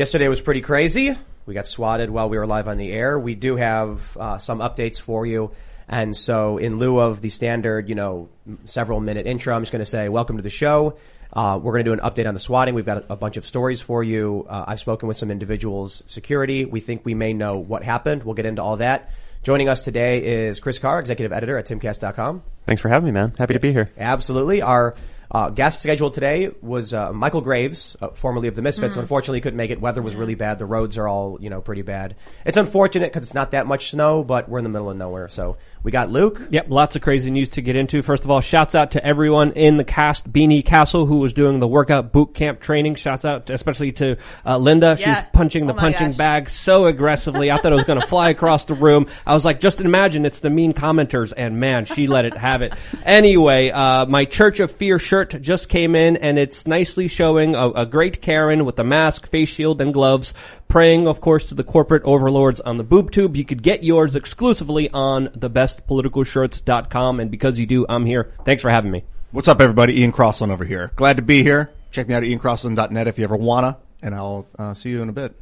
Yesterday was pretty crazy. We got swatted while we were live on the air. We do have uh, some updates for you. And so in lieu of the standard, you know, several minute intro, I'm just going to say welcome to the show. Uh, we're going to do an update on the swatting. We've got a, a bunch of stories for you. Uh, I've spoken with some individuals, security. We think we may know what happened. We'll get into all that. Joining us today is Chris Carr, executive editor at timcast.com. Thanks for having me, man. Happy to be here. Absolutely. Our uh, guest scheduled today was uh, Michael Graves, uh, formerly of the Misfits. Mm. Unfortunately, he couldn't make it. Weather was really bad. The roads are all you know pretty bad. It's unfortunate because it's not that much snow, but we're in the middle of nowhere. So we got Luke. Yep, lots of crazy news to get into. First of all, shouts out to everyone in the cast, Beanie Castle, who was doing the workout boot camp training. Shouts out to, especially to uh, Linda. She Yeah. was punching the Oh punching gosh. bag so aggressively. I thought it was going to fly across the room. I was like, just imagine it's the mean commenters, and man, she let it have it. Anyway, uh, my Church of Fear shirt just came in, and it's nicely showing a, a great Karen with a mask, face shield, and gloves, praying, of course, to the corporate overlords on the boob tube. You could get yours exclusively on thebestpoliticalshirts.com, and because you do, I'm here. Thanks for having me. What's up, everybody? Ian Crossland over here. Glad to be here. Check me out at iancrossland.net if you ever wanna, and I'll uh, see you in a bit.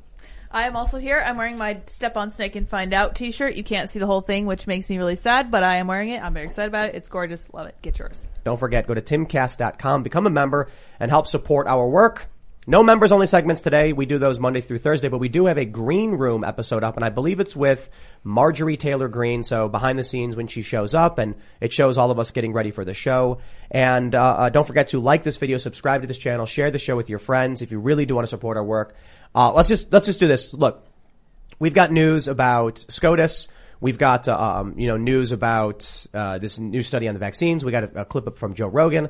I am also here. I'm wearing my Step on Snake and Find Out t-shirt. You can't see the whole thing, which makes me really sad, but I am wearing it. I'm very excited about it. It's gorgeous. Love it. Get yours. Don't forget, go to timcast.com, become a member, and help support our work. No members only segments today. We do those Monday through Thursday, but we do have a green room episode up, and I believe it's with Marjorie Taylor Greene. So behind the scenes when she shows up, and it shows all of us getting ready for the show. And uh, uh, don't forget to like this video, subscribe to this channel, share the show with your friends if you really do want to support our work. Uh, let's just let's just do this. Look, we've got news about SCOTUS. We've got, uh, um, you know, news about, uh, this new study on the vaccines. We got a, a clip up from Joe Rogan.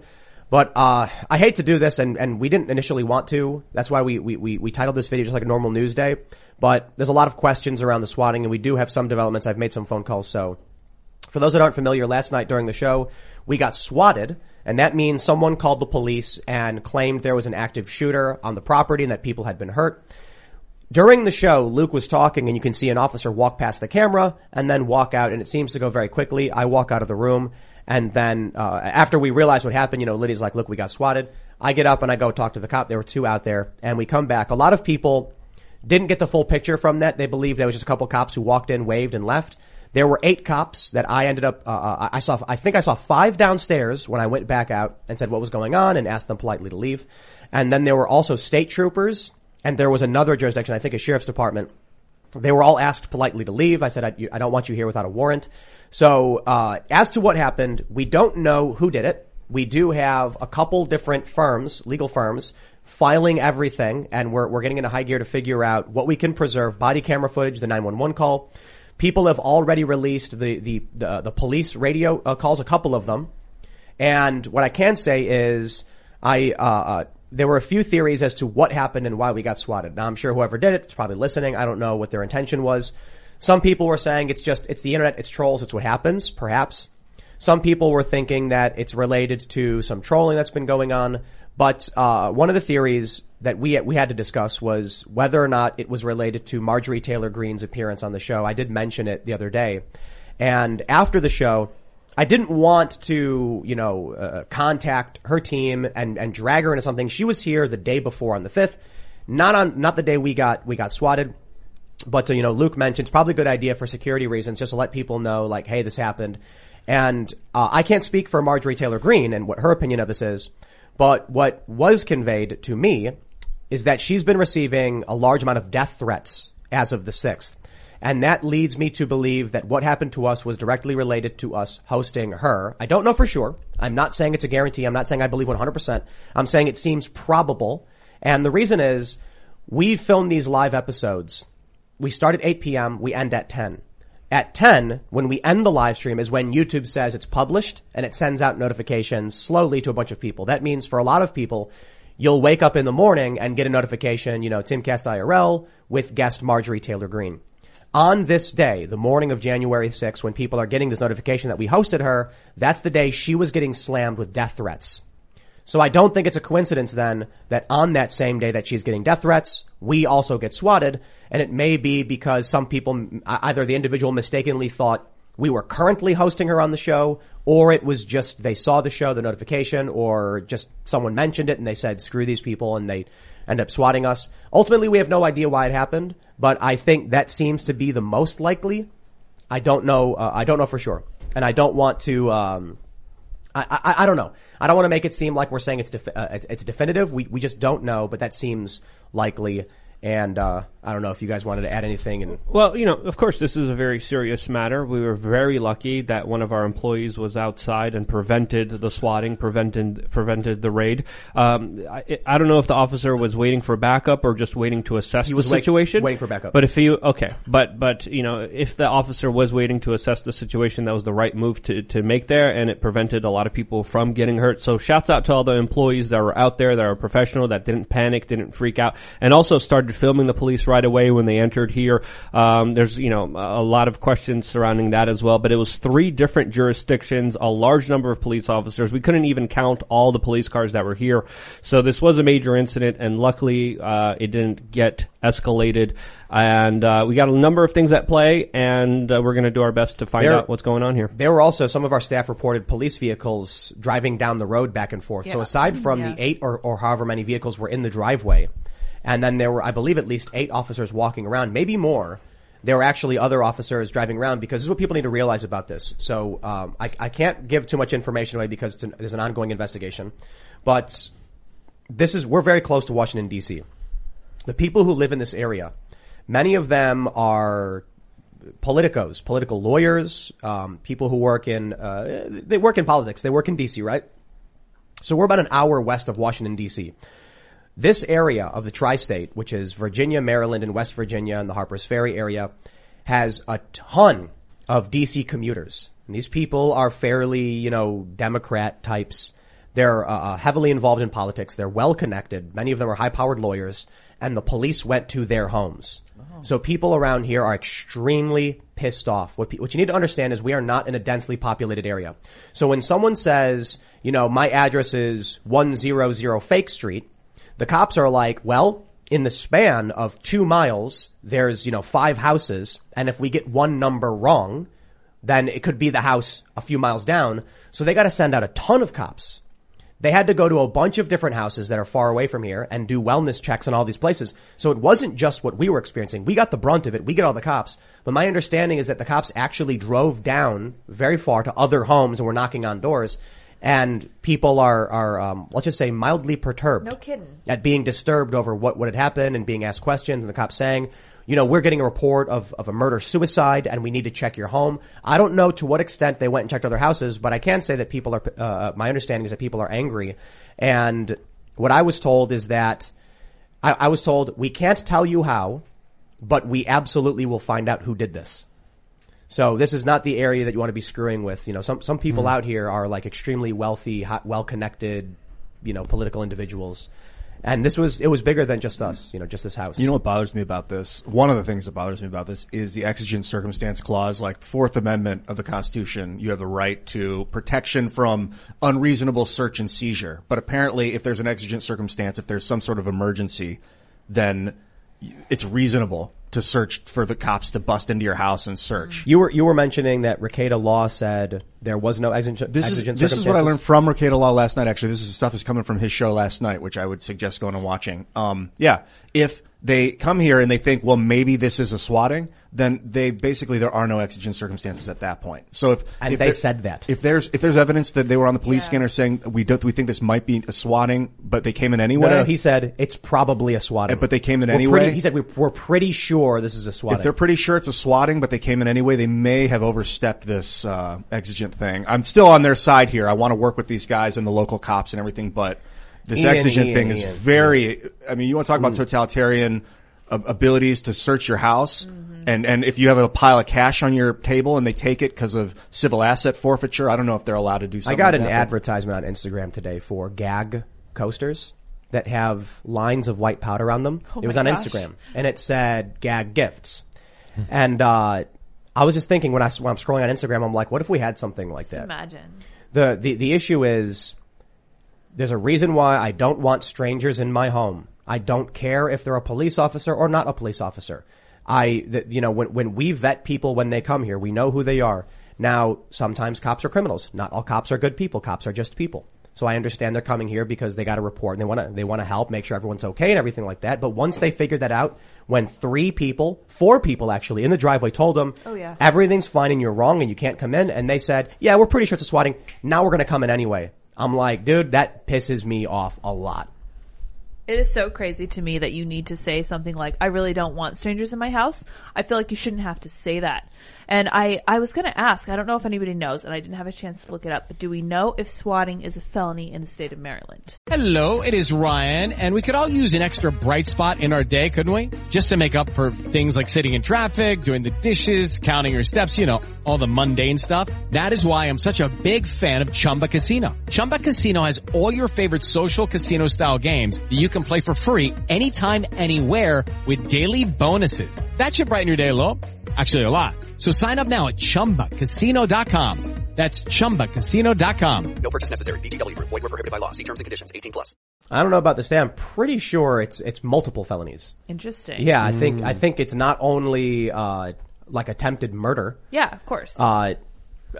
But, uh, I hate to do this and, and we didn't initially want to. That's why we, we, we, we titled this video just like a normal news day. But there's a lot of questions around the swatting and we do have some developments. I've made some phone calls. So for those that aren't familiar, last night during the show, we got swatted, and that means someone called the police and claimed there was an active shooter on the property and that people had been hurt. During the show, Luke was talking and you can see an officer walk past the camera and then walk out and it seems to go very quickly. I walk out of the room and then, uh, after we realize what happened, you know, Lydia's like, look, we got swatted. I get up and I go talk to the cop. There were two out there and we come back. A lot of people didn't get the full picture from that. They believed there was just a couple cops who walked in, waved and left. There were eight cops that I ended up, uh, uh, I saw, I think I saw five downstairs when I went back out and said what was going on and asked them politely to leave. And then there were also state troopers and there was another jurisdiction, I think a sheriff's department. They were all asked politely to leave. I said, I, I don't want you here without a warrant. So, uh, as to what happened, we don't know who did it. We do have a couple different firms, legal firms, filing everything, and we're, we're getting into high gear to figure out what we can preserve. Body camera footage, the 911 call. People have already released the, the, the, the police radio uh, calls, a couple of them. And what I can say is, I uh, uh, there were a few theories as to what happened and why we got swatted. Now I'm sure whoever did it is probably listening. I don't know what their intention was. Some people were saying it's just it's the internet, it's trolls, it's what happens. Perhaps some people were thinking that it's related to some trolling that's been going on. But uh, one of the theories that we we had to discuss was whether or not it was related to Marjorie Taylor Greene's appearance on the show. I did mention it the other day, and after the show, I didn't want to, you know, uh, contact her team and, and drag her into something. She was here the day before on the 5th. Not on, not the day we got, we got swatted. But, uh, you know, Luke mentioned it's probably a good idea for security reasons just to let people know, like, hey, this happened. And, uh, I can't speak for Marjorie Taylor Greene and what her opinion of this is. But what was conveyed to me is that she's been receiving a large amount of death threats as of the 6th. And that leads me to believe that what happened to us was directly related to us hosting her. I don't know for sure. I'm not saying it's a guarantee. I'm not saying I believe 100%. I'm saying it seems probable. And the reason is we film these live episodes. We start at 8 p.m. We end at 10. At 10, when we end the live stream is when YouTube says it's published and it sends out notifications slowly to a bunch of people. That means for a lot of people, you'll wake up in the morning and get a notification, you know, Timcast IRL with guest Marjorie Taylor Greene. On this day, the morning of January 6th, when people are getting this notification that we hosted her, that's the day she was getting slammed with death threats. So I don't think it's a coincidence then that on that same day that she's getting death threats, we also get swatted. And it may be because some people, either the individual mistakenly thought we were currently hosting her on the show, or it was just they saw the show, the notification, or just someone mentioned it and they said, screw these people and they end up swatting us. Ultimately, we have no idea why it happened, but I think that seems to be the most likely. I don't know. Uh, I don't know for sure, and I don't want to. Um, I, I, I don't know. I don't want to make it seem like we're saying it's defi- uh, it's definitive. We we just don't know, but that seems likely. And uh, I don't know if you guys wanted to add anything. And Well, you know, of course, this is a very serious matter. We were very lucky that one of our employees was outside and prevented the swatting, prevented prevented the raid. Um, I, I don't know if the officer was waiting for backup or just waiting to assess He the wait- situation. waiting for backup. But if you okay, but but you know, if the officer was waiting to assess the situation, that was the right move to to make there, and it prevented a lot of people from getting hurt. So, shouts out to all the employees that were out there that are professional, that didn't panic, didn't freak out, and also started filming the police right away when they entered here. Um, there's you know a lot of questions surrounding that as well, but it was three different jurisdictions, a large number of police officers. We couldn't even count all the police cars that were here, so this was a major incident, and luckily uh, it didn't get escalated. And uh, we got a number of things at play, and uh, we're going to do our best to find There- out what's going on here. There were also some of our staff reported police vehicles driving down the road back and forth. So aside from Yeah. the eight or, or however many vehicles were in the driveway, and then there were, I believe, at least eight officers walking around, maybe more. There were actually other officers driving around because this is what people need to realize about this. So um, I, I can't give too much information away because an, there's an ongoing investigation, but this is we're very close to Washington D.C. The people who live in this area, many of them are politicos, political lawyers, um, people who work in uh, they work in politics. They work in D.C. Right. So we're about an hour west of Washington D.C. This area of the tri-state, which is Virginia, Maryland, and West Virginia, and the Harpers Ferry area, has a ton of DC commuters. And these people are fairly, you know, Democrat types. They're uh, uh, heavily involved in politics. They're well connected. Many of them are high-powered lawyers, and the police went to their homes. So people around here are extremely pissed off. What, pe- what you need to understand is we are not in a densely populated area. So when someone says, you know, my address is 100 Fake Street, the cops are like, well, in the span of two miles, there's, you know, five houses. And if we get one number wrong, then it could be the house a few miles down. So they got to send out a ton of cops. They had to go to a bunch of different houses that are far away from here and do wellness checks in all these places. So it wasn't just what we were experiencing. We got the brunt of it. We get all the cops. But my understanding is that the cops actually drove down very far to other homes and were knocking on doors. And people are, are, um, let's just say mildly perturbed. No kidding. At being disturbed over what, what had happened and being asked questions and the cops saying, you know, we're getting a report of, of a murder suicide and we need to check your home. I don't know to what extent they went and checked other houses, but I can say that people are, uh, my understanding is that people are angry. And what I was told is that I, I was told we can't tell you how, but we absolutely will find out who did this. So this is not the area that you want to be screwing with. You know, some some people mm-hmm. out here are like extremely wealthy, well connected, you know, political individuals. And this was it was bigger than just us, you know, just this house. You know what bothers me about this? One of the things that bothers me about this is the exigent circumstance clause, like the Fourth Amendment of the Constitution. You have the right to protection from unreasonable search and seizure. But apparently, if there's an exigent circumstance, if there's some sort of emergency, then it's reasonable to search for the cops to bust into your house and search. you were you were mentioning that Rekieta Law said there was no exigent This is exigent this is what I learned from Rekieta Law last night. Actually, this is stuff that's coming from his show last night, which I would suggest going and watching. Um, yeah, if they come here and they think, well, maybe this is a swatting, then they basically there are no exigent circumstances at that point. So if And if they said that. if there's if there's evidence that they were on the police Yeah. scanner saying we don't we think this might be a swatting, but they came in anyway. No, no, he said it's probably a swatting. But they came in We're anyway? pretty- he said we, we're pretty sure this is a swatting. if they're pretty sure it's a swatting, but they came in anyway, they may have overstepped this uh, exigent thing. I'm still on their side here. I want to work with these guys and the local cops and everything, but this Ian, exigent Ian, thing is Ian. very. I mean, you want to talk about totalitarian uh, abilities to search your house, and and if you have a pile of cash on your table and they take it because of civil asset forfeiture, I don't know if they're allowed to do something I got like an that, but- advertisement on Instagram today for gag coasters that have lines of white powder on them. Oh it was on gosh. Instagram and it said gag gifts. and, uh, I was just thinking when I, when I'm scrolling on Instagram, I'm like, what if we had something like Just that? imagine. The, the, the issue is there's a reason why I don't want strangers in my home. I don't care if they're a police officer or not a police officer. I, the, you know, when, when we vet people when they come here, we know who they are. Now, sometimes cops are criminals. Not all cops are good people. Cops are just people. So I understand they're coming here because they got a report and they want to, they want to help make sure everyone's okay and everything like that. But once they figured that out, when three people, four people actually in the driveway told them, Oh, yeah. everything's fine and you're wrong and you can't come in. And they said, yeah, we're pretty sure it's a swatting. Now we're going to come in anyway. I'm like, dude, that pisses me off a lot. It is so crazy to me that you need to say something like, I really don't want strangers in my house. I feel like you shouldn't have to say that. And I, I was gonna ask, I don't know if anybody knows, and I didn't have a chance to look it up, but do we know if swatting is a felony in the state of Maryland? Hello, it is Ryan, and we could all use an extra bright spot in our day, couldn't we? Just to make up for things like sitting in traffic, doing the dishes, counting your steps, you know, all the mundane stuff. That is why I'm such a big fan of Chumba Casino. Chumba Casino has all your favorite social casino style games that you can play for free anytime, anywhere with daily bonuses. That should brighten your day a little. Actually, a lot. So sign up now at ChumbaCasino.com. That's ChumbaCasino.com. No purchase necessary. VGW Group. Void were prohibited by law. See terms and conditions. 18 plus. I don't know about this day. I'm pretty sure it's, it's multiple felonies. Interesting. Yeah, I think, I think it's not only, uh, like attempted murder. Yeah, of course. Uh,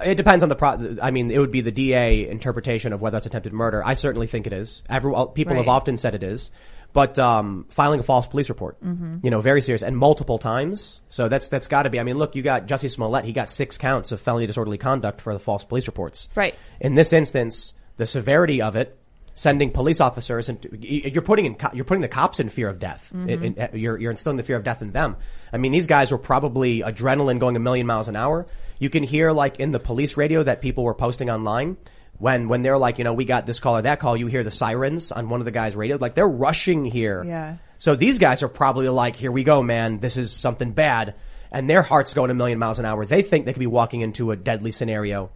it depends on the pro. I mean, it would be the DA interpretation of whether it's attempted murder. I certainly think it is. Every, well, people have often said it is. But um, filing a false police report, Mm-hmm. you know, very serious and multiple times. So that's that's got to be. I mean, look, you got Jussie Smollett. He got six counts of felony disorderly conduct for the false police reports. Right. In this instance, the severity of it, sending police officers and you're putting in you're putting the cops in fear of death. In- in- you're you're instilling the fear of death in them. I mean, these guys were probably adrenaline going a million miles an hour. You can hear like in the police radio that people were posting online. When, when they're like, you know, we got this call or that call, you hear the sirens on one of the guys' radio. Like they're rushing here. Yeah. So these guys are probably like, here we go, man. This is something bad. And their heart's going a million miles an hour. They think they could be walking into a deadly scenario.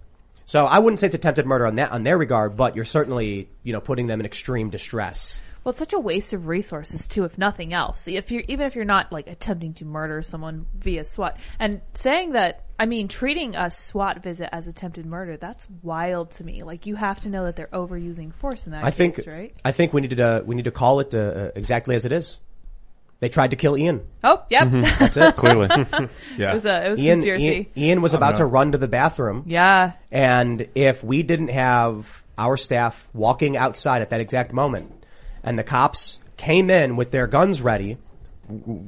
So I wouldn't say it's attempted murder on that, on their regard, but you're certainly, you know, putting them in extreme distress. Well, it's such a waste of resources too, if nothing else. If you're even if you're not like attempting to murder someone via SWAT, and saying that, I mean, treating a SWAT visit as attempted murder, that's wild to me. Like you have to know that they're overusing force in that I case, think, right? I think we need to, uh, we need to call it, uh, exactly as it is. They tried to kill Ian. Oh, yep. That's it. Clearly. Yeah. it was a it was Ian, conspiracy. Ian, Ian was about to run to the bathroom. yeah. And if we didn't have our staff walking outside at that exact moment and the cops came in with their guns ready,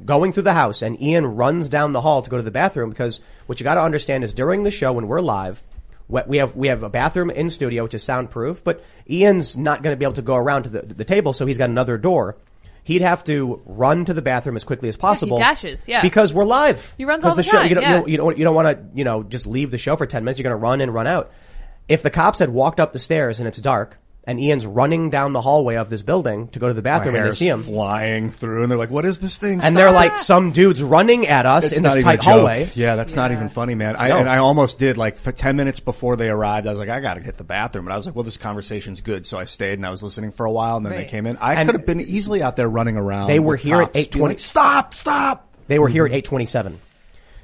going through the house and Ian runs down the hall to go to the bathroom because what you got to understand is during the show when we're live, we have, we have a bathroom in studio, which is soundproof, but Ian's not going to be able to go around to the, the table. So he's got another door. He'd have to run to the bathroom as quickly as possible. dashes, yeah. Because we're live. He runs all the show, time, You don't, yeah. you don't, you don't, want to, you know, just leave the show for 10 minutes. You're going to run in, run out. If the cops had walked up the stairs and it's dark and Ian's running down the hallway of this building to go to the bathroom and they hair's see him flying through, and they're like, "What is this thing?" and they're like some dudes running at us It's in this tight hallway. Yeah, that's not even funny, man. I, No. and I almost did like for ten minutes before they arrived. I was like, I got to hit the bathroom, and I was like, well, this conversation's good, so I stayed and I was listening for a while, and then they came in. I could have been easily out there running around. They were here at cops being 8:20. Like, stop! Stop! They were here at mm-hmm. 827.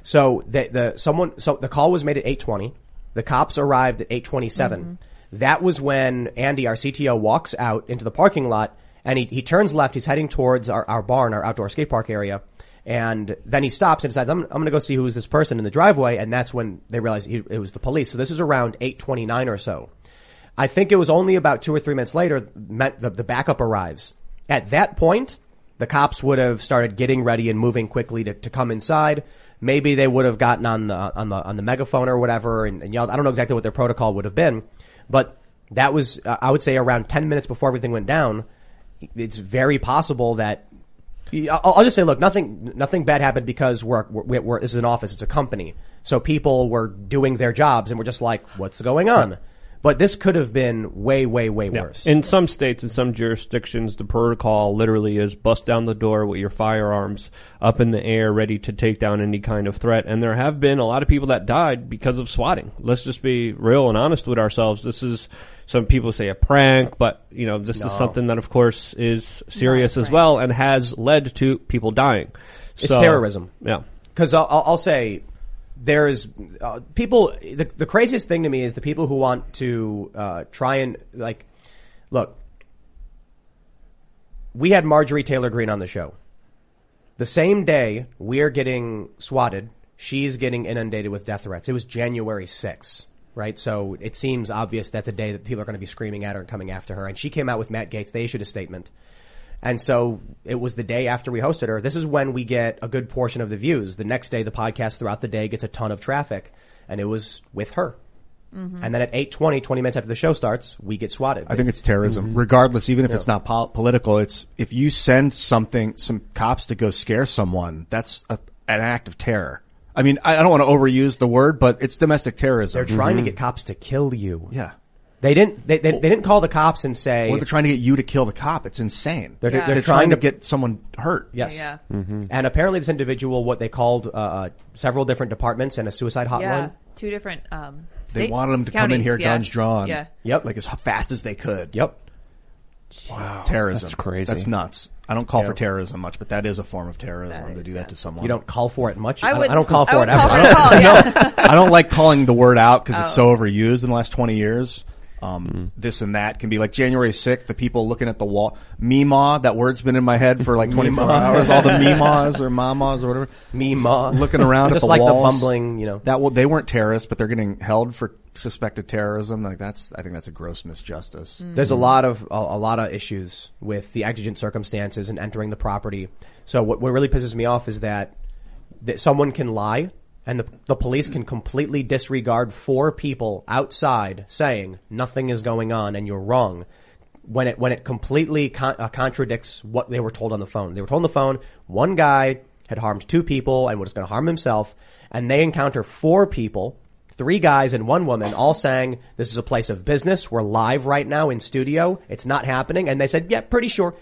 So the, the, someone, so the call was made at 820. The cops arrived at 827. Mm-hmm. That was when Andy, our CTO, walks out into the parking lot and he, he turns left. He's heading towards our, our barn, our outdoor skate park area. And then he stops and decides, I'm, I'm going to go see who's this person in the driveway. And that's when they realize he, it was the police. So this is around 829 or so. I think it was only about two or three minutes later, the, the backup arrives. At that point, the cops would have started getting ready and moving quickly to, to come inside. Maybe they would have gotten on the on the on the megaphone or whatever and, and yelled. I don't know exactly what their protocol would have been, but that was uh, I would say around ten minutes before everything went down. It's very possible that I'll, I'll just say, look, nothing nothing bad happened because we're, we're, we're this is an office, it's a company, so people were doing their jobs and we're just like, what's going on? But this could have been way, way, way Yeah. worse. In some states, in some jurisdictions, the protocol literally is bust down the door with your firearms up in the air, ready to take down any kind of threat. And there have been a lot of people that died because of swatting. Let's just be real and honest with ourselves. This is some people say a prank, but you know this is something that, of course, is serious as well and has led to people dying. It's So, terrorism. Yeah. Because I'll, I'll I'll say there's uh, people. The, the craziest thing to me is the people who want to uh, try and like look. We had Marjorie Taylor Greene on the show. The same day we're getting swatted, she's getting inundated with death threats. It was January 6th. right? So it seems obvious that's a day that people are going to be screaming at her and coming after her. And she came out with Matt Gaetz. They issued a statement. And so it was the day after we hosted her. This is when we get a good portion of the views. The next day, the podcast throughout the day gets a ton of traffic. And it was with her. Mm-hmm. And then at 8.20, 20 minutes after the show starts, we get swatted. I think it's terrorism, mm-hmm. regardless, even if it's not pol- political. It's if you send something, some cops to go scare someone, that's a, an act of terror. I mean, I, I don't want to overuse the word, but it's domestic terrorism. they're trying to mm-hmm. get cops to kill you. yeah. They didn't, they, they, they didn't call the cops and say, Or they're trying to get you to kill the cop. It's insane. They're- Yeah. they're They're trying trying to to- get someone hurt. yes. Yeah. And apparently this individual, what they called, uh, uh, several different departments and a suicide hotline. Yeah. Two different, um, They wanted him to come in here, yeah. guns drawn. Yeah. Yep. Like as fast as they could. Yep. Wow. Terrorism. That's crazy. That's nuts. I don't call Yeah. for terrorism much, but that is a form of terrorism That to is, do yeah. that to someone. You don't call for it much. I don't- would. I don't call for I it would ever. Call for it at all, yeah. I don't like calling the word out because it's Oh. so overused in the last 20 years. Um, this and that can be like January 6th, the people looking at the wall. Meemaw, that word's been in my head for like 24 Meemaw. hours. All the meemaws or mamas or whatever. Me, ma. Looking around at Just the like the bumbling, you know. That well, they weren't terrorists, but they're getting held for suspected terrorism. Like that's, I think that's a gross misjustice. There's a lot of a, a lot of issues with the exigent circumstances and entering the property. So what, what really pisses me off is that that someone can lie and the, the police can completely disregard four people outside saying nothing is going on and you're wrong when it when it completely con- uh, contradicts what they were told on the phone. They were told on the phone one guy had harmed two people and was going to harm himself, and they encounter four people, three guys and one woman, all saying this is a place of business. We're live right now in studio. It's not happening, and they said, "Yeah, pretty sure."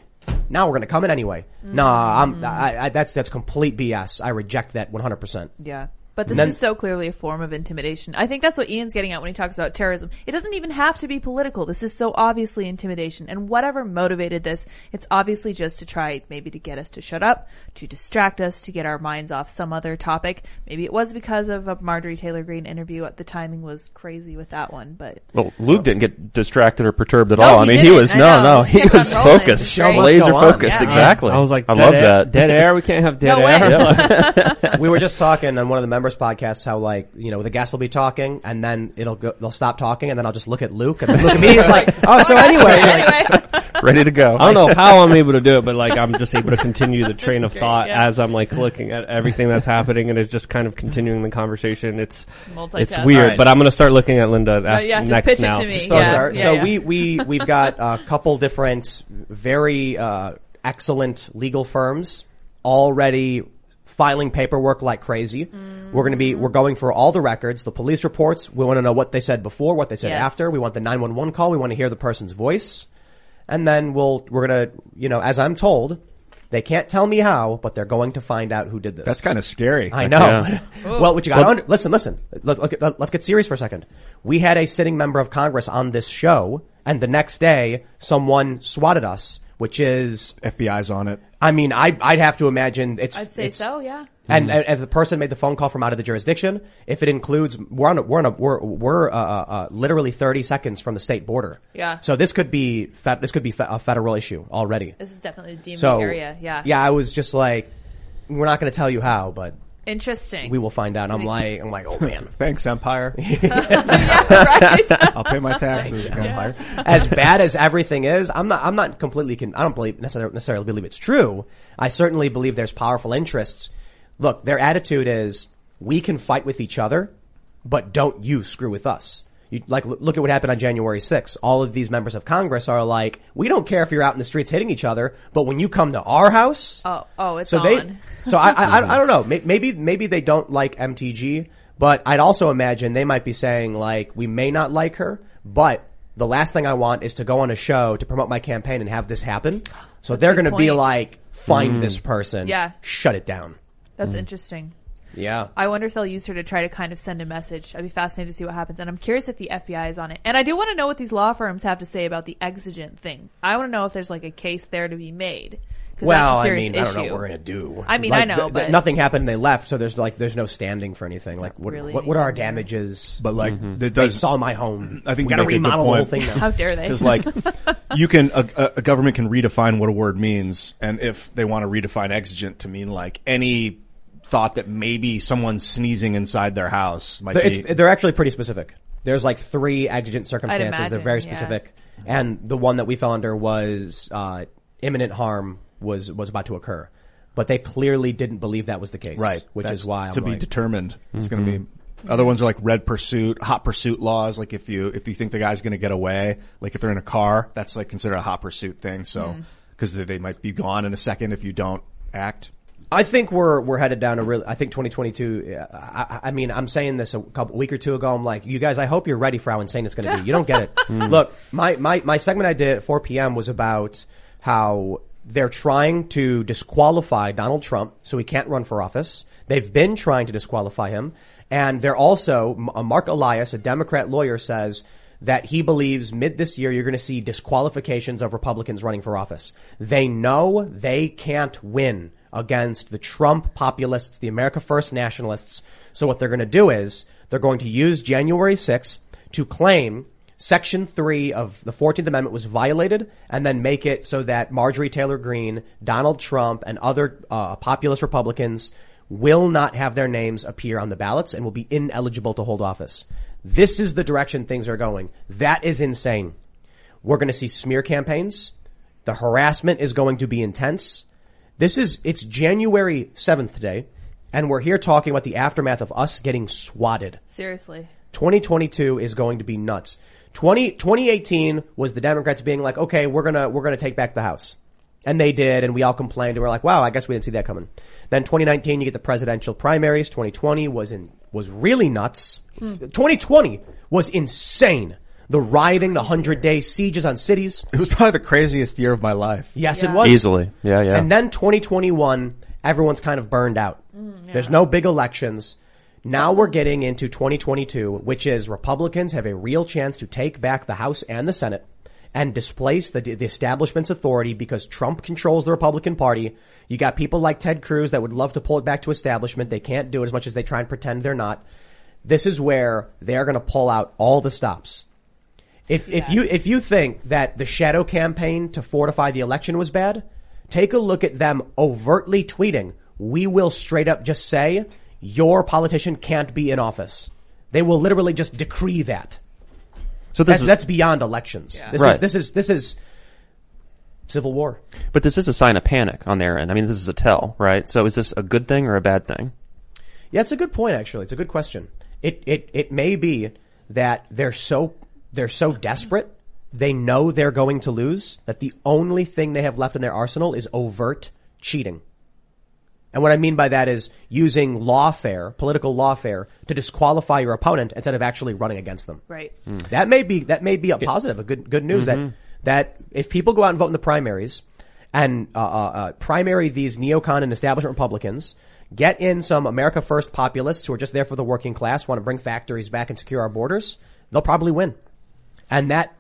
Now we're going to come in anyway. Nah, I'm, I, I, that's that's complete BS. I reject that 100. percent Yeah. But this then- is so clearly a form of intimidation. I think that's what Ian's getting at when he talks about terrorism. It doesn't even have to be political. This is so obviously intimidation. And whatever motivated this, it's obviously just to try maybe to get us to shut up, to distract us, to get our minds off some other topic. Maybe it was because of a Marjorie Taylor Greene interview. The timing was crazy with that one, but Well, Luke didn't get distracted or perturbed at No, all. I mean, he didn't. was I no, know. no, He he was rolling. focused, Show must laser focused. Yeah. Exactly. I was like, I love air, that. Dead air. We can't have dead No air. way. we were just talking on one of the members' podcasts how like you know the guest will be talking and then it'll go they'll stop talking and then I'll just look at Luke and then look at me. He's like, oh, so anyway, anyway. Ready to go. I don't know how I'm able to do it, but like I'm just able to continue the train of Great, thought yeah. as I'm like looking at everything that's happening, and it's just kind of continuing the conversation. It's Multitask. it's weird, Alright. but I'm gonna start looking at Linda Uh, yeah, next pitch now. it to me. Thoughts yeah, yeah, so yeah. we we we've got a couple different very uh, excellent legal firms already filing paperwork like crazy. We're going to be we're going for all the records, the police reports. We want to know what they said before, what they said Yes. after. We want the 911 call. We want to hear the person's voice. And then we'll we're going to, you know, as I'm told, they can't tell me how, but they're going to find out who did this. That's kind of scary. I know. Yeah. well, what you got to under, listen, listen. Let, let's, get, let's get serious for a second. We had a sitting member of Congress on this show, and the next day, someone swatted us, which is, FBI's on it. I mean, I, I'd have to imagine it's. I'd say it's- so, yeah. And, and if the person made the phone call from out of the jurisdiction, if it includes, we're on a, we're on a, we're, we're, uh, uh, uh, literally 30 seconds from the state border. Yeah. So this could be, fe- this could be fe- a federal issue already. This is definitely a DMV So, area. Yeah. Yeah, I was just like, we're not going to tell you how, but Interesting. we will find out. I'm like, I'm like, oh man. Thanks, Empire. right. I'll pay my taxes. Empire. as bad as everything is, I'm not. I'm not completely. Con- I don't believe necessarily, necessarily believe it's true. I certainly believe there's powerful interests. Look, their attitude is we can fight with each other, but don't you screw with us. You, like, look look at what happened on January 6th. All of these members of Congress are like, we don't care if you're out in the streets hitting each other, but when you come to our house, Oh, oh, it's so on. they, so I, I, I, I don't know. Maybe, maybe they don't like MTG, but I'd also imagine they might be saying like, we may not like her, but the last thing I want is to go on a show to promote my campaign and have this happen. So they're going to be like, find mm. this person, Yeah. shut it down. That's mm. interesting. Yeah. I wonder if they'll use her to try to kind of send a message. I'd be fascinated to see what happens. And I'm curious if the FBI is on it. And I do want to know what these law firms have to say about the exigent thing. I want to know if there's like a case there to be made. 'Cause Well, that's a I serious mean, I don't know issue. what we're gonna do. I mean, I know, th- th- but- nothing happened and they left, so there's like, there's no standing for anything. Like, what, really what, what are our damages? But like, Mm-hmm. that they saw my home. I think we you gotta make a good remodel the whole thing now. How dare they? Because like, you can a, a- a government can redefine what a word means, and if they want to redefine exigent to mean like any thought that maybe someone sneezing inside their house might It's, be. they're actually pretty specific. There's like three exigent circumstances. They're imagine, very yeah. specific, and the one that we fell under was uh, imminent harm was was about to occur, but they clearly didn't believe that was the case. Right. which That's is why I'm to be like, determined. It's going to be. Other ones are like red pursuit, hot pursuit laws. Like if you if you think the guy's going to get away, like if they're in a car, that's like considered a hot pursuit thing. So because they, they might be gone in a second if you don't act. I think we're we're headed down a real. I think 2022. uh, I, I mean, I'm saying this a couple week or two ago. I'm like, you guys. I hope you're ready for how insane it's going to be. You don't get it. Look, my my my segment I did at 4 p.m. was about how they're trying to disqualify Donald Trump so he can't run for office. They've been trying to disqualify him, and they're also Marc Elias, a Democrat lawyer, says that he believes mid this year you're going to see disqualifications of Republicans running for office. They know they can't win against the Trump populists, the America First nationalists. So what they're going to do is they're going to use January 6th to claim Section 3 of the 14th Amendment was violated and then make it so that Marjorie Taylor Greene, Donald Trump, and other uh, populist Republicans will not have their names appear on the ballots and will be ineligible to hold office. This is the direction things are going. That is insane. We're going to see smear campaigns. The harassment is going to be intense. This is, it's January 7th today, and we're here talking about the aftermath of us getting swatted. Seriously. 2022 is going to be nuts. 20, 2018 was the Democrats being like, okay, we're gonna, we're gonna take back the House. And they did, and we all complained, and we're like, wow, I guess we didn't see that coming. Then 2019, you get the presidential primaries. 2020 was in, was really nuts. Hmm. 2020 was insane. The rioting, the hundred day sieges on cities. It was probably the craziest year of my life. Yes, Yeah. it was. Easily. Yeah, yeah. And then 2021, everyone's kind of burned out. Mm, There's no big elections. Now we're getting into 2022, which is Republicans have a real chance to take back the House and the Senate and displace the, the establishment's authority because Trump controls the Republican Party. You got people like Ted Cruz that would love to pull it back to establishment. They can't do it as much as they try and pretend they're not. This is where they're going to pull out all the stops. If if you if you think that the shadow campaign to fortify the election was bad, take a look at them overtly tweeting, "We will straight up just say your politician can't be in office." They will literally just decree that. so this That's is, that's beyond elections. This is this is this is civil war. but this is a sign of panic on their end. I mean, this is a tell, right? So is this a good thing or a bad thing? Yeah, it's a good point. Actually, it's a good question. It it it may be that they're so they're so desperate. They know they're going to lose that the only thing they have left in their arsenal is overt cheating. And what I mean by that is using lawfare, political lawfare, to disqualify your opponent instead of actually running against them. Right. That may be that may be a positive, a good good news that that if people go out and vote in the primaries and uh, uh, uh, primary these neocon and establishment Republicans, get in some America First populists who are just there for the working class, want to bring factories back and secure our borders, they'll probably win. And that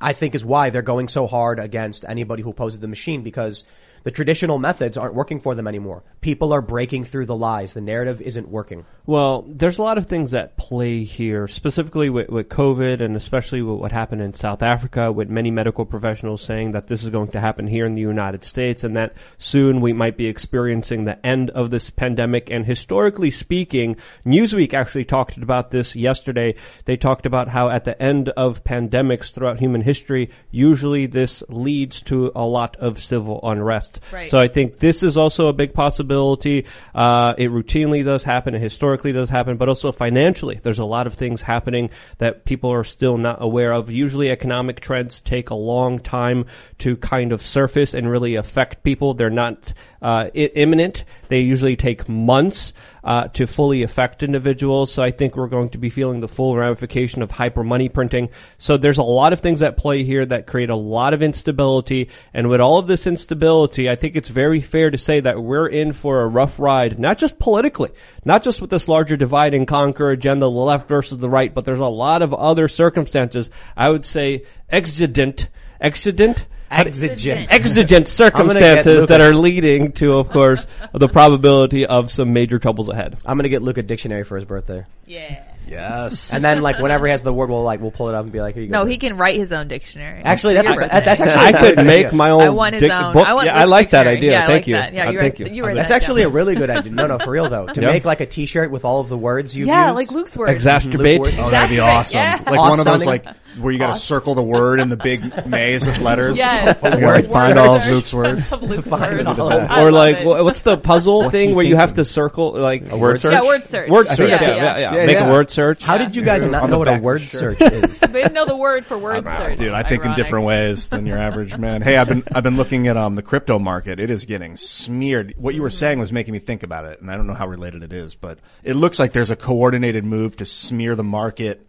I think is why they're going so hard against anybody who opposes the machine because the traditional methods aren't working for them anymore. People are breaking through the lies. The narrative isn't working. Well, there's a lot of things that play here, specifically with, with COVID and especially with what happened in South Africa, with many medical professionals saying that this is going to happen here in the United States and that soon we might be experiencing the end of this pandemic. And historically speaking, Newsweek actually talked about this yesterday. They talked about how at the end of pandemics throughout human history, usually this leads to a lot of civil unrest. Right. So I think this is also a big possibility. Uh, it routinely does happen. It historically does happen, but also financially, there's a lot of things happening that people are still not aware of. Usually, economic trends take a long time to kind of surface and really affect people. They're not uh, imminent. They usually take months uh, to fully affect individuals. So I think we're going to be feeling the full ramification of hyper money printing. So there's a lot of things at play here that create a lot of instability. And with all of this instability, I think it's very fair to say that we're in for a rough ride, not just politically, not just with this larger divide and conquer agenda, the left versus the right, but there's a lot of other circumstances. I would say exigent, exigent, Exigent. exigent circumstances that are leading to, of course, the probability of some major troubles ahead. I'm going to get Luke a dictionary for his birthday. Yeah. Yes. And then like whenever he has the word, we'll like we'll pull it up and be like, here you go. No, he can write his own dictionary. Actually, that's His a, birthday. that- that's actually I a could good make idea. my own I want his dic- own. book. I want yeah, I like that idea. Yeah, I Thank like you. that. Yeah, Uh, you thank write- you. you write That's that actually down. a really good idea. No, no, for real though. To Yeah. make like a T-shirt with all of the words you've Yeah, used. like Luke's words. Exacerbate. Luke Oh, that'd be awesome. yeah. Like one of those like where you got to circle the word in the big maze of letters. Yes. You gotta, Word find all of Luke's words. Of Luke's Find words. all of I or love like it. wha- what's the puzzle What's thing he where you have to circle like A word search? Yeah, word search. Word I search. think Yeah, that's yeah, it. yeah. Yeah, Make yeah. a word search. How did you guys On not the know what a of word your search is? They didn't know the word for word search. Dude, I think in Ironic. different ways than your average man. Hey, I've been I've been looking at um the crypto market. It is getting smeared. What you were saying was making me think about it, and I don't know how related it is, but it looks like there's a coordinated move to smear the market,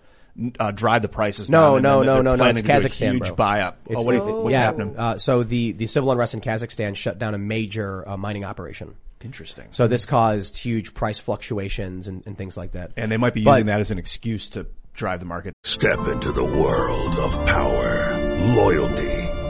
uh, drive the prices. No, down, no, no, no, no. planning It's to do a Kazakhstan, huge bro. buy up. It's- oh, what do? What's yeah, happening? Uh, so the the civil unrest in Kazakhstan shut down a major uh, mining operation. Interesting. So this caused huge price fluctuations and, and things like that. and they might be But- using that as an excuse to drive the market. Step into the world of power, loyalty,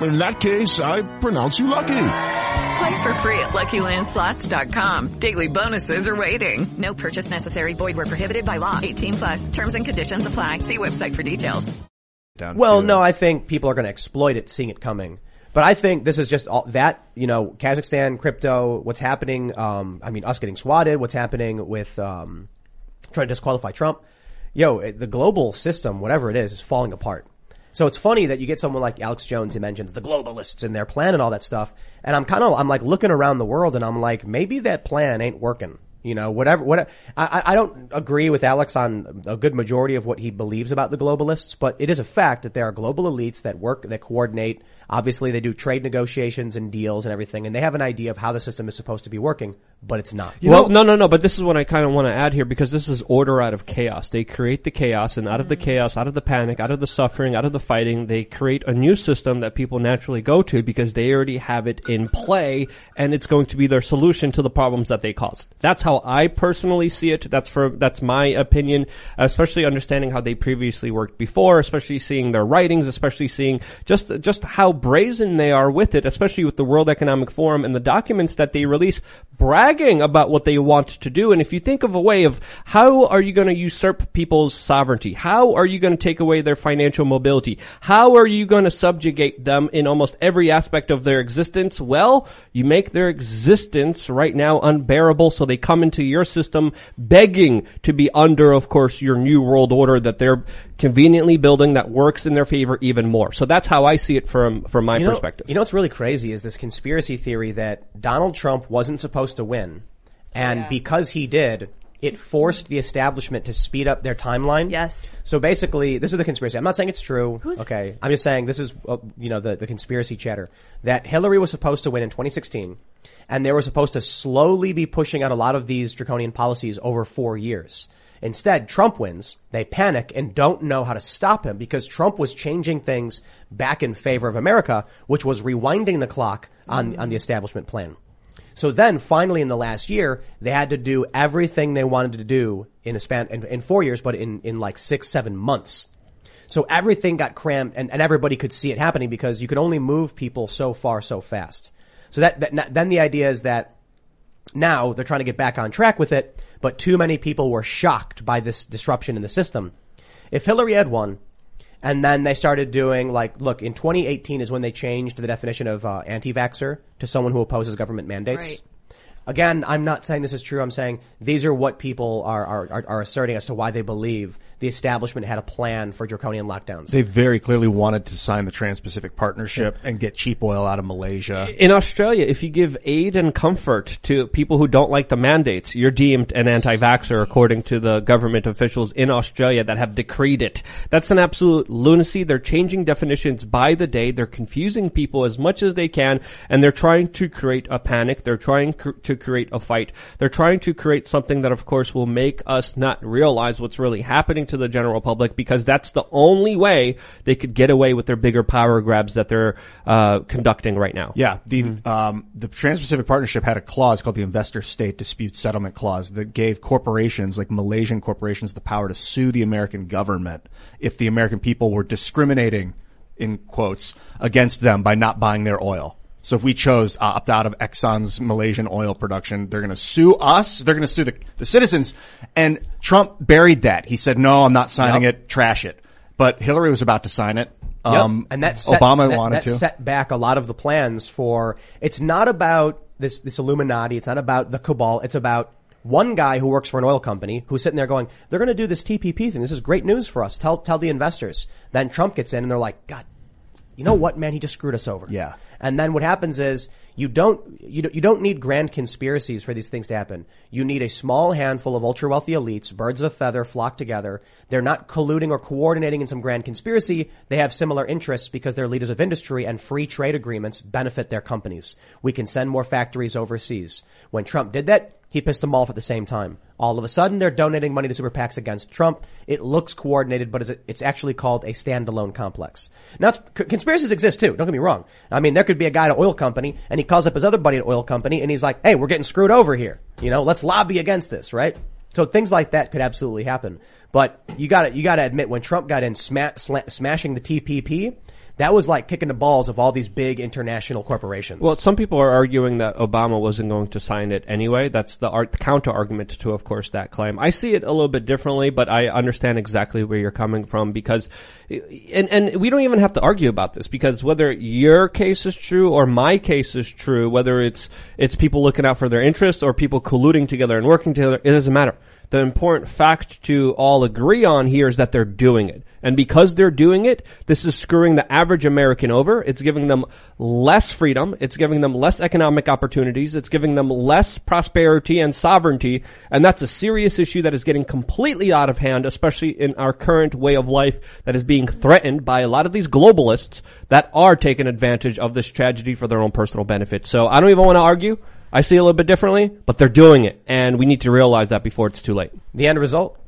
In that case, I pronounce you lucky. Play for free at LuckyLandSlots.com. Daily bonuses are waiting. No purchase necessary. Void where prohibited by law. 18 plus. Terms and conditions apply. See website for details. Down Well, no, I think people are going to exploit it, seeing it coming. But I think this is just all that, you know, Kazakhstan, crypto, what's happening, um, I mean, us getting swatted, what's happening with, um, trying to disqualify Trump. Yo, the global system, whatever it is, is falling apart. So it's funny that you get someone like Alex Jones who mentions the globalists and their plan and all that stuff. And I'm kind of, I'm like looking around the world and I'm like, maybe that plan ain't working. You know, whatever, what, I, I- I don't agree with Alex on a good majority of what he believes about the globalists, but it is a fact that there are global elites that work, that coordinate. Obviously they do trade negotiations and deals and everything, and they have an idea of how the system is supposed to be working, but it's not. well, no, no, no. But this is what I kind of want to add here because this is order out of chaos. They create the chaos, and out of the mm-hmm. chaos, out of the panic, out of the suffering, out of the fighting, they create a new system that people naturally go to because they already have it in play, and it's going to be their solution to the problems that they caused. That's how I personally see it. That's for that's my opinion, especially understanding how they previously worked before, especially seeing their writings, especially seeing just just how brazen they are with it, especially with the World Economic Forum and the documents that they release bragging about what they want to do. And if you think of a way of how are you going to usurp people's sovereignty? How are you going to take away their financial mobility? How are you going to subjugate them in almost every aspect of their existence? Well, you make their existence right now unbearable so they come into your system begging to be under, of course, your new world order that they're conveniently building that works in their favor even more. So that's how I see it from, from my you know, perspective. You know what's really crazy is this conspiracy theory that Donald Trump wasn't supposed to win, and because he did, it forced the establishment to speed up their timeline. Yes. So basically, this is the conspiracy. I'm not saying it's true. Who's- okay. I'm just saying this is, uh, you know, the, the conspiracy chatter that Hillary was supposed to win in 2016, and they were supposed to slowly be pushing out a lot of these draconian policies over four years. Instead, Trump wins. They panic and don't know how to stop him because Trump was changing things back in favor of America, which was rewinding the clock on, on the establishment plan. So then finally in the last year, they had to do everything they wanted to do in a span, in, in four years, but in, in like six, seven months. So everything got crammed and, and everybody could see it happening because you could only move people so far so fast. So that, that then the idea is that now they're trying to get back on track with it, but too many people were shocked by this disruption in the system. If Hillary had won, and then they started doing like, look, in 2018 is when they changed the definition of uh, anti-vaxxer to someone who opposes government mandates. Again, I'm not saying this is true. I'm saying these are what people are, are, are asserting as to why they believe the establishment had a plan for draconian lockdowns. They very clearly wanted to sign the Trans-Pacific Partnership and get cheap oil out of Malaysia. In Australia, if you give aid and comfort to people who don't like the mandates, you're deemed an anti-vaxxer according to the government officials in Australia that have decreed it. That's an absolute lunacy. They're changing definitions by the day. They're confusing people as much as they can and they're trying to create a panic. They're trying cr- to create a fight. They're trying to create something that of course will make us not realize what's really happening to the general public because that's the only way they could get away with their bigger power grabs that they're uh, conducting right now. Yeah, the um, the Trans-Pacific Partnership had a clause called the Investor State Dispute Settlement Clause that gave corporations like Malaysian corporations the power to sue the American government if the American people were discriminating in quotes against them by not buying their oil. So if we chose uh, opt out of Exxon's Malaysian oil production, they're going to sue us. They're going to sue the, the citizens. And Trump buried that. He said, "No, I'm not signing Yep. it. Trash it." But Hillary was about to sign it. Yep. Um, and that set, Obama that, wanted that to. set back a lot of the plans for. It's not about this this Illuminati. It's not about the cabal. It's about one guy who works for an oil company who's sitting there going, "They're going to do this TPP thing. This is great news for us. Tell tell the investors." Then Trump gets in, and they're like, "God, you know what, man? He just screwed us over." Yeah. And then what happens is you don't you don't, you don't need grand conspiracies for these things to happen. You need a small handful of ultra wealthy elites, birds of a feather, flock together. They're not colluding or coordinating in some grand conspiracy. They have similar interests because they're leaders of industry and free trade agreements benefit their companies. We can send more factories overseas. When Trump did that, he pissed them off at the same time. All of a sudden, they're donating money to super PACs against Trump. It looks coordinated, but it's- actually called a standalone complex. Now, conspiracies exist too. Don't get me wrong. I mean, there could be a guy at an oil company, and he calls up his other buddy at oil company, and he's like, "Hey, we're getting screwed over here. You know, let's lobby against this, right?" So things like that could absolutely happen. But you got to you got to admit, when Trump got in sma- sla- smashing the TPP, that was like kicking the balls of all these big international corporations. Well, some people are arguing that Obama wasn't going to sign it anyway. That's the, art, the counter argument to, of course, that claim. I see it a little bit differently, but I understand exactly where you're coming from because, and, and we don't even have to argue about this because whether your case is true or my case is true, whether it's, it's people looking out for their interests or people colluding together and working together, it doesn't matter. The important fact to all agree on here is that they're doing it. And because they're doing it, this is screwing the average American over. It's giving them less freedom. It's giving them less economic opportunities. It's giving them less prosperity and sovereignty. And that's a serious issue that is getting completely out of hand, especially in our current way of life that is being threatened by a lot of these globalists that are taking advantage of this tragedy for their own personal benefit. So I don't even want to argue. I see it a little bit differently, but they're doing it. And we need to realize that before it's too late. The end result: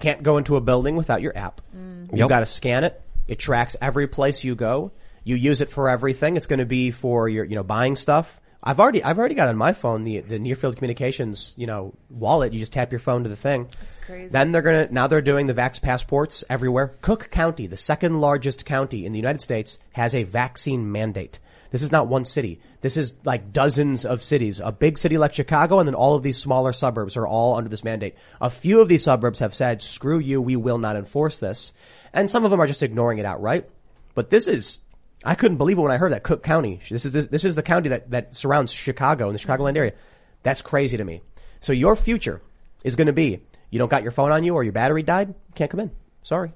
can't go into a building without your app. Mm. You've Yep. got to scan it. It tracks every place you go. You use it for everything. It's going to be for your, you know, buying stuff. I've already, I've already got on my phone the the near field communications, you know, wallet. You just tap your phone to the thing. That's crazy. Then they're gonna now they're doing the vax passports everywhere. Cook County, the second largest county in the United States, has a vaccine mandate. This is not one city. This is like dozens of cities. A big city like Chicago and then all of these smaller suburbs are all under this mandate. A few of these suburbs have said, screw you, we will not enforce this. And some of them are just ignoring it outright. But this is, I couldn't believe it when I heard that Cook County. This is, this is the county that, that surrounds Chicago and the Chicagoland area. That's crazy to me. So your future is going to be, you don't got your phone on you or your battery died, can't come in. Sorry.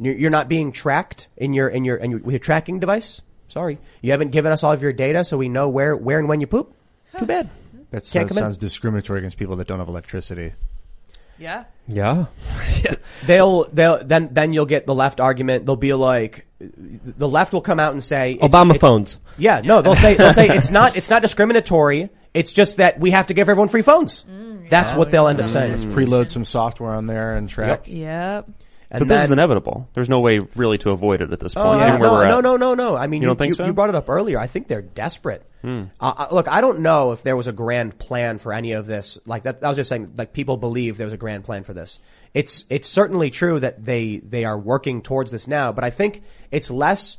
You're you're not being tracked in your, in your, in your, with your tracking device. Sorry. You haven't given us all of your data so we know where, where and when you poop. Too bad. That sounds, in. sounds discriminatory against people that don't have electricity. Yeah. Yeah. They'll, they'll, then, then you'll get the left argument. They'll be like, the left will come out and say, it's- Obama it's- phones. Yeah, no, they'll say, they'll say it's not, it's not discriminatory. It's just that we have to give everyone free phones. Mm, That's what they'll end up mm. saying. Let's preload some software on there and track. Yep. But this is inevitable. There's no way really to avoid it at this point. Oh, yeah, no, no, no, no, no. I mean, You you, don't think you, so? you brought it up earlier. I think they're desperate. Hmm. Uh, uh, look, I don't know if there was a grand plan for any of this. Like that, I was just saying, like people believe there was a grand plan for this. It's, it's certainly true that they, they are working towards this now, but I think it's less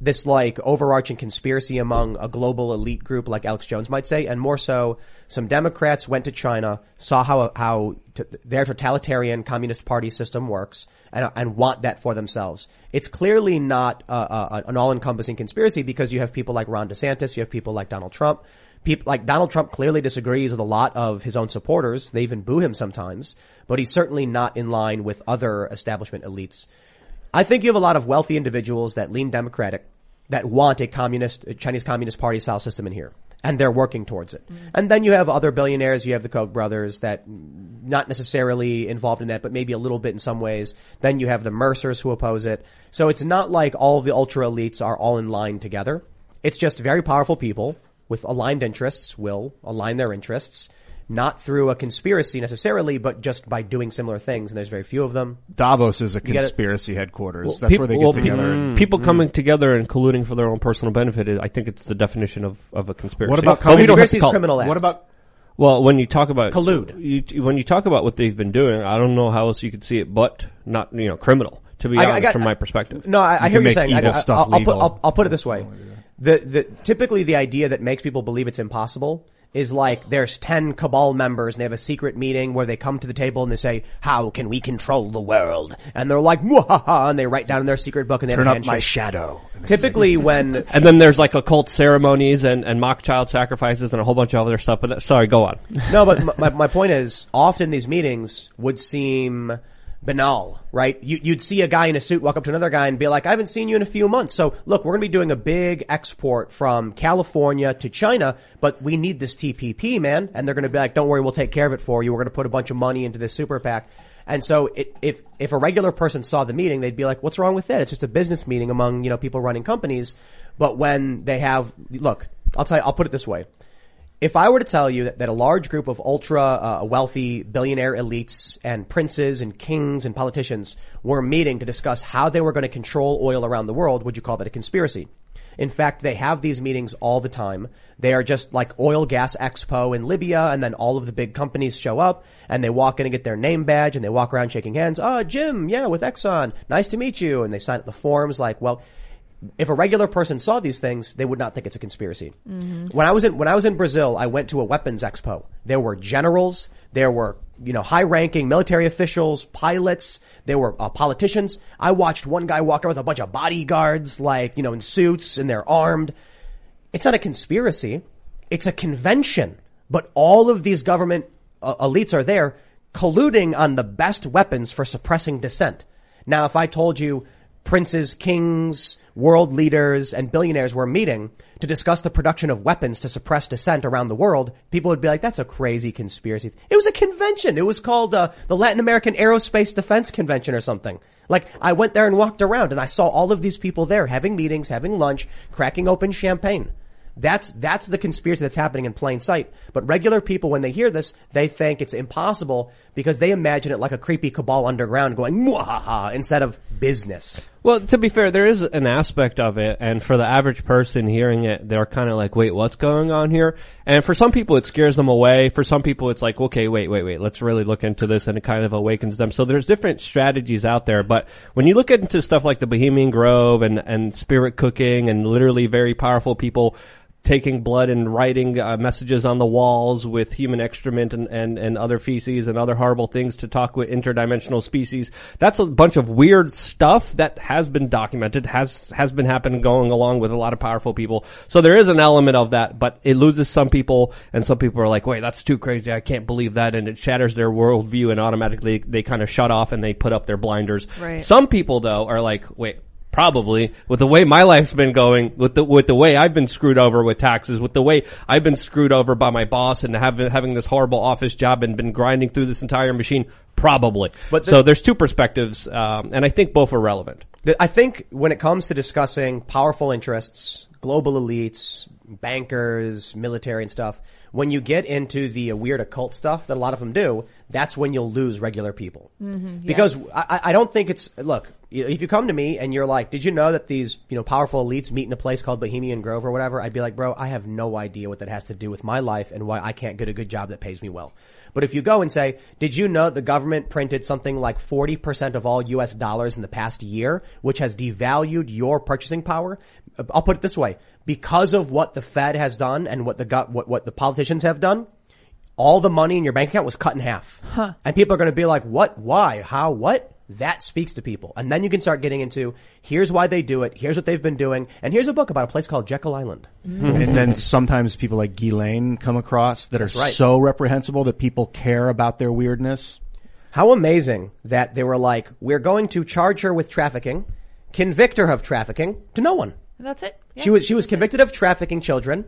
this like overarching conspiracy among a global elite group like Alex Jones might say, and more so some Democrats went to China, saw how, how t- their totalitarian communist party system works and, and want that for themselves. It's clearly not uh, uh, an all-encompassing conspiracy because you have people like Ron DeSantis, you have people like Donald Trump People like Donald Trump clearly disagrees with a lot of his own supporters. They even boo him sometimes, but he's certainly not in line with other establishment elites. I think you have a lot of wealthy individuals that lean democratic that want a communist, a Chinese communist party style system in here. And they're working towards it. Mm-hmm. And then you have other billionaires. You have the Koch brothers that not necessarily involved in that, but maybe a little bit in some ways. Then you have the Mercers who oppose it. So it's not like all the ultra elites are all in line together. It's just very powerful people with aligned interests will align their interests, not through a conspiracy necessarily, but just by doing similar things. And there's very few of them. Davos is a You get it? conspiracy headquarters. Well, That's peop- where they get well, pe- together. and- People Mm. coming together and colluding for their own personal benefit. I think it's the definition of, of a conspiracy. What about But we don't have Conspiracy is call- criminal act. What about Well, when you talk about Collude. you, when you talk about what they've been doing, I don't know how else you could see it, but not you know criminal. To be I- I honest, got- from my perspective. No, I, I You hear you're saying. I, evil I, stuff I'll, I'll put. I'll, I'll put it this way. The, the, typically the idea that makes people believe it's impossible is like there's 10 cabal members and they have a secret meeting where they come to the table and they say, how can we control the world? And they're like, Mwahaha, and they write down in their secret book and they turn up my shadow? Typically when, And then there's like occult ceremonies and, and mock child sacrifices and a whole bunch of other stuff. But that, sorry, go on. no, but my, my point is, often these meetings would seem banal, right? You, you'd see a guy in a suit walk up to another guy and be like, I haven't seen you in a few months. So look, we're going to be doing a big export from California to China, but we need this TPP, man. And they're going to be like, don't worry, we'll take care of it for you. We're going to put a bunch of money into this super PAC. And so it, if, if a regular person saw the meeting, they'd be like, what's wrong with that? It's just a business meeting among, you know, people running companies. But when they have, look, I'll tell you, I'll put it this way. If I were to tell you that, that a large group of ultra uh, wealthy billionaire elites and princes and kings and politicians were meeting to discuss how they were going to control oil around the world, would you call that a conspiracy? In fact, they have these meetings all the time. They are just like oil gas expo in Libya and then all of the big companies show up and they walk in and get their name badge and they walk around shaking hands. Oh, Jim, yeah, with Exxon. Nice to meet you. And they sign up the forms like, well, if a regular person saw these things, they would not think it's a conspiracy. When I was in when I was in Brazil, I went to a weapons expo. There were generals, there were you know high-ranking military officials, pilots, there were uh, politicians. I watched one guy walk around with a bunch of bodyguards, like you know in suits and they're armed. It's not a conspiracy; it's a convention. But all of these government uh, elites are there colluding on the best weapons for suppressing dissent. Now, if I told you princes, kings, world leaders, and billionaires were meeting to discuss the production of weapons to suppress dissent around the world, people would be like, that's a crazy conspiracy. It was a convention. It was called uh, the Latin American Aerospace Defense Convention or something. Like, I went there and walked around and I saw all of these people there having meetings, having lunch, cracking open champagne. That's, that's the conspiracy that's happening in plain sight. But regular people, when they hear this, they think it's impossible because they imagine it like a creepy cabal underground going, Mwahaha, instead of business. Well, to be fair, there is an aspect of it, and for the average person hearing it, they're kind of like, wait, what's going on here? And for some people, it scares them away. For some people, it's like, okay, wait, wait, wait, let's really look into this, and it kind of awakens them. So there's different strategies out there, but when you look into stuff like the Bohemian Grove and, and spirit cooking and literally very powerful people, taking blood and writing uh, messages on the walls with human excrement and, and, and other feces and other horrible things to talk with interdimensional species. That's a bunch of weird stuff that has been documented, has, has been happening going along with a lot of powerful people. So there is an element of that, but it loses some people and some people are like, wait, that's too crazy. I can't believe that. And it shatters their worldview and automatically they kind of shut off and they put up their blinders. Right. Some people though are like, wait, probably with the way my life's been going, with the with the way I've been screwed over with taxes, with the way I've been screwed over by my boss and having having this horrible office job and been grinding through this entire machine, probably. But the- so there's two perspectives, um, and I think both are relevant. The- I think when it comes to discussing powerful interests, global elites, bankers, military and stuff, when you get into the weird occult stuff that a lot of them do, that's when you'll lose regular people. Mhm, Because yes. I, I don't think it's, look, if you come to me and you're like, did you know that these, you know, powerful elites meet in a place called Bohemian Grove or whatever? I'd be like, bro, I have no idea what that has to do with my life and why I can't get a good job that pays me well. But if you go and say, did you know the government printed something like 40% of all US dollars in the past year, which has devalued your purchasing power? I'll put it this way. Because of what the Fed has done and what the, what, what the politicians have done, all the money in your bank account was cut in half. Huh. And people are going to be like, what? Why? How? What? That speaks to people. And then you can start getting into here's why they do it, here's what they've been doing, and here's a book about a place called Jekyll Island. Mm-hmm. And then sometimes people like Ghislaine come across that are right. so reprehensible that people care about their weirdness. How amazing that they were like, we're going to charge her with trafficking, convict her of trafficking to no one. That's it. She was she was convicted of trafficking children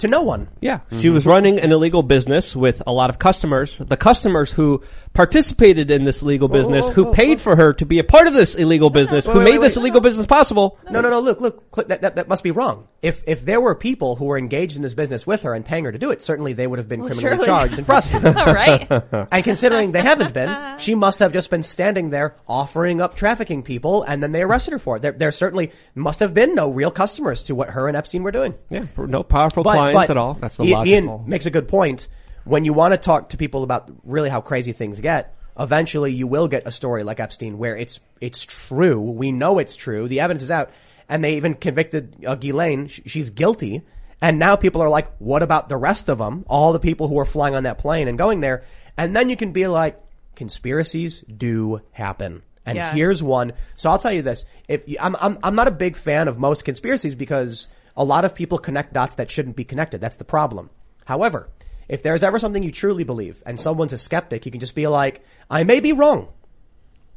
to no one. Yeah, she was running an illegal business with a lot of customers. The customers who participated in this illegal business, whoa, who whoa, paid for her to be a part of this illegal business, Wait, who wait, made wait, this wait. illegal business possible. No, no, no. Look, look. Cl- That, that, that must be wrong. If if there were people who were engaged in this business with her and paying her to do it, certainly they would have been Well, criminally surely. charged and prosecuted. Right. And considering they haven't been, she must have just been standing there offering up trafficking people, and then they arrested her for it. There, there certainly must have been no real customers to what her and Epstein were doing. Yeah, no powerful But- clients but at all. That's the Ian, logical. Ian makes a good point. When you want to talk to people about really how crazy things get, eventually you will get a story like Epstein where it's it's true. We know it's true. The evidence is out, and they even convicted uh, Ghislaine. Sh- She's guilty, and now people are like, "What about the rest of them? All the people who were flying on that plane and going there?" And then you can be like, "Conspiracies do happen." And Yeah. here's one. So I'll tell you this: if you, I'm, I'm I'm not a big fan of most conspiracies because a lot of people connect dots that shouldn't be connected. That's the problem. However, if there's ever something you truly believe and someone's a skeptic, you can just be like, "I may be wrong,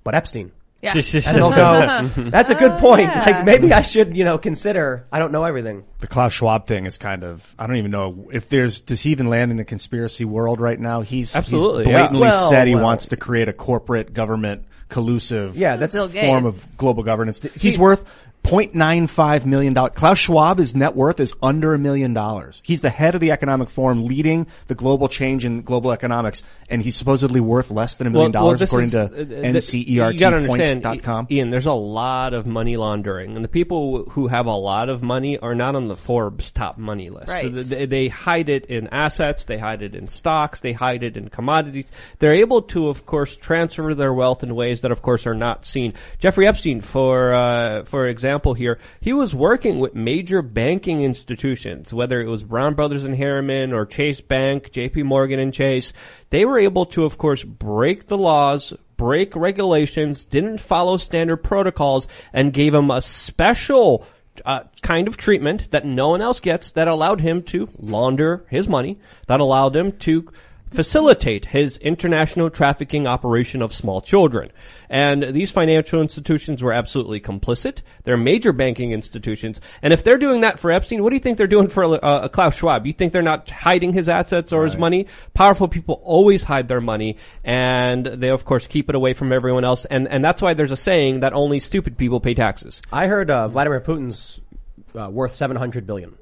but Epstein." Yeah. and they'll go, "That's a good oh, point. yeah. Like maybe I should, you know, consider. I don't know everything." The Klaus Schwab thing is kind of, I don't even know if there's, does he even land in the conspiracy world right now? He's, Absolutely, he's yeah. blatantly Well, said he well. wants to create a corporate government collusive Yeah, that's Bill form of global governance. He's see- worth 0.95 million dollars. Klaus Schwab's net worth is under a million dollars. He's the head of the economic forum leading the global change in global economics and he's supposedly worth less than a million dollars this according is- to uh, uh, You gotta understand, Ian, there's a lot of money laundering, and the people who have a lot of money are not on the Forbes top money list. Right. They, they hide it in assets, they hide it in stocks, they hide it in commodities. They're able to, of course, transfer their wealth in ways that, of course, are not seen. Jeffrey Epstein, for uh, for example, here he was working with major banking institutions, whether it was Brown Brothers and Harriman or Chase Bank, J.P. Morgan and Chase. They were able to, of course, break the laws, break regulations, didn't follow standard protocols, and gave him a special uh, kind of treatment that no one else gets that allowed him to launder his money, that allowed him to facilitate his international trafficking operation of small children. And these financial institutions were absolutely complicit. They're major banking institutions. And if they're doing that for Epstein, what do you think they're doing for uh, uh, Klaus Schwab? You think they're not hiding his assets or his money? Powerful people always hide their money and they of course keep it away from everyone else. And, and that's why there's a saying that only stupid people pay taxes. I heard uh, Vladimir Putin's uh, worth seven hundred billion.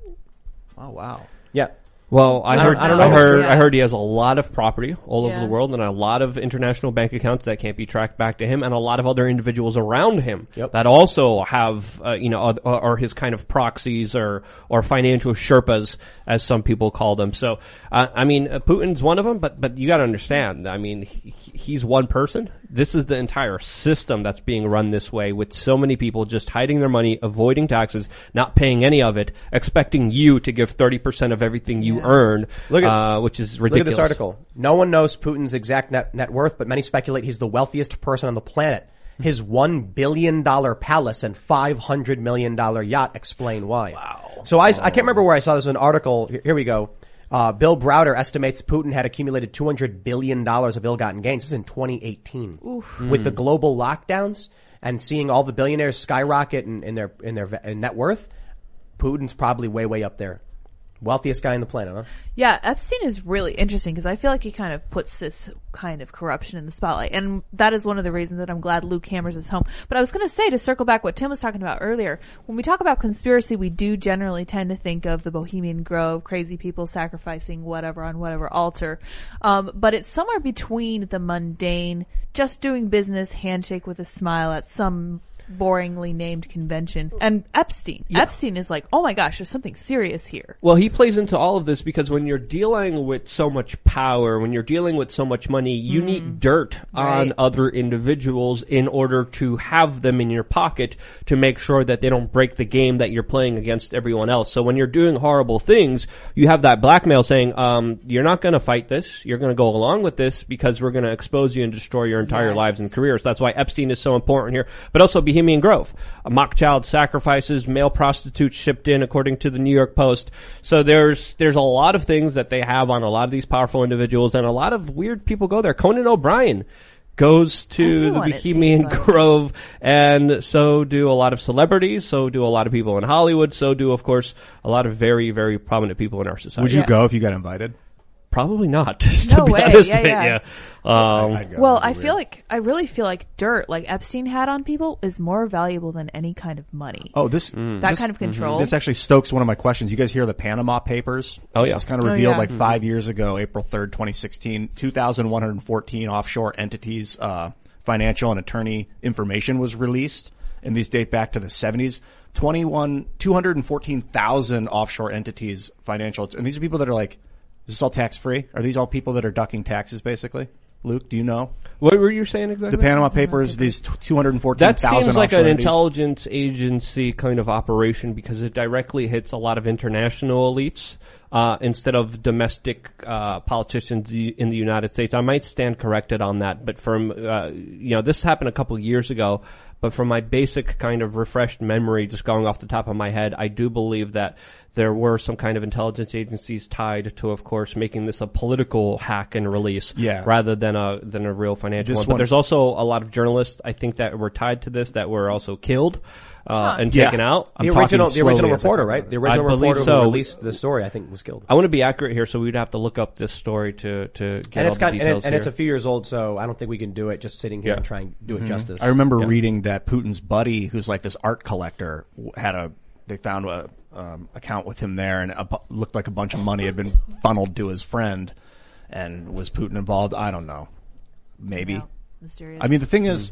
Oh wow. Yeah. Well, I, I heard, I don't know if it's heard, true. I heard he has a lot of property all over the world and a lot of international bank accounts that can't be tracked back to him and a lot of other individuals around him Yep. that also have, uh, you know, are, are his kind of proxies or, or financial Sherpas, as some people call them. So, uh, I mean, uh, Putin's one of them, but, but you gotta understand, I mean, he, he's one person. This is the entire system that's being run this way with so many people just hiding their money, avoiding taxes, not paying any of it, expecting you to give 30% of everything you earn, Look at- uh, which is ridiculous. Look at this article. No one knows Putin's exact net, net worth, but many speculate he's the wealthiest person on the planet. His one billion dollar palace and five hundred million dollar yacht explain why. Wow. So I, I can't remember where I saw this in an article. Here, here we go. Uh, Bill Browder estimates Putin had accumulated two hundred billion dollars of ill-gotten gains. This is in 2018. With the global lockdowns and seeing all the billionaires skyrocket in, in their in their v- net worth, Putin's probably way way up there. Wealthiest guy on the planet, huh? Yeah, Epstein is really interesting because I feel like he kind of puts this kind of corruption in the spotlight. And that is one of the reasons that I'm glad Luke Hammers is home. But I was going to say, to circle back what Tim was talking about earlier, when we talk about conspiracy, we do generally tend to think of the Bohemian Grove, crazy people sacrificing whatever on whatever altar. Um, but it's somewhere between the mundane, just doing business, handshake with a smile at some boringly named convention. And Epstein. Epstein is like, oh my gosh, there's something serious here. Well, he plays into all of this because when you're dealing with so much power, when you're dealing with so much money, you need dirt on Right. other individuals in order to have them in your pocket to make sure that they don't break the game that you're playing against everyone else. So when you're doing horrible things, you have that blackmail saying, um, you're not going to fight this. You're going to go along with this because we're going to expose you and destroy your entire Yes. lives and careers. That's why Epstein is so important here. But also Bohemian Grove. Uh, mock child sacrifices, male prostitutes shipped in according to the New York Post. So there's, there's a lot of things that they have on a lot of these powerful individuals and a lot of weird people go there. Conan O'Brien goes to the it Bohemian like. Grove and so do a lot of celebrities, so do a lot of people in Hollywood, so do of course a lot of very, very prominent people in our society. Would you go if you got invited? Probably not. to No be way. honest Yeah, with yeah. you. Um, I'd. Well, I feel like I really feel like dirt, like Epstein had on people, is more valuable than any kind of money. Oh, this Mm. that this- kind of control. This actually stokes one of my questions. You guys hear the Panama Papers? Oh, This yeah. was kind of Oh, revealed yeah. like five years ago, April 3rd, 2016. 2,114 offshore entities, uh, financial and attorney information was released. And these date back to the 70s. 21, 214,000 offshore entities, financial. And these are people that are like, is this all tax free? Are these all people that are ducking taxes basically? Luke, do you know? what were you saying exactly? The Panama Papers, these 214,000 That seems like an intelligence agency kind of operation because it directly hits a lot of international elites uh, instead of domestic uh, politicians in the United States. I might stand corrected on that, but from uh, you know this happened a couple years ago. But from my basic kind of refreshed memory, just going off the top of my head, I do believe that there were some kind of intelligence agencies tied to, of course, making this a political hack and release, Yeah. rather than a than a real financial Just one. But one- there's also a lot of journalists I think that were tied to this that were also killed uh, and Yeah. taken out. I'm the original, the original slowly as I reporter, right? The original I reporter so. who released the story, I think, was killed. I want to be accurate here, so we'd have to look up this story to to get and all it's the got and, it, and it's a few years old, so I don't think we can do it just sitting here Yeah. and try and do it justice. Mm-hmm. I remember Yeah. reading that Putin's buddy, who's like this art collector, had a. They found a um, account with him there, and a, looked like a bunch of money had been funneled to his friend. And was Putin involved? I don't know. Maybe. No, mysterious. I mean, the thing is,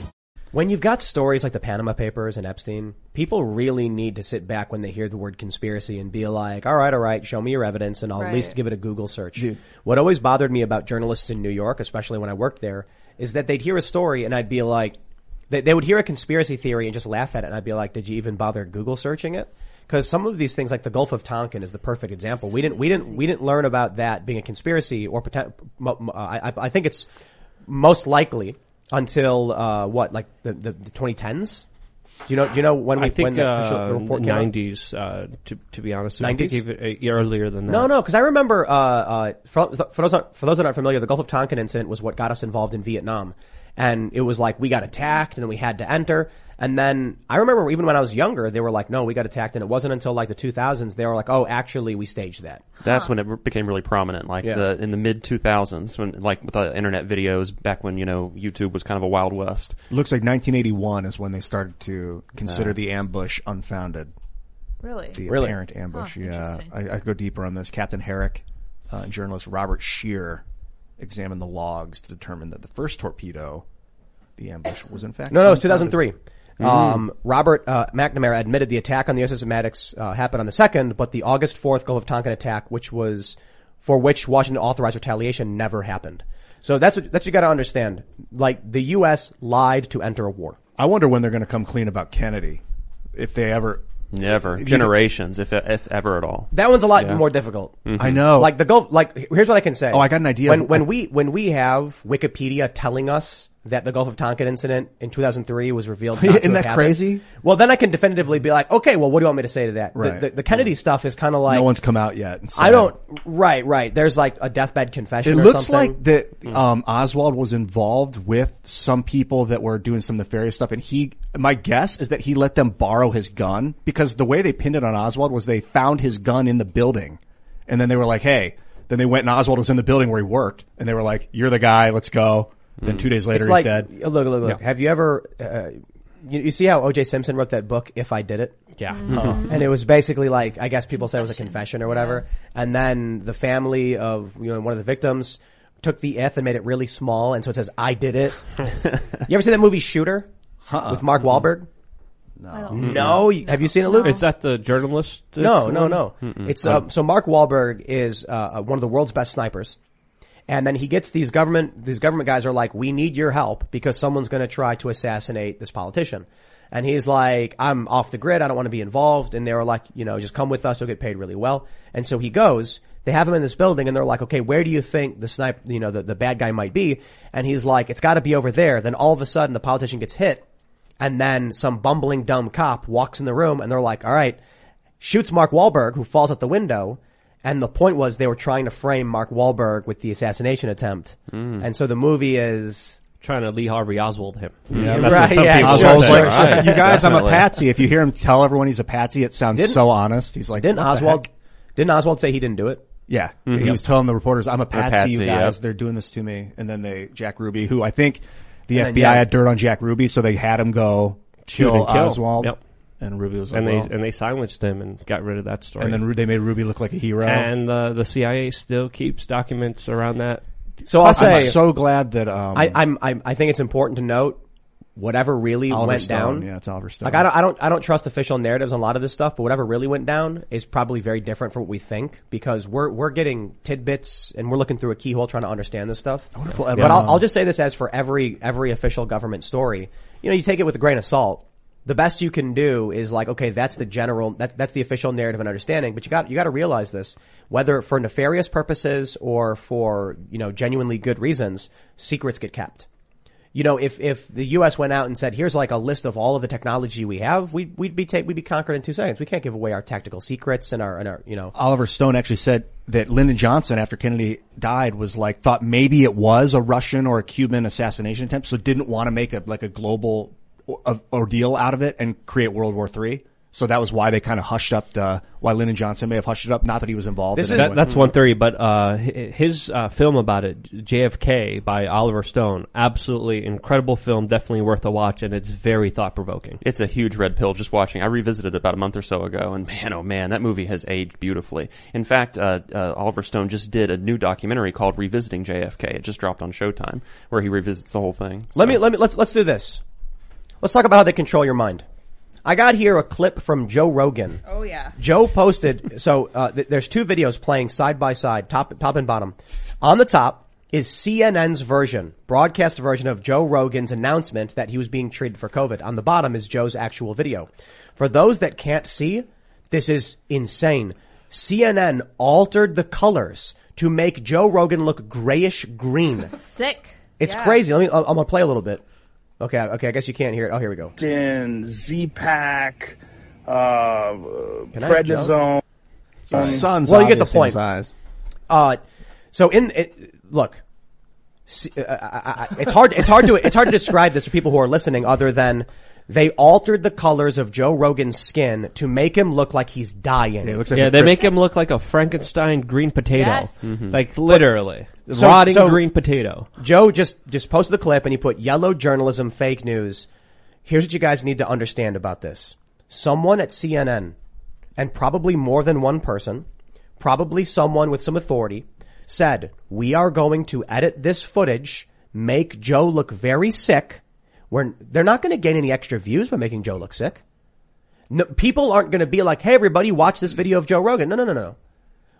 When you've got stories like the Panama Papers and Epstein, people really need to sit back when they hear the word conspiracy and be like, all right, all right, show me your evidence and I'll at Right. least give it a Google search. What always bothered me about journalists in New York, especially when I worked there, is that they'd hear a story and I'd be like, they, they would hear a conspiracy theory and just laugh at it and I'd be like, did you even bother Google searching it? Because some of these things, like the Gulf of Tonkin, is the perfect example. We didn't, we didn't, we didn't learn about that being a conspiracy or poten- mo- mo- I, I- I think it's most likely until uh, what, like the, the, the 2010s. Do you know? Do you know when we I think when the official uh, report came out? 90s, uh, to, to be honest. I think 90s? even, uh, earlier than that. No, no, because I remember uh, uh, for, for those not, for those that aren't familiar, the Gulf of Tonkin incident was what got us involved in Vietnam, and it was like we got attacked and then we had to enter. And then I remember even when I was younger, they were like, "No, we got attacked," and it wasn't until like the 2000s they were like, "Oh, actually, we staged that." That's when it became really prominent, like Yeah. the in the mid 2000s, when like with the internet videos back when you know YouTube was kind of a wild west. looks like 1981 is when they started to consider Uh. the ambush unfounded. Really? The Really? apparent ambush. Huh, yeah, interesting. I, I go deeper on this. Captain Herrick, uh, journalist Robert Scheer, examined the logs to determine that the first torpedo, the ambush, was in fact No, no, it was unfounded. 2003. Um, Robert uh, McNamara admitted the attack on the USS Maddox uh, happened on the second, but the August 4th Gulf of Tonkin attack, which was for which Washington authorized retaliation, never happened. So that's what, that's what you got to understand. Like the U.S. lied to enter a war. I wonder when they're going to come clean about Kennedy, if they ever. Never generations, if if ever at all. That one's a lot Yeah. more difficult. Mhm. I know. Like the Gulf, like here's what I can say. Oh, I got an idea. When when we when we have Wikipedia telling us that the Gulf of Tonkin incident in 2003 was revealed, Isn't that happened, crazy? Well, then I can definitively be like, okay, well, what do you want me to say to that? The- Right. The, the Kennedy stuff is kind of like no one's come out yet. and I don't. Right, right. There's like a deathbed confession. It looks something. like that um, Oswald was involved with some people that were doing some nefarious stuff, and he. My guess is that he let them borrow his gun because the way they pinned it on Oswald was they found his gun in the building, and then they were like, "Hey." Then they went and Oswald was in the building where he worked, and they were like, "You're the guy. Let's go." Then two days later, it's he's like, dead. Look, look, look. Yeah. Have you ever? Uh, you, you see how O.J. Simpson wrote that book, "If I Did It." Yeah. Uh, and it was basically like I guess people said it was a confession or whatever. And then the family of you know one of the victims took the if and made it really small, and so it says I did it. you ever see that movie Shooter with Mark Wahlberg? No. No, You- have you seen it, Luke? Is that the journalist? uh, No, no, no. Mm-mm. It's uh, so Mark Wahlberg is uh, one of the world's best snipers, and then he gets these government these government guys are like, "We need your help because someone's going to try to assassinate this politician," and he's like, "I'm off the grid. I don't want to be involved." And they were like, "You know, just come with us. You'll get paid really well." And so he goes. They have him in this building, and they're like, "Okay, where do you think the snipe, you know, the, the bad guy might be?" And he's like, "It's got to be over there." Then all of a sudden, the politician gets hit, and then some bumbling dumb cop walks in the room and they're like, all right, shoots Mark Wahlberg who falls out the window. And the point was they were trying to frame Mark Wahlberg with the assassination attempt. Mm. And so the movie is Trying to Lee Harvey Oswald him. Yeah, That's right, what some yeah, people sure, Oswald's say. like, sure. you guys, I'm a patsy. If you hear him tell everyone he's a patsy, it sounds Didn't- so honest. He's like, didn't Oswald didn't Oswald say he didn't do it? Yeah, Mhm. he was telling the reporters, "I'm a patsy, you guys. yep. They're doing this to me." And then they Jack Ruby, who I think the And then, FBI yeah. had dirt on Jack Ruby, so they had him go Shoot kill and kill. Oswald. Yep. And Ruby was like, And they well. and they silenced him and got rid of that story. and then Ru- they made Ruby look like a hero. and uh, the CIA still keeps documents around that. So I'll I'm say, so glad that um, I, I'm, I'm, I think it's important to note whatever really Oliver went Stone, down. yeah, it's Oliver Stone. Like I don't, I don't, I don't trust official narratives on a lot of this stuff, but whatever really went down is probably very different from what we think because we're we're getting tidbits and we're looking through a keyhole trying to understand this stuff. wonderful Ed But I'll, I'll just say this as for every every official government story, you know, you take it with a grain of salt. The best you can do is like, okay, that's the general, that, that's the official narrative and understanding, but you got, you got to realize this, whether for nefarious purposes or for, you know, genuinely good reasons, secrets get kept you know, if, if the U.S. went out and said, here's like a list of all of the technology we have, we'd, we'd be ta- we'd be conquered in two seconds. We can't give away our tactical secrets and our, and our, you know. Oliver Stone actually said that Lyndon Johnson, after Kennedy died, was like thought maybe it was a Russian or a Cuban assassination attempt, so didn't want to make a like a global of- ordeal out of it and create World War Three. So that was why they kind of hushed up the why Lyndon Johnson may have hushed it up. Not that he was involved. This in is- That, that's one theory, but uh, his uh, film about it, JFK by Oliver Stone, absolutely incredible film, definitely worth a watch, and it's very thought provoking. It's a huge red pill just watching. I revisited it about a month or so ago, and man, oh man, that movie has aged beautifully. In fact, uh, uh, Oliver Stone just did a new documentary called Revisiting JFK. It just dropped on Showtime, where he revisits the whole thing. Let me, let me, let's, let's do this. Let's talk about how they control your mind. I got here a clip from Joe Rogan. Oh yeah. Joe posted, so, uh, th- there's two videos playing side by side, top, top and bottom. On the top is CNN's version, broadcast version of Joe Rogan's announcement that he was being treated for COVID. On the bottom is Joe's actual video. For those that can't see, this is insane. CNN altered the colors to make Joe Rogan look grayish green. Sick. It's Yeah. crazy. Let me, I'm gonna play a little bit. Okay, okay, I guess you can't hear it. Oh, here we go. in Z-Pack, uh, Can I have prednisone. His son's Well, you get the obvious in point. his eyes. Uh, so in it, look, see, uh, I, I, it's hard. It's hard to it's hard to describe this to people who are listening, other than they altered the colors of Joe Rogan's skin to make him look like he's dying. Yeah, it looks like Yeah, a they Chris- make him look like a Frankenstein green potato, Yes. like mm-hmm. literally So- rotting so- green potato. Joe just just posted the clip and he put yellow journalism fake news. Here's what you guys need to understand about this. Someone at CNN and probably more than one person, probably someone with some authority said, "We are going to edit this footage, make Joe look very sick. We're they're not going to gain any extra views by making Joe look sick. No, people aren't going to be like, "Hey everybody, watch this video of Joe Rogan." No, no, no, no.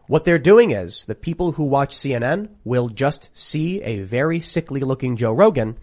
What they're doing is the people who watch CNN will just see a very sickly looking Joe Rogan.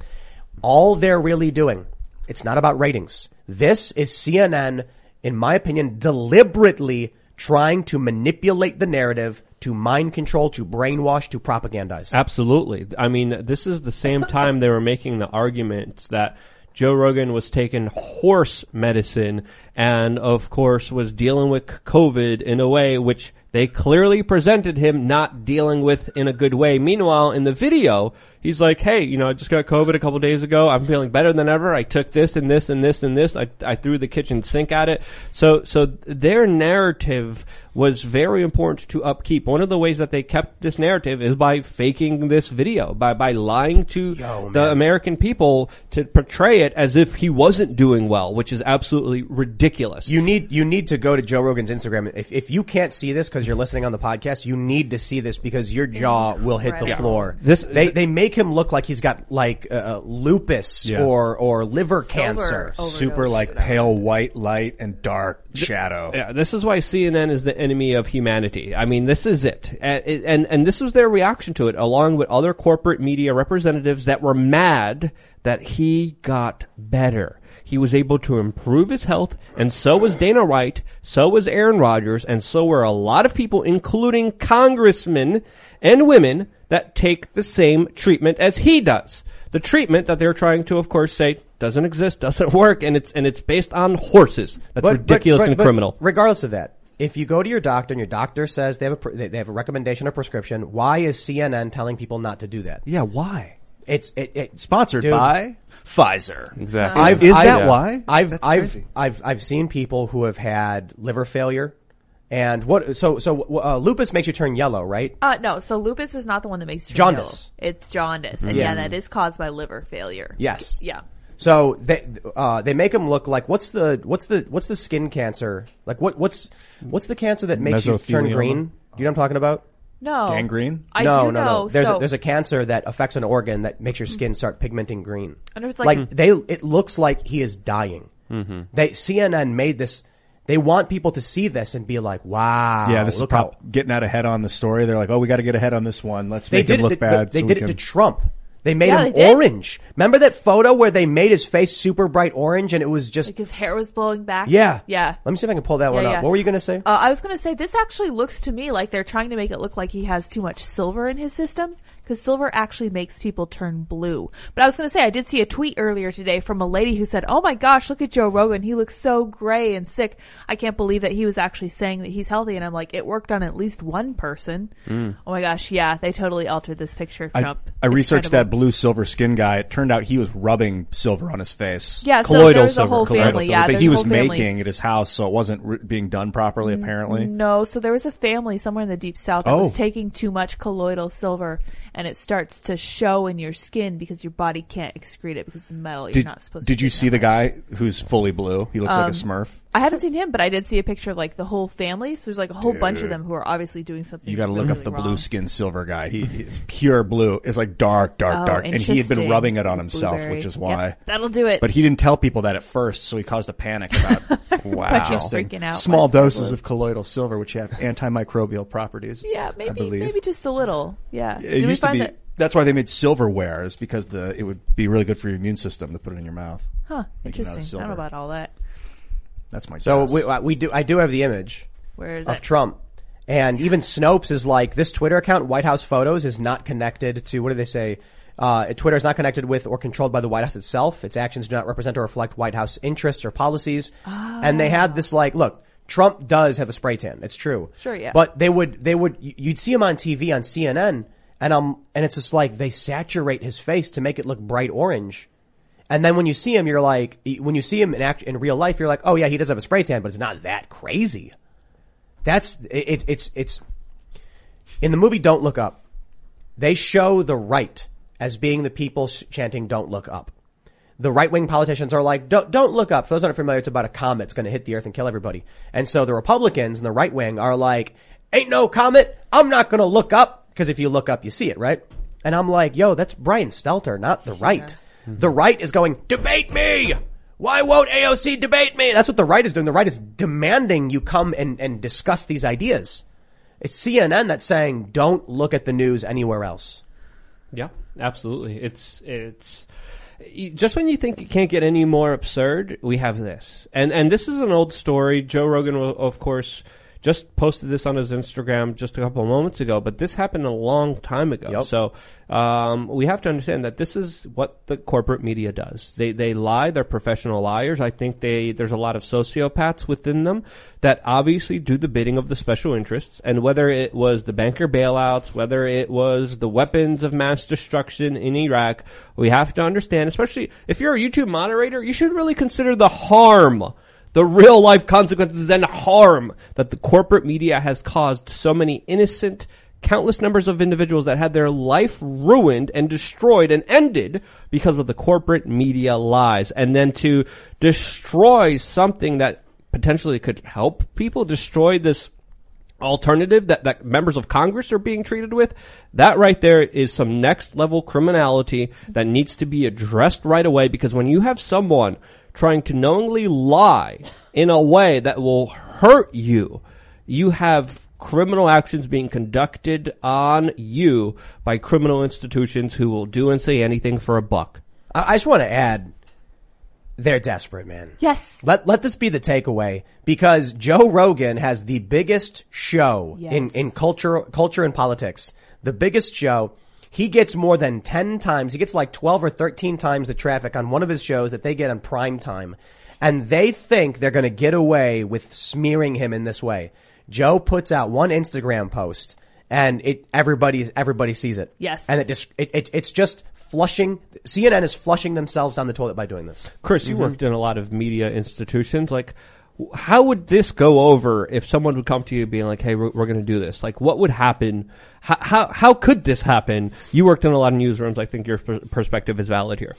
All they're really doing, It's not about ratings. This is CNN, in my opinion, deliberately trying to manipulate the narrative, to mind control, to brainwash, to propagandize. Absolutely. I mean, this is the same time they were making the arguments that Joe Rogan was taking horse medicine and of course was dealing with COVID in a way which they clearly presented him not dealing with in a good way. Meanwhile, in the video, he's like, "Hey, you know, I just got COVID a couple days ago. I'm feeling better than ever. I took this and this and this and this. I, I threw the kitchen sink at it." So, so their narrative was very important to upkeep. One of the ways that they kept this narrative is by faking this video, by by lying to the American people to portray it as if he wasn't doing well, which is absolutely ridiculous. You need you need to go to Joe Rogan's Instagram. If if you can't see this because you're listening on the podcast, you need to see this because your jaw will hit the floor. This- they they make him look like he's got like uh, lupus Yeah. or or liver cancer. Super like pale white light and dark shadow. Yeah, this is why CNN is the enemy of humanity. I mean, this is it. And, and, and this was their reaction to it, along with other corporate media representatives that were mad that he got better. He was able to improve his health, and so was Dana White, so was Aaron Rodgers, and so were a lot of people, including congressmen and women, that take the same treatment as he does. The treatment that they're trying to, of course, say doesn't exist, doesn't work, and it's and it's based on horses. That's But- ridiculous but- but- and but criminal. Regardless of that, if you go to your doctor and your doctor says they have a they they have a recommendation or prescription, why is CNN telling people not to do that? Yeah, why? It's it, it Sponsored dude, by Pfizer. Exactly. I've, Is I've- that why? I've That's I've. I've I've seen people who have had liver failure, and what so so uh, lupus makes you turn yellow, right? Uh, no, so lupus is not the one that makes you Jaundice. yellow. It's jaundice, and Yeah. yeah, that is caused by liver failure. Yes. Yeah. So they uh, they make them look like what's the what's the what's the skin cancer like what what's what's the cancer that makes you turn green? Do you know what I'm talking about? No. Gangrene? I no, do no, know. no. There's so, a, there's a cancer that affects an organ that makes your skin start pigmenting green. And it's like- they, it looks like he is dying. Mm-hmm. They CNN made this. They want people to see this and be like, "Wow, yeah, this is look prop- how getting out ahead on the story. They're like, oh, we got to get ahead on this one. Let's they make did it look it. bad. They so did we it to Trump. They made Yeah, him they orange. Remember that photo where they made his face super bright orange and it was just like his hair was blowing back. yeah, Yeah. Let me see if I can pull that one Yeah, up. yeah. What were you gonna say? Uh, I was going to say this actually looks to me like they're trying to make it look like he has too much silver in his system because silver actually makes people turn blue. But I was going to say I did see a tweet earlier today from a lady who said, "Oh my gosh, look at Joe Rogan. He looks so gray and sick. I can't believe that he was actually saying that he's healthy." And I'm like, "It worked on at least one person." Mm. Oh my gosh, yeah, they totally altered this picture of I, Trump. I It's researched incredible. that blue silver skin guy. It turned out he was rubbing silver on his face. Yeah, so Colloidal a silver, whole family, silver, yeah, that he was making at his house, so it wasn't re- being done properly. Apparently, No, so there was a family somewhere in the deep south that Oh. was taking too much colloidal silver, and it starts to show in your skin because your body can't excrete it because it's metal. You're did not supposed. To Did to you see the much. guy who's fully blue? He looks like Um, a Smurf. I haven't seen him, but I did see a picture of like the whole family. So there's like a whole bunch of them who are obviously doing something. You got to look really up the wrong. blue skin silver guy. He it's pure blue. It's like dark, dark, Oh, dark, and he had been interesting. rubbing it on himself, Blueberry. which is Yep, why. that'll do it. But he didn't tell people that at first, so he caused a panic about Wow. Interesting. freaking out Small by doses silver. of colloidal silver, which have antimicrobial properties. Yeah, I maybe believe. maybe just a little. Yeah. It Did we used to find be. that? That's why they made silverware, is because the it would be really good for your immune system to put it in your mouth. Huh. Make it out of Interesting. I don't know silver. about all that. That's my So guess. we, uh, we do. I do have the image Where is of that? Trump, and even Snopes is like this Twitter account, White House Photos, is not connected to what do they say? Uh, Twitter is not connected with or controlled by the White House itself. Its actions do not represent or reflect White House interests or policies. And they had this like, look, Trump does have a spray tan. It's true. Sure, yeah. But they would, they would, you'd see him on TV on CNN, and um, and it's just like they saturate his face to make it look bright orange. And then when you see him, you're like, when you see him in act, in real life, you're like, oh yeah, he does have a spray tan, but it's not that crazy. That's it, it, it's it's in the movie. Don't look up. They show the right as being the people sh- chanting "Don't look up." The right wing politicians are like, "Don't don't look up." For those aren't familiar, it's about a comet that's going to hit the earth and kill everybody. And so the Republicans and the right wing are like, "Ain't no comet. I'm not going to look up because if you look up, you see it, right?" And I'm like, "Yo, that's Brian Stelter, not the right." The right is going, "Debate me." Why won't AOC debate me? That's what the right is doing. The right is demanding you come and, and discuss these ideas. It's CNN that's saying, don't look at the news anywhere else. Yeah, absolutely. It's it's just when you think it can't get any more absurd, we have this. And and this is an old story. Joe Rogan, of course, just posted this on his Instagram just a couple of moments ago, but this happened a long time ago. So um, we have to understand that this is what the corporate media does. They they lie. They're professional liars. I think they there's a lot of sociopaths within them that obviously do the bidding of the special interests. And whether it was the banker bailouts, whether it was the weapons of mass destruction in Iraq, we have to understand, especially if you're a YouTube moderator, you should really consider the harm the real life consequences and harm that the corporate media has caused so many innocent, countless numbers of individuals that had their life ruined and destroyed and ended because of the corporate media lies. And then to destroy something that potentially could help people destroy this alternative that, that members of Congress are being treated with, that right there is some next level criminality that needs to be addressed right away because when you have someone trying to knowingly lie in a way that will hurt you, you have criminal actions being conducted on you by criminal institutions who will do and say anything for a buck. I, I just want to add, they're desperate, man. Yes. Let let this be the takeaway because Joe Rogan has the biggest show in in culture culture and politics. The biggest show. He gets more than 10 times. He gets like 12 or 13 times the traffic on one of his shows that they get on prime time. And they think they're going to get away with smearing him in this way. Joe puts out one Instagram post and it everybody everybody sees it. Yes. And it just it, it it's just flushing CNN is flushing themselves down the toilet by doing this. Chris, you mm-hmm. worked in a lot of media institutions. Like, w- how would this go over if someone would come to you being like, "Hey, we're, we're going to do this"? Like, what would happen? How, how how could this happen? You worked in a lot of newsrooms. I think your per- perspective is valid here.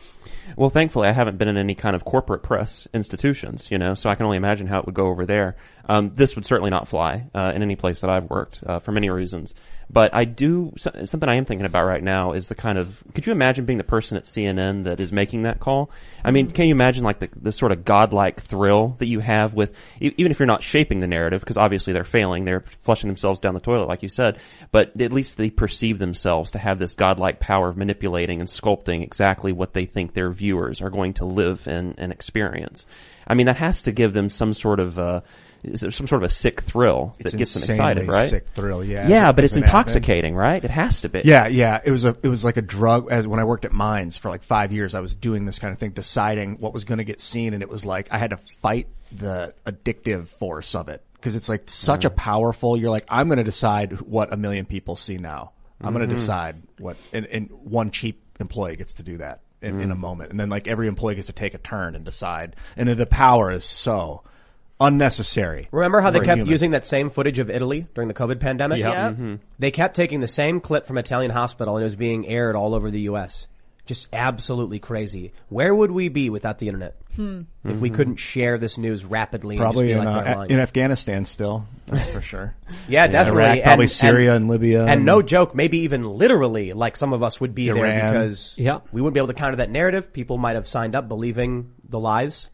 Well, thankfully, I haven't been in any kind of corporate press institutions, you know, so I can only imagine how it would go over there. Um, this would certainly not fly uh, in any place that I've worked uh, for many reasons. But I do something I am thinking about right now is the kind of could you imagine being the person at CNN that is making that call? I mean, can you imagine like the, the sort of godlike thrill that you have with even if you're not shaping the narrative because obviously they're failing, they're flushing themselves down the toilet like you said, but at least they perceive themselves to have this godlike power of manipulating and sculpting exactly what they think their viewers are going to live and, and experience. I mean, that has to give them some sort of uh, is there some sort of a sick thrill that It's gets them excited, right? sick thrill, yeah, Yeah, but it's intoxicating, right? It has to be. Yeah, yeah. It was a it was like a drug. As when I worked at Minds for like five years, I was doing this kind of thing, deciding what was going to get seen, and it was like I had to fight the addictive force of it because it's like such a powerful. You're like, I'm going to decide what a million people see now. I'm going Mhm. to decide what, and, and one cheap employee gets to do that in, in a Mm. moment, and then like every employee gets to take a turn and decide, and then the power is so unnecessary. Remember how they kept human. using that same footage of Italy during the COVID pandemic? Yep. Yep. Mhm. They kept taking the same clip from Italian hospital and it was being aired all over the U.S. Just absolutely crazy. Where would we be without the internet? Hmm. If we Mhm. couldn't share this news rapidly Probably and in, just be like uh, they're in Afghanistan still, for sure. Yeah, definitely. Iraq, probably Syria and, Libya, And, no joke, maybe even literally, like some of us would be there because Yeah. we wouldn't be able to counter that narrative. People might have signed up believing the lies.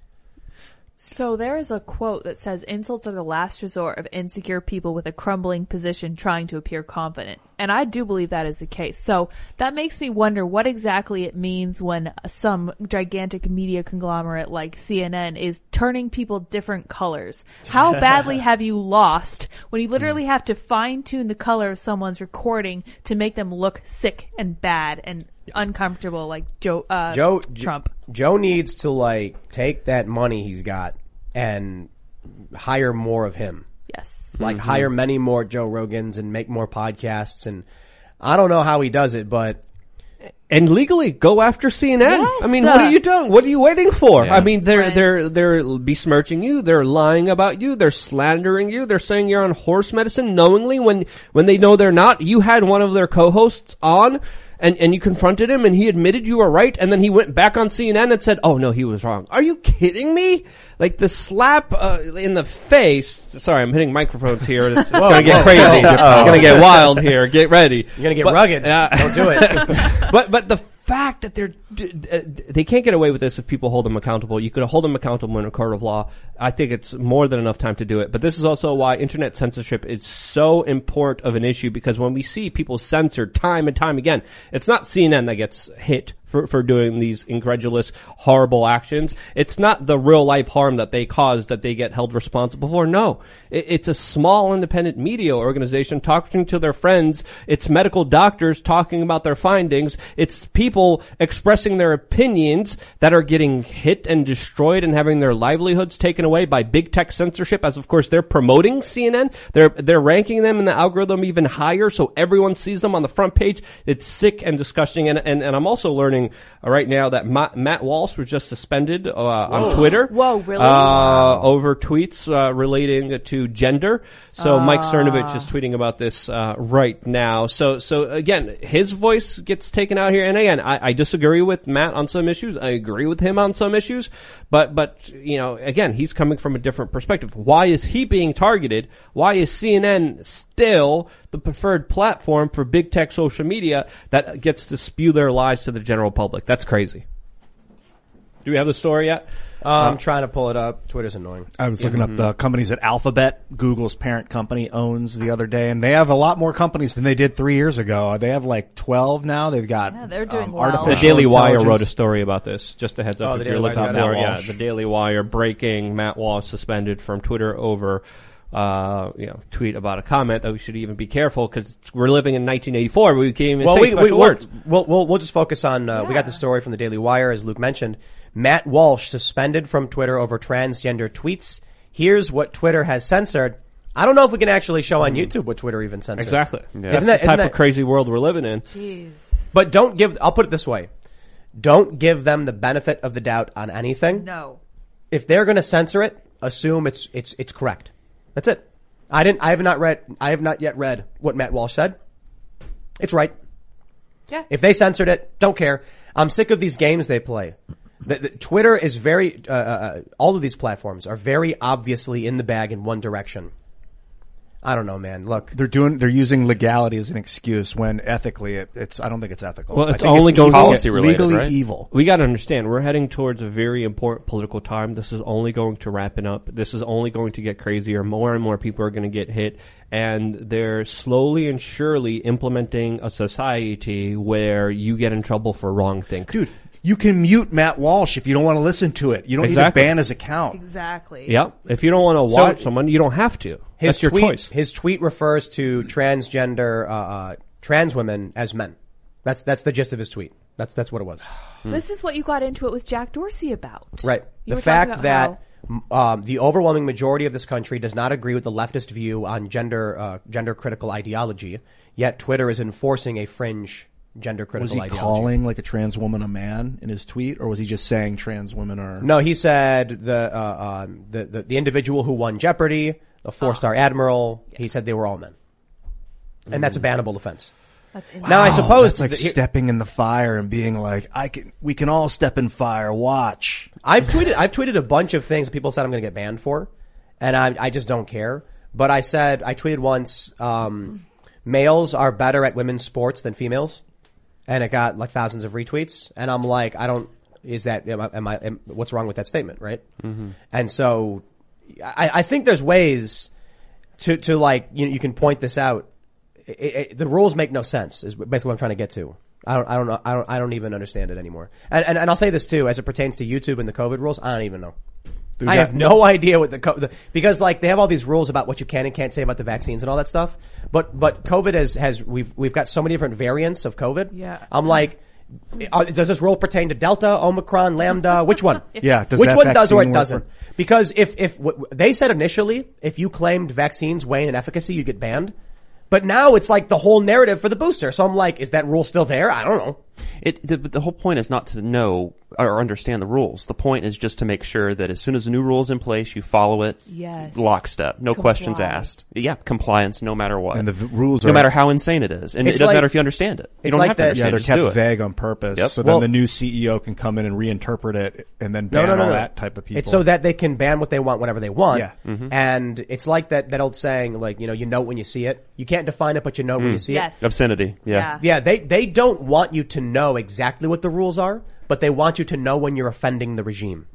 So there is a quote that says insults are the last resort of insecure people with a crumbling position trying to appear confident. And I do believe that is the case. So that makes me wonder what exactly it means when some gigantic media conglomerate like CNN is turning people different colors. How badly have you lost when you literally have to fine tune the color of someone's recording to make them look sick and bad and uncomfortable like Joe, uh, Joe Trump. Joe needs to like take that money he's got and hire more of him. Yes. Like Mhm. hire many more Joe Rogans and make more podcasts and I don't know how he does it, but and legally go after CNN. Yes. I mean, what are you doing? What are you waiting for? Yeah. I mean, they're they're they're besmirching you. They're lying about you. They're slandering you. They're saying you're on horse medicine knowingly when when they know they're not. You had one of their co-hosts on. And, and you confronted him and he admitted you were right and then he went back on CNN and said, oh no, he was wrong. Are you kidding me? Like the slap, uh, in the face. Sorry, I'm hitting microphones here. It's, it's Whoa, gonna get whoa, crazy. whoa. It's gonna get wild here. Get ready. You're gonna get But- rugged. Yeah. Don't do it. but but the fact that they're uh, they can't get away with this if people hold them accountable. You could hold them accountable in a court of law. I think it's more than enough time to do it. But this is also why internet censorship is so important of an issue because when we see people censored time and time again, it's not CNN that gets hit for, for doing these incredulous, horrible actions. It's not the real life harm that they caused that they get held responsible for. No, it, it's a small independent media organization talking to their friends. It's medical doctors talking about their findings. It's people expressing their opinions that are getting hit and destroyed and having their livelihoods taken away by big tech censorship. As of course they're promoting CNN. They're they're ranking them in the algorithm even higher, so everyone sees them on the front page. It's sick and disgusting. And and, and I'm also learning uh, right now that Ma- Matt Walsh was just suspended uh, on Twitter. Whoa, really? Uh, over tweets uh, relating to gender. So Mike Cernovich is tweeting about this uh, right now. So so again, his voice gets taken out here. And again, I, I disagree with Matt on some issues. I agree with him on some issues. But but you know, again, he's coming from a different perspective. Why is he being targeted? Why is CNN still the preferred platform for big tech social media that gets to spew their lies to the general public? That's crazy. Do we have the story yet? Uh, I'm trying to pull it up. Twitter's annoying. I was looking up the companies that Alphabet, Google's parent company, owns the other day, and they have a lot more companies than they did three years ago. They have like twelve now. They've got Yeah, they're doing um, well. The Daily Wire wrote a story about this. Just a heads up Oh, if you're Daily looking Wire's for Matt it. Yeah, Walsh. the Daily Wire breaking Matt Walsh suspended from Twitter over uh, you know, tweet about a comment that we should even be careful because we're living in 1984. We can't even well, say we, special we, we'll, words. we'll, we'll, we'll just focus on, uh, we got the story from the Daily Wire, as Luke mentioned. Matt Walsh suspended from Twitter over transgender tweets. Here's what Twitter has censored. I don't know if we can actually show on YouTube what Twitter even censored. Exactly. Isn't That's that, the isn't type that, of crazy world we're living in. Jeez. but don't give, I'll put it this way. Don't give them the benefit of the doubt on anything. No. If they're going to censor it, assume it's, it's, it's correct. That's it. I didn't, I have not read, I have not yet read what Matt Walsh said. It's right. Yeah. If they censored it, don't care. I'm sick of these games they play. The, the, Twitter is very, uh, uh, all of these platforms are very obviously in the bag in one direction. I don't know, man. Look, They're doing. They're using legality as an excuse when ethically it, it's. I don't think it's ethical. Well, I it's think only going to policy get related, legally right? evil. We got to understand, we're heading towards a very important political time. This is only going to wrapping up. This is only going to get crazier. More and more people are going to get hit, and they're slowly and surely implementing a society where you get in trouble for wrong things. Dude, you can mute Matt Walsh if you don't want to listen to it. You don't Exactly. need to ban his account. Exactly. Yep. If you don't want to So- watch someone, you don't have to. his That's your tweet, choice. his tweet refers to transgender, uh, uh, trans women as men. That's, that's the gist of his tweet. That's, that's what it was. This is what you got into it with Jack Dorsey about. Right. You the fact that about um, the overwhelming majority of this country does not agree with the leftist view on gender uh, gender critical ideology, yet Twitter is enforcing a fringe gender Was he ideology. calling like a trans woman a man in his tweet, or was he just saying trans women are? No, he said the, uh, um, the the the individual who won Jeopardy, a four star admiral. He said they were all men, and that's a bannable offense. That's Now I suppose It's like th- stepping in the fire and being like, "I can, we can all step in fire. Watch." I've tweeted I've tweeted a bunch of things that people said I'm going to get banned for, and I I just don't care. But I said I tweeted once, um, males are better at women's sports than females, and it got like thousands of retweets. And I'm like, I don't. Is that am I? Am I am, what's wrong with that statement, right? Mm-hmm. And so, I, I think there's ways to to like you you can point this out. It, it, the rules make no sense. Is basically what I'm trying to get to. I don't I don't know I don't I don't even understand it anymore. And and, and I'll say this too, as it pertains to YouTube and the COVID rules. I don't even know. Dude, I that- have no idea what the, co- the because like they have all these rules about what you can and can't say about the vaccines and all that stuff. But but COVID has has we've we've got so many different variants of COVID. Yeah. I'm like. uh, Does this rule pertain to Delta, Omicron, Lambda? Which one? Yeah, does Which that one does or vaccine it work doesn't? for- Because if if w- they said initially, if you claimed vaccines wane in efficacy, you'd get banned. But now it's like the whole narrative for the booster. So I'm like, is that rule still there? I don't know. It, the, the whole point is not to know or understand the rules. The point is just to make sure that as soon as a new rule is in place, you follow it Yes. lockstep. No questions asked. Yeah, compliance no matter what. And the v- rules no are- matter how insane it is. And it doesn't like- matter if you understand it. You it's don't like have to that- Yeah, they're it. Just do kept vague on purpose, Yep. so Well- then the new CEO can come in and reinterpret it, and then ban No, no, no, all no. that type of people. It's so that they can ban what they want whenever they want. Yeah. Mm-hmm. And it's like that, that old saying, like, you know, you know it when you see it. You can't define it, but you know Mm. when you see Yes. it. Obscenity. Yeah. Yeah. Yeah, they, they don't want you to know exactly what the rules are, but they want you to know when you're offending the regime.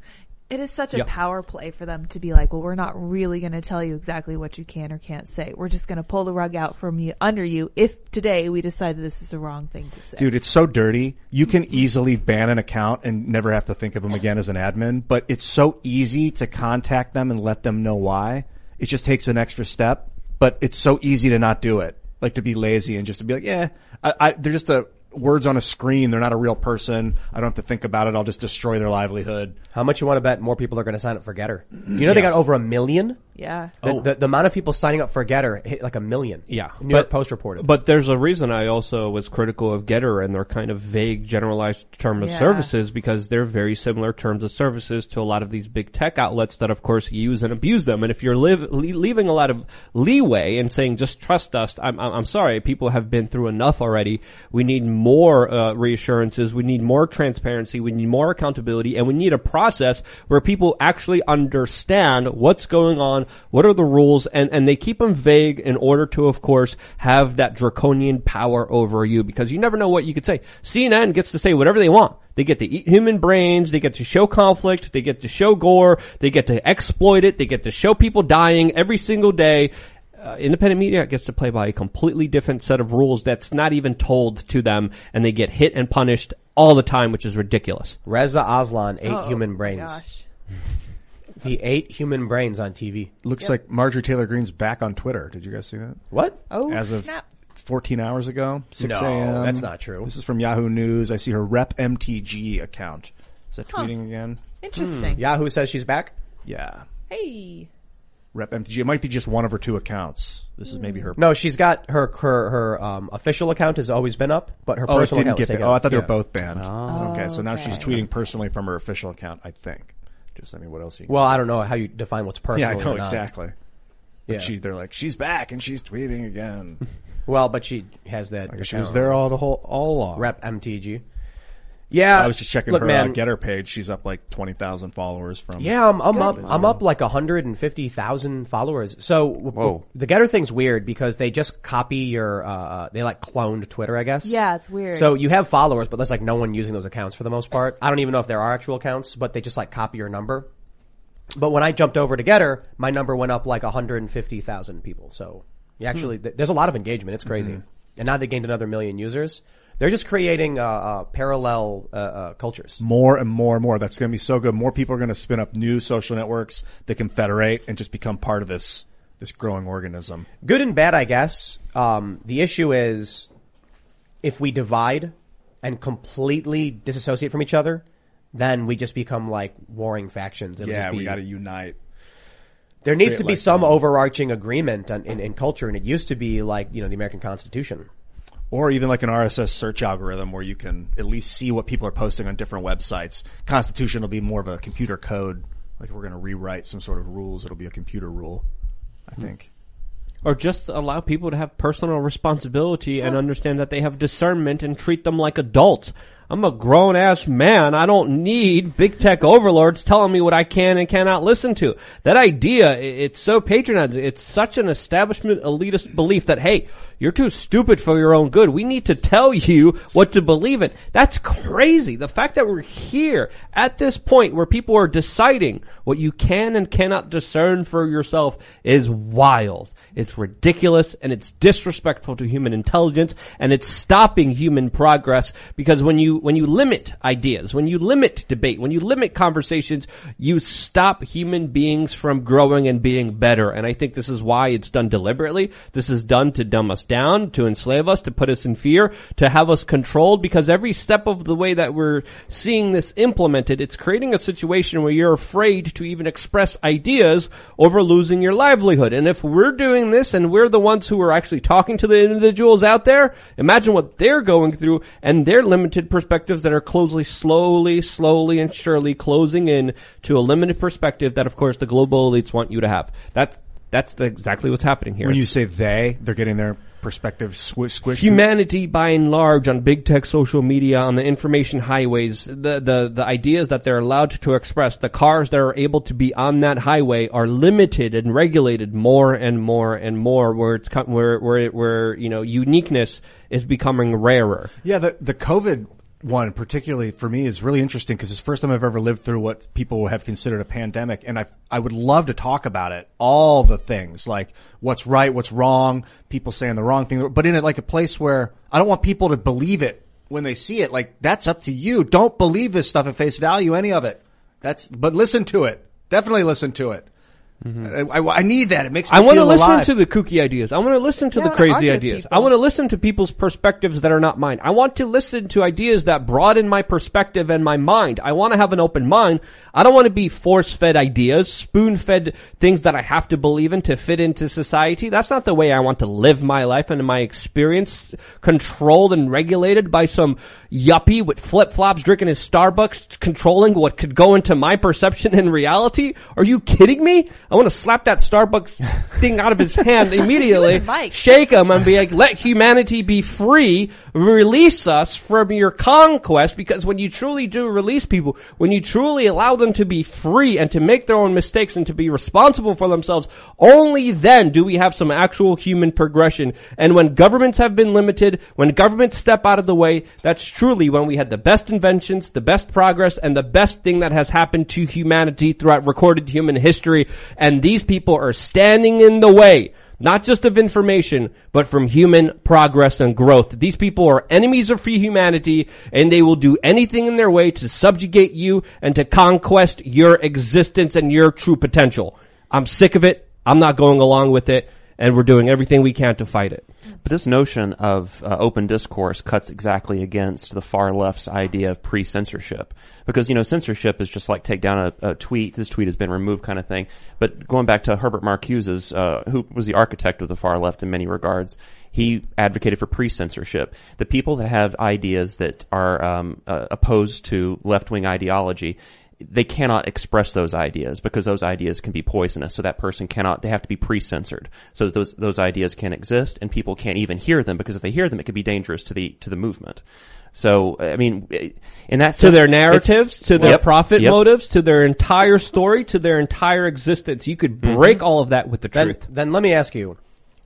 It is such a Yep. power play for them to be like, well, we're not really going to tell you exactly what you can or can't say. We're just going to pull the rug out from you under you if today we decide that this is the wrong thing to say. Dude, it's so dirty. You can easily ban an account and never have to think of them again as an admin, but it's so easy to contact them and let them know why. It just takes an extra step, but it's so easy to not do it. Like to be lazy and just to be like, yeah, I, I, they're just a, words on a screen. They're not a real person. I don't have to think about it. I'll just destroy their livelihood. How much you want to bet more people are going to sign up for Gettr? You know they got over a million. Yeah. The, the, the amount of people signing up for Gettr hit like a million. Yeah, New York Post reported. But there's a reason I also was critical of Gettr and their kind of vague, generalized term of Yeah. services because they're very similar terms of services to a lot of these big tech outlets that, of course, use and abuse them. And if you're live, le- leaving a lot of leeway and saying just trust us, I'm, I'm I'm sorry, people have been through enough already. We need more uh, reassurances. We need more transparency. We need more accountability, and we need a process where people actually understand what's going on, what are the rules, and, and they keep them vague in order to, of course, have that draconian power over you because you never know what you could say. CNN gets to say whatever they want. They get to eat human brains, they get to show conflict, they get to show gore, they get to exploit it, they get to show people dying every single day. Uh, independent media gets to play by a completely different set of rules that's not even told to them, and they get hit and punished all the time, which is ridiculous. Reza Aslan ate Oh, human brains. gosh. He ate human brains on TV. Looks like Marjorie Taylor Greene's back on Twitter. Did you guys see that? What? Oh, As of snap. 14 hours ago, 6 No, a.m. that's not true. This is from Yahoo News. I see her Rep MTG account. Is that Huh. tweeting again? Interesting. Yahoo says she's back. Yeah. Hey. Rep MTG. It might be just one of her two accounts. This is maybe her. No, she's got her her her um, official account has always been up, but her Oh, it personal didn't account was get taken banned. Oh, I out. thought they Yeah. were both banned. Oh, okay, so now she's tweeting personally from her official account, I think. Just, I mean, what else? You Well, I don't know how you define what's personal. yeah, I know exactly. But Yeah. she, they're like, she's back and she's tweeting again. Well, but she has that. I guess she was there all the whole all along. Rep MTG. Yeah, I was just checking look, her man, uh, Gettr page. She's up like twenty thousand followers from. Yeah, I'm, I'm up. I'm up like 150,000 followers. So w- w- Whoa. the Gettr thing's weird because they just copy your. Uh, they like cloned Twitter, I guess. Yeah, it's weird. So you have followers, but there's like no one using those accounts for the most part. I don't even know if there are actual accounts, but they just like copy your number. But when I jumped over to Gettr, my number went up like 150,000 people. So you actually, th- there's a lot of engagement. It's crazy. And now they gained another million users. They're just creating uh, uh, parallel uh, uh, cultures. More and more and more. That's going to be so good. More people are going to spin up new social networks that can federate and just become part of this this growing organism. Good and bad, I guess. Um, the issue is if we divide and completely disassociate from each other, then we just become like warring factions. It'll yeah, just be- we got to unite. There needs to be like some that. overarching agreement on, in, in culture, and it used to be like you know the American Constitution. Or even like an RSS search algorithm where you can at least see what people are posting on different websites. Constitution will be more of a computer code. Like if we're going to rewrite some sort of rules, it'll be a computer rule. I hmm. think. Or just allow people to have personal responsibility and understand that they have discernment and treat them like adults. I'm a grown ass man. I don't need big tech overlords telling me what I can and cannot listen to. That idea, it's so patronizing. It's such an establishment elitist belief that, hey, you're too stupid for your own good. We need to tell you what to believe in. That's crazy. The fact that we're here at this point where people are deciding what you can and cannot discern for yourself is wild. It's ridiculous and it's disrespectful to human intelligence and it's stopping human progress because when you, when you limit ideas, when you limit debate, when you limit conversations, you stop human beings from growing and being better. And I think this is why it's done deliberately. This is done to dumb us down, to enslave us, to put us in fear, to have us controlled because every step of the way that we're seeing this implemented, it's creating a situation where you're afraid to even express ideas over losing your livelihood. And if we're doing this and we're the ones who are actually talking to the individuals out there, imagine what they're going through and their limited perspectives that are closely, slowly, slowly and surely closing in to a limited perspective that of course the global elites want you to have. That's, that's the, exactly what's happening here. When you say they, they're getting their perspective squish, squished. Humanity, by and large, on big tech social media, on the information highways, the, the, the ideas that they're allowed to express, the cars that are able to be on that highway are limited and regulated more and more and more, where it's, where, where, where, you know, uniqueness is becoming rarer. Yeah, the the COVID one, particularly for me, is really interesting because it's the first time I've ever lived through what people have considered a pandemic, and I I would love to talk about it, all the things like what's right, what's wrong, people saying the wrong thing, but in it like a place where I don't want people to believe it when they see it. Like that's up to you. Don't believe this stuff at face value, any of it. That's but listen to it. Definitely listen to it. Mm-hmm. I, I, I need that. It makes me I want to listen alive. to the kooky ideas. I want to listen to Yeah, the crazy ideas. people. I want to listen to people's perspectives that are not mine. I want to listen to ideas that broaden my perspective and my mind. I want to have an open mind. I don't want to be force-fed ideas, spoon-fed things that I have to believe in to fit into society. That's not the way I want to live my life and my experience controlled and regulated by some yuppie with flip-flops drinking his Starbucks controlling what could go into my perception and reality. Are you kidding me? I want to slap that Starbucks thing out of his hand immediately, shake him and be like, let humanity be free, release us from your conquest because when you truly do release people, when you truly allow them to be free and to make their own mistakes and to be responsible for themselves, only then do we have some actual human progression. And when governments have been limited, when governments step out of the way, that's truly when we had the best inventions, the best progress, and the best thing that has happened to humanity throughout recorded human history. And these people are standing in the way not just of information, but from human progress and growth. These people are enemies of free humanity, and they will do anything in their way to subjugate you and to conquest your existence and your true potential. I'm sick of it. I'm not going along with it, and we're doing everything we can to fight it. But this notion of uh, open discourse cuts exactly against the far left's idea of pre-censorship. Because, you know, censorship is just like take down a, a tweet, this tweet has been removed kind of thing. But going back to Herbert Marcuse's, uh, who was the architect of the far left in many regards, he advocated for pre-censorship. The people that have ideas that are um, uh, opposed to left-wing ideology, they cannot express those ideas because those ideas can be poisonous. So that person cannot, they have to be pre-censored. So that those, those ideas can exist and people can't even hear them because if they hear them, it could be dangerous to the, to the movement. So, I mean, in that to their narratives, to their Yep, profit yep. motives, to their entire story, to their entire existence. You could mm-hmm. break all of that with the Then, truth. then let me ask you.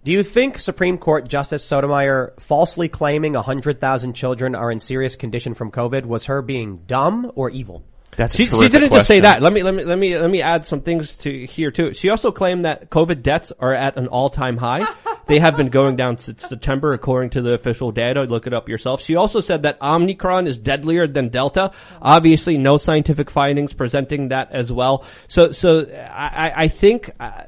Do you think Supreme Court Justice Sotomayor falsely claiming 100,000 children are in serious condition from COVID was her being dumb or evil? That's a She, she didn't just say that. Let me let me let me let me add some things to here too. She also claimed that COVID deaths are at an all-time high. they have been going down since September, according to the official data. Look it up yourself. She also said that Omicron is deadlier than Delta. Obviously, no scientific findings presenting that as well. So so I I, I think I,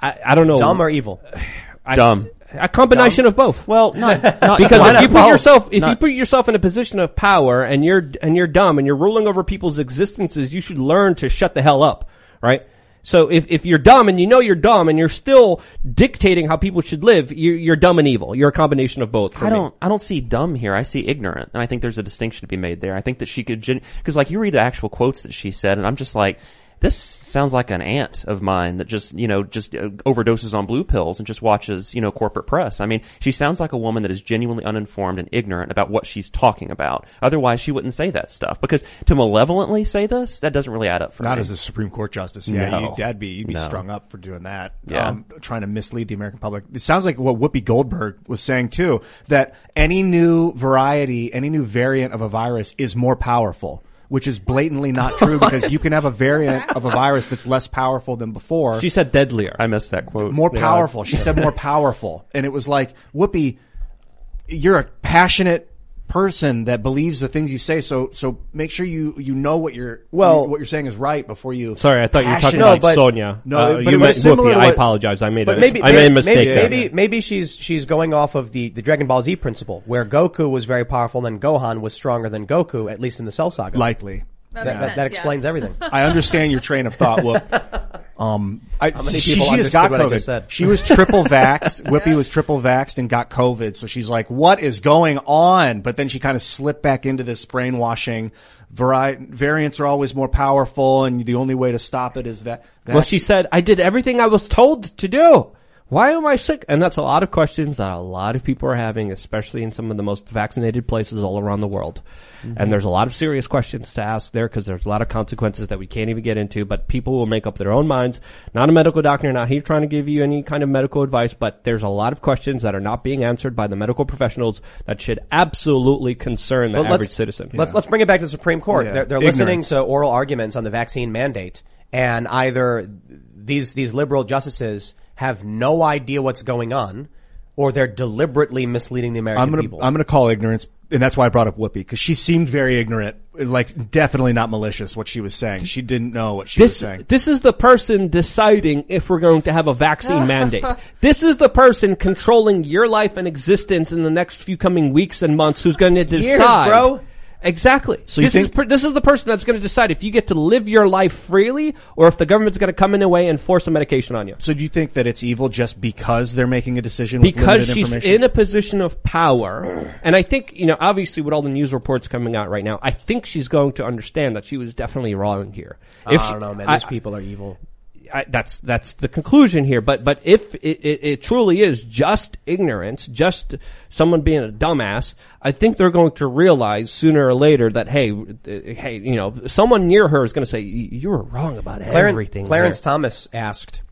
I I don't know Dumb or evil? I- Dumb. A combination of both. Well, not, not because if you put both? yourself if you put yourself in a position of power and you're and you're dumb and you're ruling over people's existences, you should learn to shut the hell up, right? So if if you're dumb and you know you're dumb and you're still dictating how people should live, you're, you're dumb and evil. You're a combination of both. I don't. I don't see dumb here. I see ignorant, and I think there's a distinction to be made there. I think that she could, because like you read the actual quotes that she said, and I'm just like, this sounds like an aunt of mine that just you know just uh, overdoses on blue pills and just watches you know corporate press. I mean, she sounds like a woman that is genuinely uninformed and ignorant about what she's talking about. Otherwise, she wouldn't say that stuff. Because to malevolently say this, that doesn't really add up for Not me. as a Supreme Court justice. Yeah, No. you, that'd be you'd be No. strung up for doing that. Yeah. um, trying to mislead the American public. It sounds like what Whoopi Goldberg was saying too. That any new variety, any new variant of a virus is more powerful. Which is blatantly not true because you can have a variant of a virus that's less powerful than before. She said deadlier. I missed that quote. more Yeah. powerful. She said more powerful. And it was like, Whoopi, you're a passionate person that believes the things you say. So, so make sure you, you know what you're, Well- what you're saying is right before you. Sorry, I thought you were talking passionate- about but- Sonia. No, Uh, but you meant similar Whoopi. to I apologize. I made a, maybe, I made a mistake maybe, there. maybe, maybe she's she's going off of the, the Dragon Ball Z principle, where Goku was very powerful and then Gohan was stronger than Goku, at least in the Cell Saga. Likely. That, that, makes that, sense, that yeah. explains everything. I understand your train of thought, Whoop. Um, I, How many she, people she just got understood what I COVID. just? She was triple vaxxed. Whoopi was triple vaxxed and got COVID. So she's like, what is going on? But then she kind of slipped back into this brainwashing. Vari- variants are always more powerful and the only way to stop it is that. Well, she said, I did everything I was told to do. Why am I sick? And that's a lot of questions that a lot of people are having, especially in some of the most vaccinated places all around the world. Mhm. And there's a lot of serious questions to ask there because there's a lot of consequences that we can't even get into, but people will make up their own minds. Not a medical doctor, not here trying to give you any kind of medical advice, but there's a lot of questions that are not being answered by the medical professionals that should absolutely concern the Well, average let's, citizen. Let's let's bring it back to the Supreme Court. Yeah. They're, they're listening to oral arguments on the vaccine mandate, and either these these liberal justices have no idea what's going on, or they're deliberately misleading the American I'm gonna people. I'm gonna call ignorance, and that's why I brought up Whoopi because she seemed very ignorant, like definitely not malicious what she was saying. She didn't know what she was This, saying. this is the person deciding if we're going to have a vaccine mandate. This is the person controlling your life and existence in the next few coming weeks and months who's going to decide. Years, bro. Exactly. So you this is think- per- this is the person that's going to decide if you get to live your life freely or if the government's going to come in a way and force a medication on you. So do you think that it's evil just because they're making a decision with because she's in a position of power. And I think, you know, obviously with all the news reports coming out right now, I think she's going to understand that she was definitely wrong here. I don't know, man. I- These people are evil. I, that's that's the conclusion here. But but if it, it, it truly is just ignorance, just someone being a dumbass, I think they're going to realize sooner or later that hey, hey, you know, someone near her is going to say you were wrong about Clarence, everything. Clarence there." Thomas asked,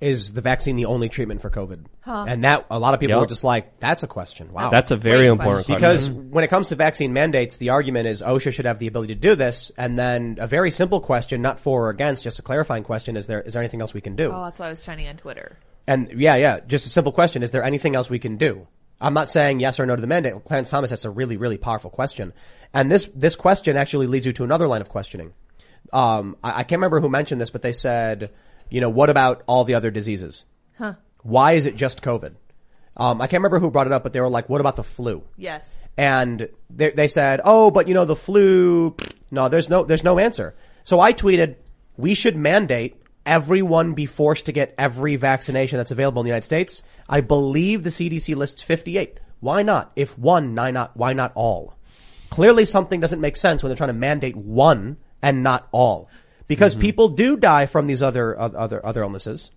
"Is the vaccine the only treatment for COVID?" Huh. And that a lot of people Yep. were just like, "That's a question." Wow, That's a very Great important question. because question. when it comes to vaccine mandates, the argument is OSHA should have the ability to do this, and then a very simple question, not for or against, just a clarifying question: Is there is there anything else we can do? Oh, that's why I was trending on Twitter. And yeah, yeah, just a simple question. Is there anything else we can do? I'm not saying yes or no to the mandate. Clarence Thomas, that's a really, really powerful question. And this, this question actually leads you to another line of questioning. Um, I, I can't remember who mentioned this, but they said, you know, what about all the other diseases? Huh. Why is it just COVID? Um, I can't remember who brought it up, but they were like, what about the flu? Yes. And they, they said, oh, but you know, the flu, no, there's no, there's no answer. So I tweeted, we should mandate everyone be forced to get every vaccination that's available in the United States. I believe the CDC lists 58. Why not? If one, why not, why not all? Clearly something doesn't make sense when they're trying to mandate one and not all. Because mm-hmm. people do die from these other, other, other illnesses.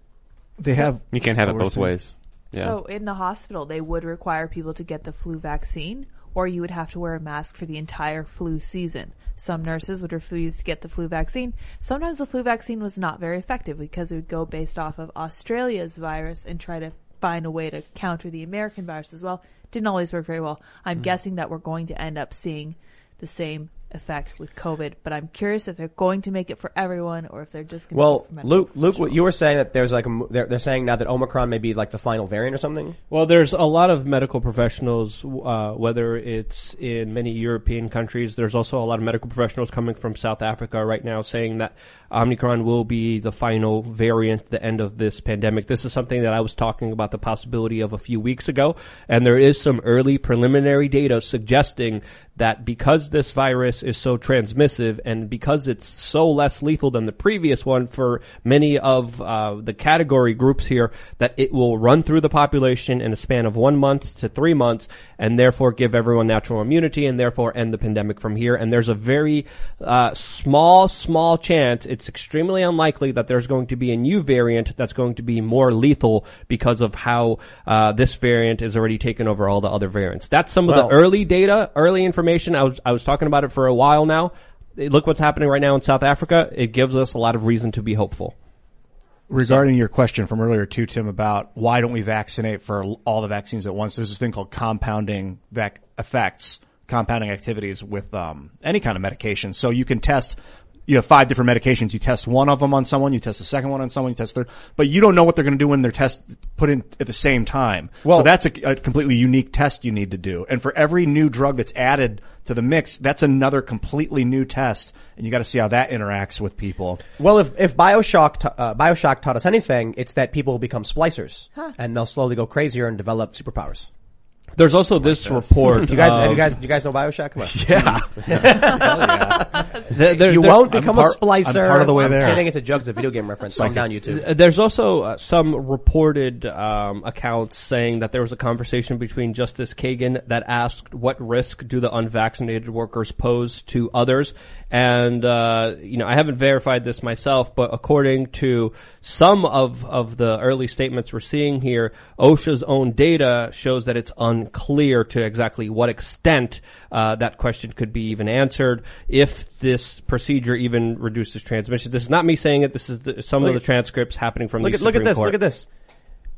They have. You can't have it both ways. Yeah. So in the hospital, they would require people to get the flu vaccine, or you would have to wear a mask for the entire flu season. Some nurses would refuse to get the flu vaccine. Sometimes the flu vaccine was not very effective because it would go based off of Australia's virus and try to find a way to counter the American virus as well. Didn't always work very well. I'm mm. guessing that we're going to end up seeing the same effect with COVID, but I'm curious if they're going to make it for everyone or if they're just going to Well, make it for medical Luke, Luke, what you were saying that there's like a, they're, they're saying now that Omicron may be like the final variant or something. Well, there's a lot of medical professionals, uh, whether it's in many European countries. There's also a lot of medical professionals coming from South Africa right now saying that Omicron will be the final variant, the end of this pandemic. This is something that I was talking about the possibility of a few weeks ago, and there is some early preliminary data suggesting that because this virus is so transmissive and because it's so less lethal than the previous one for many of uh, the category groups here, that it will run through the population in a span of one month to three months and therefore give everyone natural immunity and therefore end the pandemic from here. And there's a very uh, small, small chance, it's extremely unlikely that there's going to be a new variant that's going to be more lethal because of how uh, this variant is already taken over all the other variants. That's some of Well- the early data, early information. I was I was talking about it for a while now. Look what's happening right now in South Africa. It gives us a lot of reason to be hopeful. Regarding your question from earlier too, Tim, about why don't we vaccinate for all the vaccines at once? There's this thing called compounding vac- effects, compounding activities with um, any kind of medication. So you can test. You have five different medications. You test one of them on someone. You test the second one on someone. You test third, but you don't know what they're going to do when they're test put in at the same time. Well- so that's a, a completely unique test you need to do. And for every new drug that's added to the mix, that's another completely new test, and you got to see how that interacts with people. Well, if, if Bioshock, ta- uh, Bioshock taught us anything, it's that people will become splicers. Huh. And they'll slowly go crazier and develop superpowers. There's also this report. You guys, have of- you guys, do you guys know Bioshock? Come on. Yeah. There- there- you there- won't I'm become part- a splicer. I'm part of the way I'm there. kidding. It's a joke. It's a video game reference. Calm down, YouTube. Uh, There's also uh, some reported um, accounts saying that there was a conversation between Justice Kagan that asked what risk do the unvaccinated workers pose to others, and uh, you know I haven't verified this myself, but according to some of of the early statements we're seeing here, OSHA's own data shows that it's unclear to exactly what extent uh, that question could be even answered if this procedure even reduces transmission. This is not me saying it. This is the, some Look of the transcripts happening from Look the at, look at this. Court. Look at this.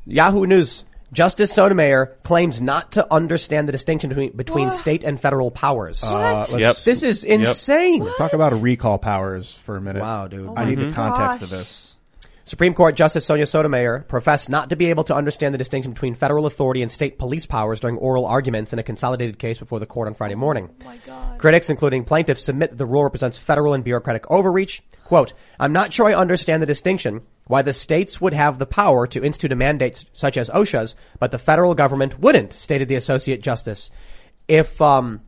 Yahoo News. Justice Sotomayor claims not to understand the distinction between, between state and federal powers. Uh, let's- Yep. This is insane. Let's talk about recall powers for a minute. Wow, dude. I need Oh the my context of this. Supreme Court Justice Sonia Sotomayor professed not to be able to understand the distinction between federal authority and state police powers during oral arguments in a consolidated case before the court on Friday morning. Critics, including plaintiffs, submit that the rule represents federal and bureaucratic overreach. Quote, I'm not sure I understand the distinction why the states would have the power to institute a mandate such as OSHA's, but the federal government wouldn't, stated the Associate Justice. If, um,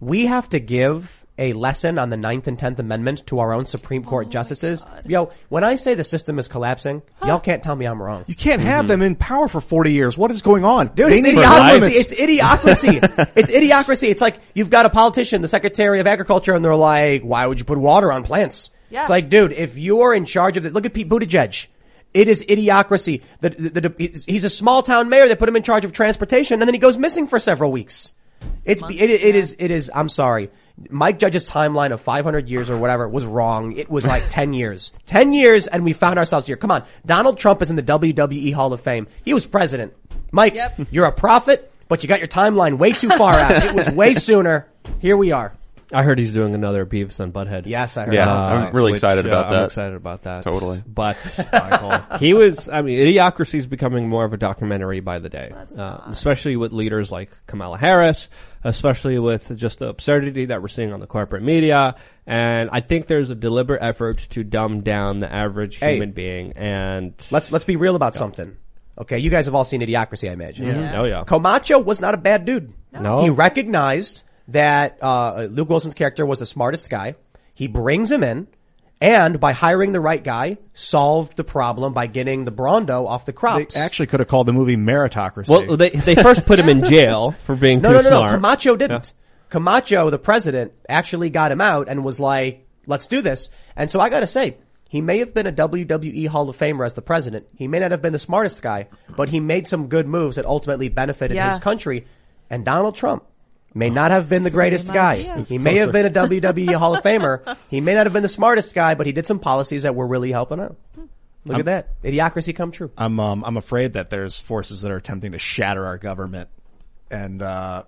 we have to give a lesson on the Ninth and Tenth Amendment to our own Supreme Court oh justices. Yo, when I say the system is collapsing, y'all can't tell me I'm wrong. You can't have mm-hmm. them in power for 40 years. What is going on? Dude, They it's idiocracy. It's idiocracy. it's idiocracy. It's like you've got a politician, the Secretary of Agriculture, and they're like, "Why would you put water on plants?" Yeah. It's like, dude, if you're in charge of it, look at Pete Buttigieg. It is idiocracy. The, the, the, he's a small town mayor. They put him in charge of transportation, and then he goes missing for several weeks. It's it, it is it is. I'm sorry. Mike Judge's timeline of 500 years or whatever was wrong. It was like 10 years. 10 years and we found ourselves here. Come on. Donald Trump is in the WWE Hall of Fame. He was president. Mike, you're a prophet, but you got your timeline way too far out. It was way sooner. Here we are. I heard he's doing another Beavis and Butthead. Yes, I heard Yeah, that. I'm really which, excited uh, about I'm that. excited about that. Totally. But he was, I mean, Idiocracy is becoming more of a documentary by the day, uh, especially with leaders like Kamala Harris, especially with just the absurdity that we're seeing on the corporate media. And I think there's a deliberate effort to dumb down the average Hey. human being. And Let's let's be real about something. Okay, you guys have all seen Idiocracy, I imagine. Yeah. Oh, yeah. Camacho was not a bad dude. No. He recognized that uh, Luke Wilson's character was the smartest guy. He brings him in, and by hiring the right guy, solved the problem by getting the Brawndo off the They crops. actually could have called the movie Meritocracy. well, they, they first put him in jail for being no, too no, no, smart. no. Camacho didn't. Camacho, the president, actually got him out and was like, "Let's do this." And so I got to say, he may have been a WWE Hall of Famer as the president. He may not have been the smartest guy, but he made some good moves that ultimately benefited Yeah. his country. And Donald Trump may not have been the greatest guy. idea. He may have been a WWE Hall of Famer. He may not have been the smartest guy, but he did some policies that were really helping out. Look at that. Idiocracy come true. I'm um, I'm afraid that there's forces that are attempting to shatter our government, and uh,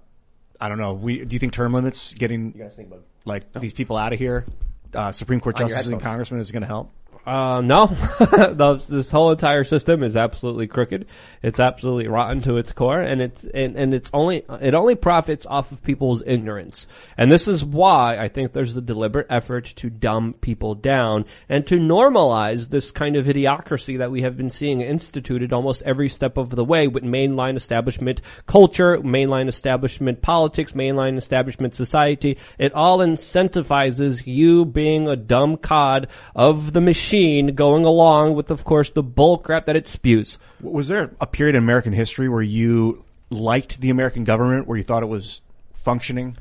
I don't know. We do you think term limits getting you think about, like these people out of here, uh, Supreme Court your justices and headphones. congressmen is going to help? Uh, no, this whole entire system is absolutely crooked. It's absolutely rotten to its core, and it's and, and it's only it only profits off of people's ignorance. And this is why I think there's a deliberate effort to dumb people down and to normalize this kind of idiocracy that we have been seeing instituted almost every step of the way with mainline establishment culture, mainline establishment politics, mainline establishment society. It all incentivizes you being a dumb cod of the machine going along with, of course, the bull crap that it spews. Was there a period in American history where you liked the American government, where you thought it was functioning?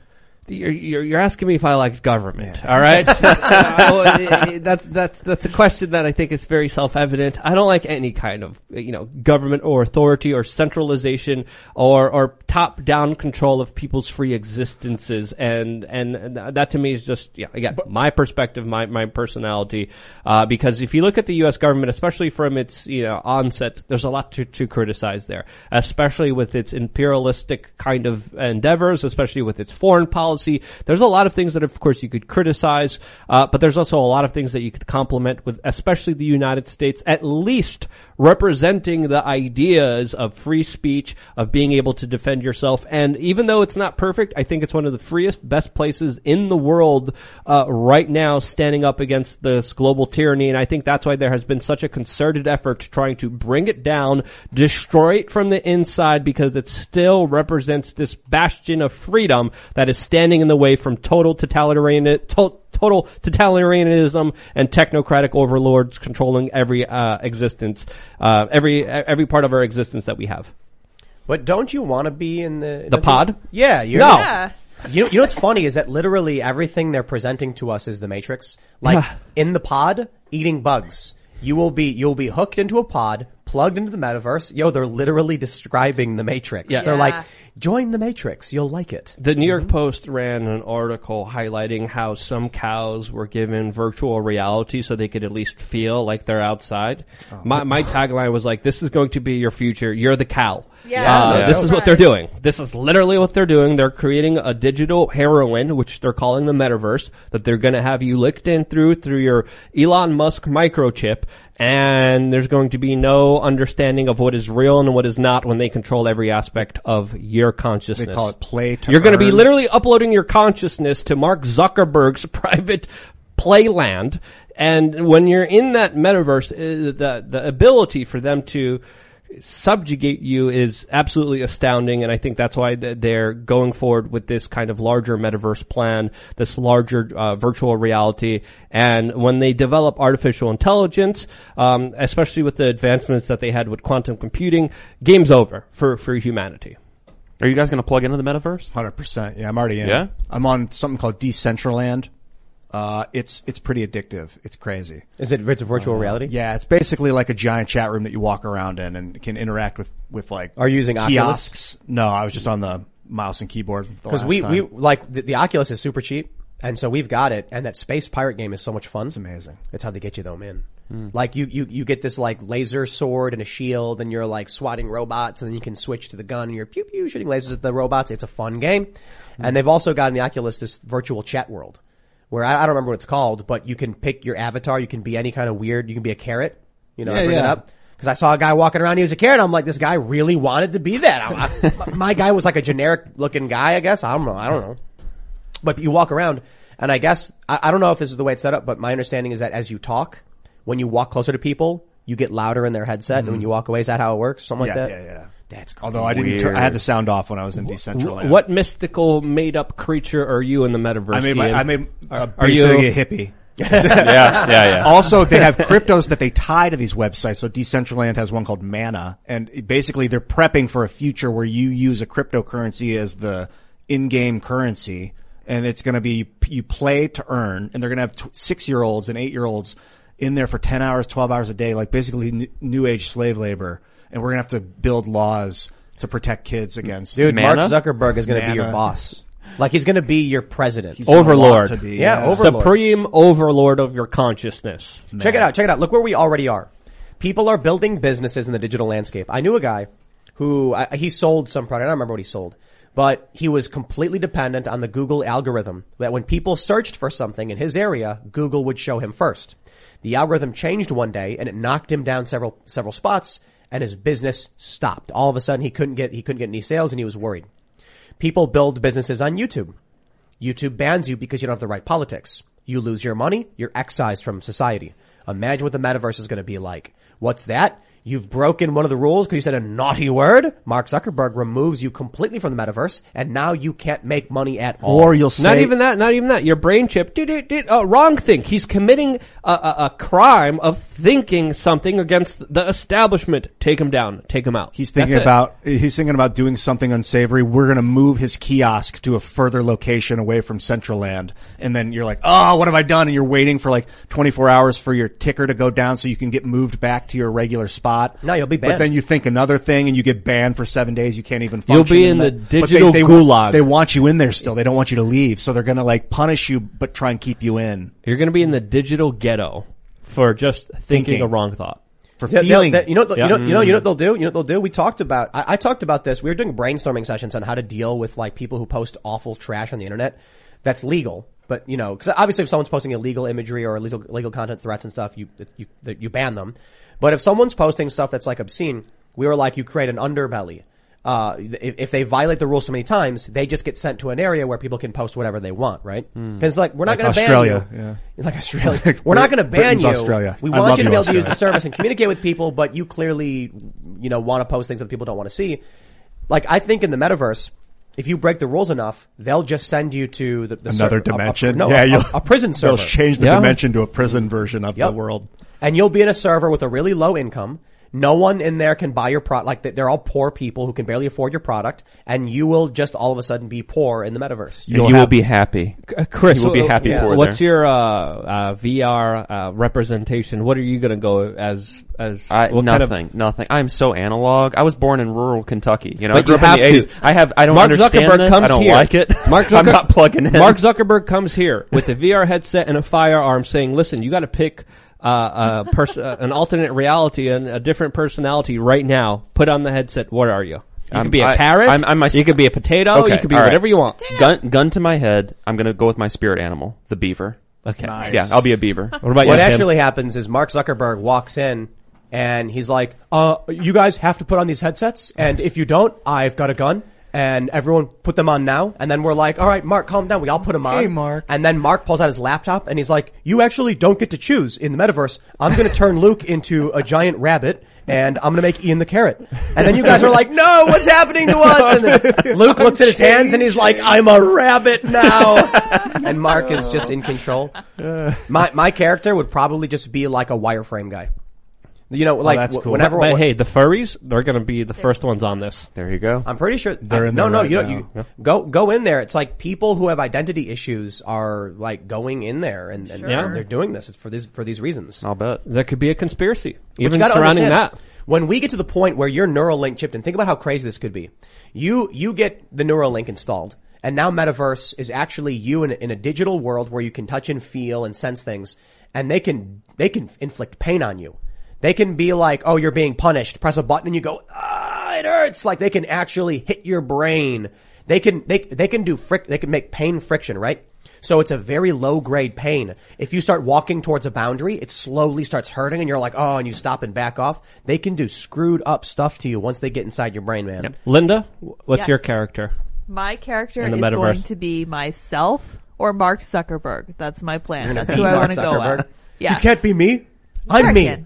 You're, you're, you're asking me if I like government, all right? That's that's that's a question that I think is very self-evident. I don't like any kind of you know government or authority or centralization or or top-down control of people's free existences, and and that to me is just yeah again my perspective, my my personality. Uh, because if you look at the U.S. government, especially from its you know onset, there's a lot to to criticize there, especially with its imperialistic kind of endeavors, especially with its foreign policy policy. There's a lot of things that, of course, you could criticize, uh, but there's also a lot of things that you could compliment with, especially the United States, at least representing the ideas of free speech, of being able to defend yourself. And even though it's not perfect, I think it's one of the freest, best places in the world uh, right now, standing up against this global tyranny. And I think that's why there has been such a concerted effort trying to bring it down, destroy it from the inside, because it still represents this bastion of freedom that is standing in the way from total totalitarian. To- total totalitarianism and technocratic overlords controlling every uh, existence, uh, every every part of our existence that we have. But don't you want to be in the The pod? Yeah, you're No. Yeah. You know, you know what's funny is that literally everything they're presenting to us is the Matrix. Like in the pod, eating bugs. You will be you'll be hooked into a pod, plugged into the metaverse. Yo, they're literally describing the Matrix. Yeah. They're Yeah. like, join the Matrix, you'll like it. The New York Post ran an article highlighting how some cows were given virtual reality so they could at least feel like they're outside. My, my tagline was like, this is going to be your future. You're the cow. Yeah. Uh, Yeah. This is what they're doing. This is literally what they're doing. They're creating a digital heroin, which they're calling the metaverse, that they're going to have you licked in through, through your Elon Musk microchip. And there's going to be no understanding of what is real and what is not when they control every aspect of your consciousness. They call it play to You're going to be literally uploading your consciousness to Mark Zuckerberg's private playland. And when you're in that metaverse, uh, the, the ability for them to subjugate you is absolutely astounding. And I think that's why they're going forward with this kind of larger metaverse plan, this larger uh, virtual reality. And when they develop artificial intelligence, um, especially with the advancements that they had with quantum computing, game's over for, for humanity. Are you guys going to plug into the metaverse? Hundred percent. Yeah, I'm already in. Yeah? I'm on something called Decentraland. Uh, it's it's pretty addictive. It's crazy. Is it it's a virtual uh, reality? Yeah, it's basically like a giant chat room that you walk around in and can interact with with like. Are you using Oculus? kiosks? No, I was just on the mouse and keyboard. Because we, time. we like the, the Oculus is super cheap, and so we've got it. And that space pirate game is so much fun. It's amazing. It's how they get you though, man. Hmm. Like you, you, you get this like laser sword and a shield, and you're like swatting robots, and then you can switch to the gun, and you're pew pew shooting lasers at the robots. It's a fun game, hmm. and they've also got in the Oculus this virtual chat world, where I, I don't remember what it's called, but you can pick your avatar. You can be any kind of weird. You can be a carrot. You know, Yeah, I bring it up. Because I saw a guy walking around, he was a carrot. I'm like, this guy really wanted to be that. I- I- my guy was like a generic looking guy, I guess. I don't know. I don't know. But you walk around, and I guess I, I don't know if this is the way it's set up, but my understanding is that as you talk, when you walk closer to people, you get louder in their headset, and when you walk away, is that how it works? Something Mm-hmm. yeah, like that. yeah, yeah. That's crazy. Although I didn't, turn, I had the sound off when I was in Decentraland. What mystical made up creature are you in the metaverse? I made my, Ian? I made uh, Are you- a hippie. yeah, yeah, yeah. Also, they have cryptos that they tie to these websites. So Decentraland has one called Mana, and basically they're prepping for a future where you use a cryptocurrency as the in-game currency, and it's going to be you play to earn, and they're going to have t- six-year-olds and eight-year-olds in there for ten hours, twelve hours a day, like basically n- new age slave labor, and we're going to have to build laws to protect kids against. Dude, Mark Mana? Zuckerberg is going to be your boss. Like he's going to be your president. He's gonna Overlord. want to be, Yeah, overlord. Supreme overlord of your consciousness. Check it out. Check it out. Look where we already are. People are building businesses in the digital landscape. I knew a guy who I, he sold some product. I don't remember what he sold, but he was completely dependent on the Google algorithm. That when people searched for something in his area, Google would show him first. The algorithm changed one day, and it knocked him down several several spots, and his business stopped. All of a sudden, he couldn't get he couldn't get any sales, and he was worried. People build businesses on YouTube. YouTube bans you because you don't have the right politics. You lose your money, you're excised from society. Imagine what the metaverse is going to be like. What's that? You've broken one of the rules because you said a naughty word. Mark Zuckerberg removes you completely from the metaverse, and now you can't make money at all. Or you'll say Not even that. Not even that. Your brain chip. Did it? Did uh, wrong thing. He's committing a, a, a crime of thinking something against the establishment. Take him down. Take him out. He's thinking That's it. about he's thinking about doing something unsavory. We're going to move his kiosk to a further location away from Central Land, and then you're like, "Oh, what have I done?" And you're waiting for like 24 hours for your ticker to go down so you can get moved back to your regular spot. No, you'll be banned. But then you think another thing, and you get banned for seven days. You can't even. You'll Function be in the that. But digital they, they, gulag. They want you in there still. They don't want you to leave, so they're going to like punish you, but try and keep you in. You're going to be in the digital ghetto for just thinking, Thinking. a wrong thought. for Yeah, they'll- feeling. they- you know, what- Yeah. you know, you know, you know what they'll do. You know what they'll do. We talked about. I, I talked about this. We were doing brainstorming sessions on how to deal with like people who post awful trash on the internet. That's legal, but you know, because obviously, if someone's posting illegal imagery or illegal illegal content threats and stuff, you you you ban them. But if someone's posting stuff that's like obscene, we were like, you create an underbelly. Uh, if, if they violate the rules so many times, they just get sent to an area where people can post whatever they want, right? Because like we're not Like going to ban Australia, you. yeah. Like Australia, Like we're not going to ban Britain's you. Australia. We want you to you, be able to use the service and communicate with people, but you clearly, you know, want to post things that people don't want to see. Like I think in the metaverse, if you break the rules enough, they'll just send you to the, the Another server- a- a- dimension. no, yeah, a, a, a prison server. They'll change the Yeah. dimension to a prison version of Yep. the world. And you'll be in a server with a really low income. No one in there can buy your product. Like they- they're all poor people who can barely afford your product, and you will just all of a sudden be poor in the metaverse. And you will be happy. Uh, Chris, you will be uh, happy yeah. for What's there. your uh, uh, VR uh, representation? What are you going to go as? As I, what kind of- nothing, nothing. I'm so analog. I was born in rural Kentucky. You know, But I grew you up in the have to. 80s. I have, I don't Mark understand Zuckerberg this. comes I don't here. like it. Mark I'm Zucker- not plugging in. Mark Zuckerberg comes here with a VR headset and a firearm, saying, "Listen, you got to pick." Uh, a pers- uh, an alternate reality and a different personality right now. Put on the headset. What are you? You I'm- could be a I- carrot. I'm- I'm my- you could be a potato. Okay, you could be all right. whatever you want. Gun, gun to my head. I'm gonna go with my spirit animal, the beaver. Okay. Nice. Yeah, I'll be a beaver. What about what you, Tim? actually happens is Mark Zuckerberg walks in and he's like, uh, you guys have to put on these headsets. And if you don't, I've got a gun and everyone put them on now. And then we're like, all right, Mark, calm down. We all put them on. Hey, Mark. And then Mark pulls out his laptop and he's like, you actually don't get to choose in the metaverse. I'm going to turn Luke into a giant rabbit. And I'm gonna make Ian the carrot. And then you guys are like, no, what's happening to us? And then Luke looks at his hands and he's like, I'm a rabbit now. and Mark is just in control. Uh. My my character would probably just be like a wireframe guy. You know, oh, like that's cool. whenever. But hey, the furries, they're going to be the first ones on this. There you go. I'm pretty sure They're I- in no, there no. right you don't. now. You Yeah. go go in there. It's like people who have identity issues are like going in there and, and Yeah. they're doing this. It's for these for these reasons. I'll bet. There could be a conspiracy, even surrounding that. When we get to the point where your Neuralink chipped in, think about how crazy this could be. You you get the Neuralink installed, and now Metaverse is actually you in a, in a digital world where you can touch and feel and sense things, and they can they can inflict pain on you. They can be like, oh, you're being punished. Press a button and you go, ah, it hurts. Like they can actually hit your brain. They can they they can do fric. They can make pain friction, right? So it's a very low grade pain. If you start walking towards a boundary, it slowly starts hurting and you're like, oh, and you stop and back off. They can do screwed up stuff to you once they get inside your brain, man. Linda, what's Yes. your character? My character is metaverse. going to be myself or Mark Zuckerberg. That's my plan. You're That's who I want to go Zuckerberg. at. Yeah. You can't be me. Sure I I'm me.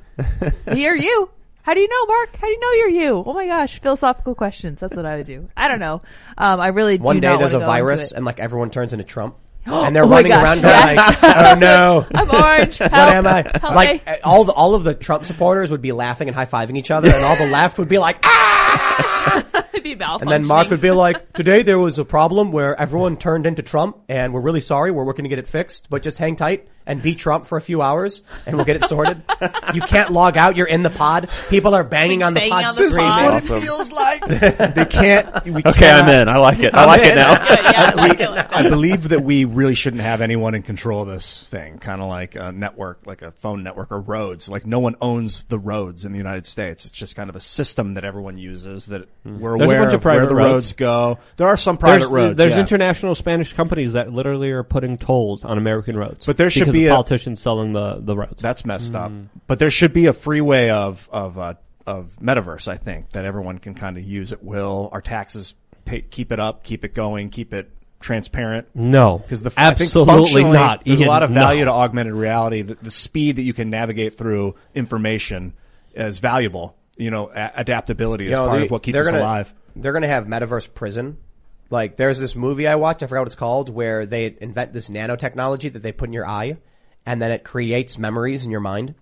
You're you. How do you know, Mark? How do you know you're you? Oh my gosh, philosophical questions. That's what I would do. I don't know. Um, I really One do day not there's a wanna go into virus it. and like everyone turns into Trump. And they're Oh my running gosh, around yes. going like, oh no. I'm orange. what am I? Help like me. uh, all the, all of the Trump supporters would be laughing and high fiving each other and all the left would be like, ah! It'd be And then Mark would be like, today there was a problem where everyone turned into Trump and we're really sorry. We're working to get it fixed, but just hang tight and beat Trump for a few hours and we'll get it sorted. you can't log out. You're in the pod. People are banging on the Banging pod on the screen. pod. Awesome. feels like. they can't. We Okay, I'm in. I like it. I like it now. Good, yeah, I like it like that. I believe that we really shouldn't have anyone in control of this thing, kind of like a network, like a phone network or roads. Like no one owns the roads in the United States. It's just kind of a system that everyone uses that hmm. we're There's a aware bunch of of where private the roads. roads go. There are some private there's, roads. There's yeah. international Spanish companies that literally are putting tolls on American roads. But there should because be of a- politicians selling the, the roads. That's messed up. But there should be a free way of of uh, of metaverse. I think that everyone can kind of use at will. Our taxes pay, keep it up, keep it going, keep it transparent. No, because the I think absolutely functionally, not. There's Ian, a lot of value no. to augmented reality. The, the speed that you can navigate through information is valuable. You know, a- adaptability is You know, part they- of what keeps they're us gonna, alive. They're going to have metaverse prison. Like there's this movie I watched, I forgot what it's called, where they invent this nanotechnology that they put in your eye and then it creates memories in your mind.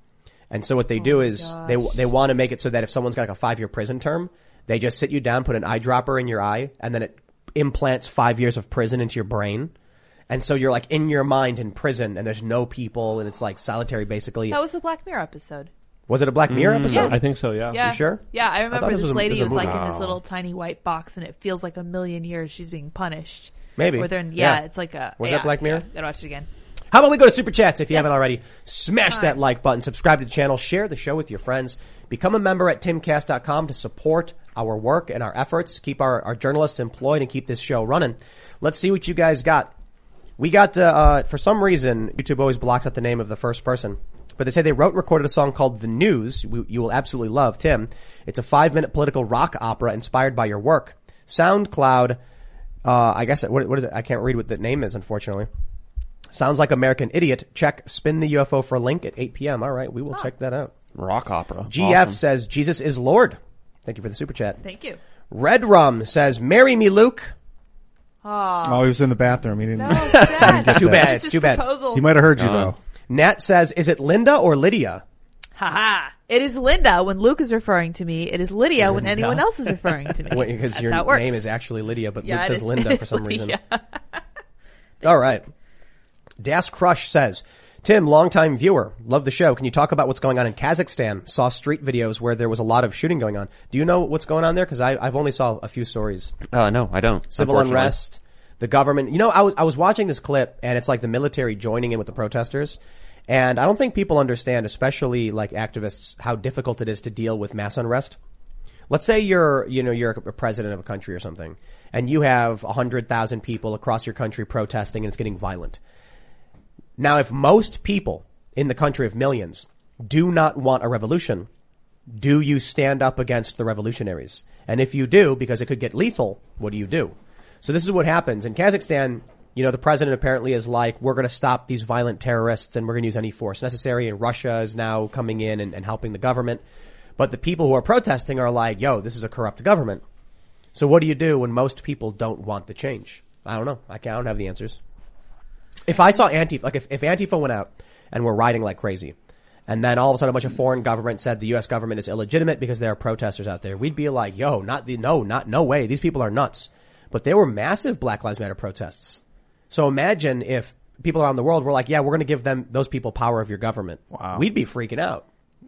And so what they do oh is they they want to make it so that if someone's got like a 5-year prison term, they just sit you down, put an eyedropper in your eye and then it implants 5 years of prison into your brain. And so you're like in your mind in prison and there's no people and it's like solitary basically. That was the Black Mirror episode. Was it a Black Mirror episode? I think so. Yeah. Yeah. You sure? Yeah, I I remember thought this this, was a- lady this was was a like movie. in this little tiny white box, and it feels like a million years she's being punished. Maybe. Or they're yeah, Yeah. it's like a. Was yeah, that Black Mirror? Yeah, gotta watch it again. How about we go to Super Chats if you haven't already? Smash that like button, subscribe to the channel, share the show with your friends, become a member at timcast.com to support our work and our efforts, keep our, our journalists employed and keep this show running. Let's see what you guys got. We got, uh, uh, for some reason, YouTube always blocks out the name of the first person. But they say they wrote recorded a song called The News. We, you will absolutely love, Tim. It's a five minute political rock opera inspired by your work. SoundCloud, uh, I guess, what, what is it? I can't read what the name is, unfortunately. Sounds like American Idiot. Check Spin the UFO for a link at 8 p.m. All right, we will check that out. Rock opera. GF Awesome. says Jesus is Lord. Thank you for the super chat. Thank you. Red Rum says, "Marry me, Luke." Oh, he was in the bathroom. He didn't. No, sad. It's too bad. It's It's too bad. He might have heard you Uh, though. Nat says, "Is it Linda or Lydia?" Haha. It is Linda when Luke is referring to me. It is Lydia when anyone else is referring to me. Because That's your how it works. name is actually Lydia, but Yeah, Luke says is- Linda for is some reason. All right. Das Crush says, Tim, longtime viewer, love the show. Can you talk about what's going on in Kazakhstan? Saw street videos where there was a lot of shooting going on. Do you know what's going on there? Because I've only saw a few stories. Uh, no, I don't. Civil unrest, the government. You know, I was I was watching this clip, and it's like the military joining in with the protesters. And I don't think people understand, especially like activists, how difficult it is to deal with mass unrest. Let's say you're, you know, you're a president of a country or something, and you have a hundred thousand people across your country protesting, and it's getting violent. Now, if most people in the country of millions do not want a revolution, do you stand up against the revolutionaries? And if you do, because it could get lethal, what do you do? So this is what happens in Kazakhstan. You know, the president apparently is like, we're going to stop these violent terrorists and we're going to use any force necessary. And Russia is now coming in and, and helping the government. But the people who are protesting are like, yo, this is a corrupt government. So what do you do when most people don't want the change? I don't know. I, don't have the answers. If I saw Antifa, like if, if Antifa went out and were rioting like crazy, and then all of a sudden a bunch of foreign government said the U.S. government is illegitimate because there are protesters out there, we'd be like, yo, not the, no, not, no way. These people are nuts. But there were massive Black Lives Matter protests. So imagine if people around the world were like, yeah, we're going to give them, those people power of your government. Wow. We'd be freaking out.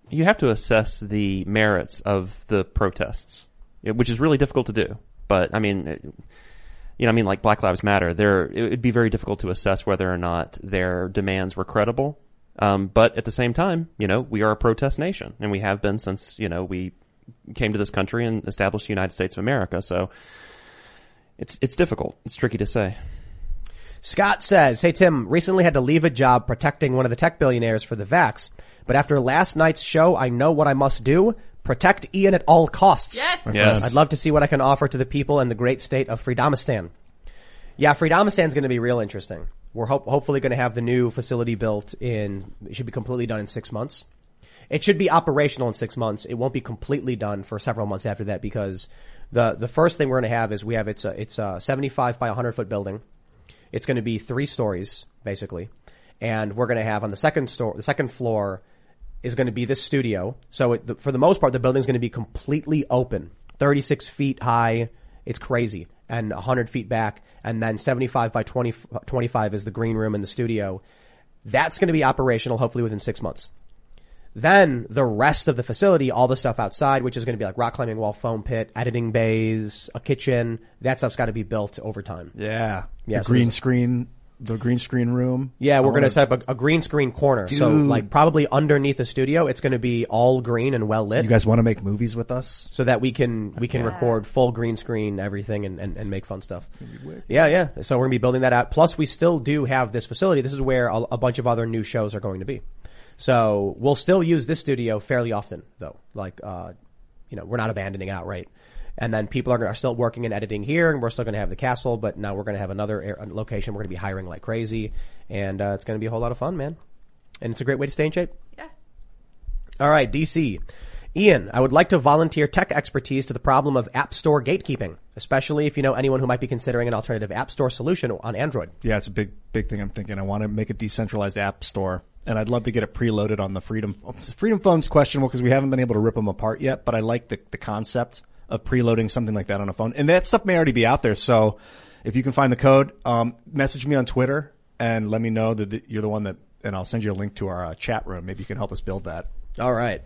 You have to assess the merits of the protests, which is really difficult to do. But I mean, it- you know, I mean, like Black Lives Matter, there it would be very difficult to assess whether or not their demands were credible. Um, but at the same time, you know, we are a protest nation, and we have been since you know we came to this country and established the United States of America. So it's it's difficult. It's tricky to say. Scott says, Hey Tim, recently had to leave a job protecting one of the tech billionaires for the vax. But after last night's show, I know what I must do. Protect Ian at all costs. Yes. Yes. I'd love to see what I can offer to the people in the great state of Freedomistan. Yeah, Freedomistan's going to be real interesting. We're hope hopefully going to have the new facility built in, it should be completely done in six months. It should be operational in six months. It won't be completely done for several months after that because the, the first thing we're going to have is we have, it's a, it's a 75 by 100 foot building. It's going to be three stories, basically. And we're going to have on the second store, the second floor is going to be this studio. So it, the, for the most part, the building's going to be completely open, 36 feet high. It's crazy and 100 feet back. And then 75 by 20, 25 is the green room in the studio. That's going to be operational hopefully within six months. Then the rest of the facility, all the stuff outside, which is going to be like rock climbing wall, foam pit, editing bays, a kitchen, that stuff's got to be built over time. Yeah. Yeah, The so green there's- screen, the green screen room. Yeah, we're going to set up a, a green screen corner. So like probably underneath the studio, it's going to be all green and well lit. You guys want to make movies with us? so that we can we can Yeah. record full green screen everything and, and, and make fun stuff. Yeah, yeah. So we're gonna be building that out. Plus, we still do have this facility. This is where a, a bunch of other new shows are going to be. So we'll still use this studio fairly often, though. Like, uh, you know, we're not abandoning it outright. And then people are, are still working and editing here, and we're still going to have the castle. But now we're going to have another air, location. We're going to be hiring like crazy, and uh, it's going to be a whole lot of fun, man. And it's a great way to stay in shape. Yeah. All right, DC. Ian, I would like to volunteer tech expertise to the problem of App Store gatekeeping, especially if you know anyone who might be considering an alternative App Store solution on Android. Yeah, it's a big, big thing I'm thinking. I want to make a decentralized app store and I'd love to get it preloaded on the Freedom, Freedom phone's questionable because we haven't been able to rip them apart yet, but I like the, the concept of preloading something like that on a phone. And that stuff may already be out there. So if you can find the code, um, message me on Twitter and let me know that you're the one that, and I'll send you a link to our uh, chat room. Maybe you can help us build that. All right.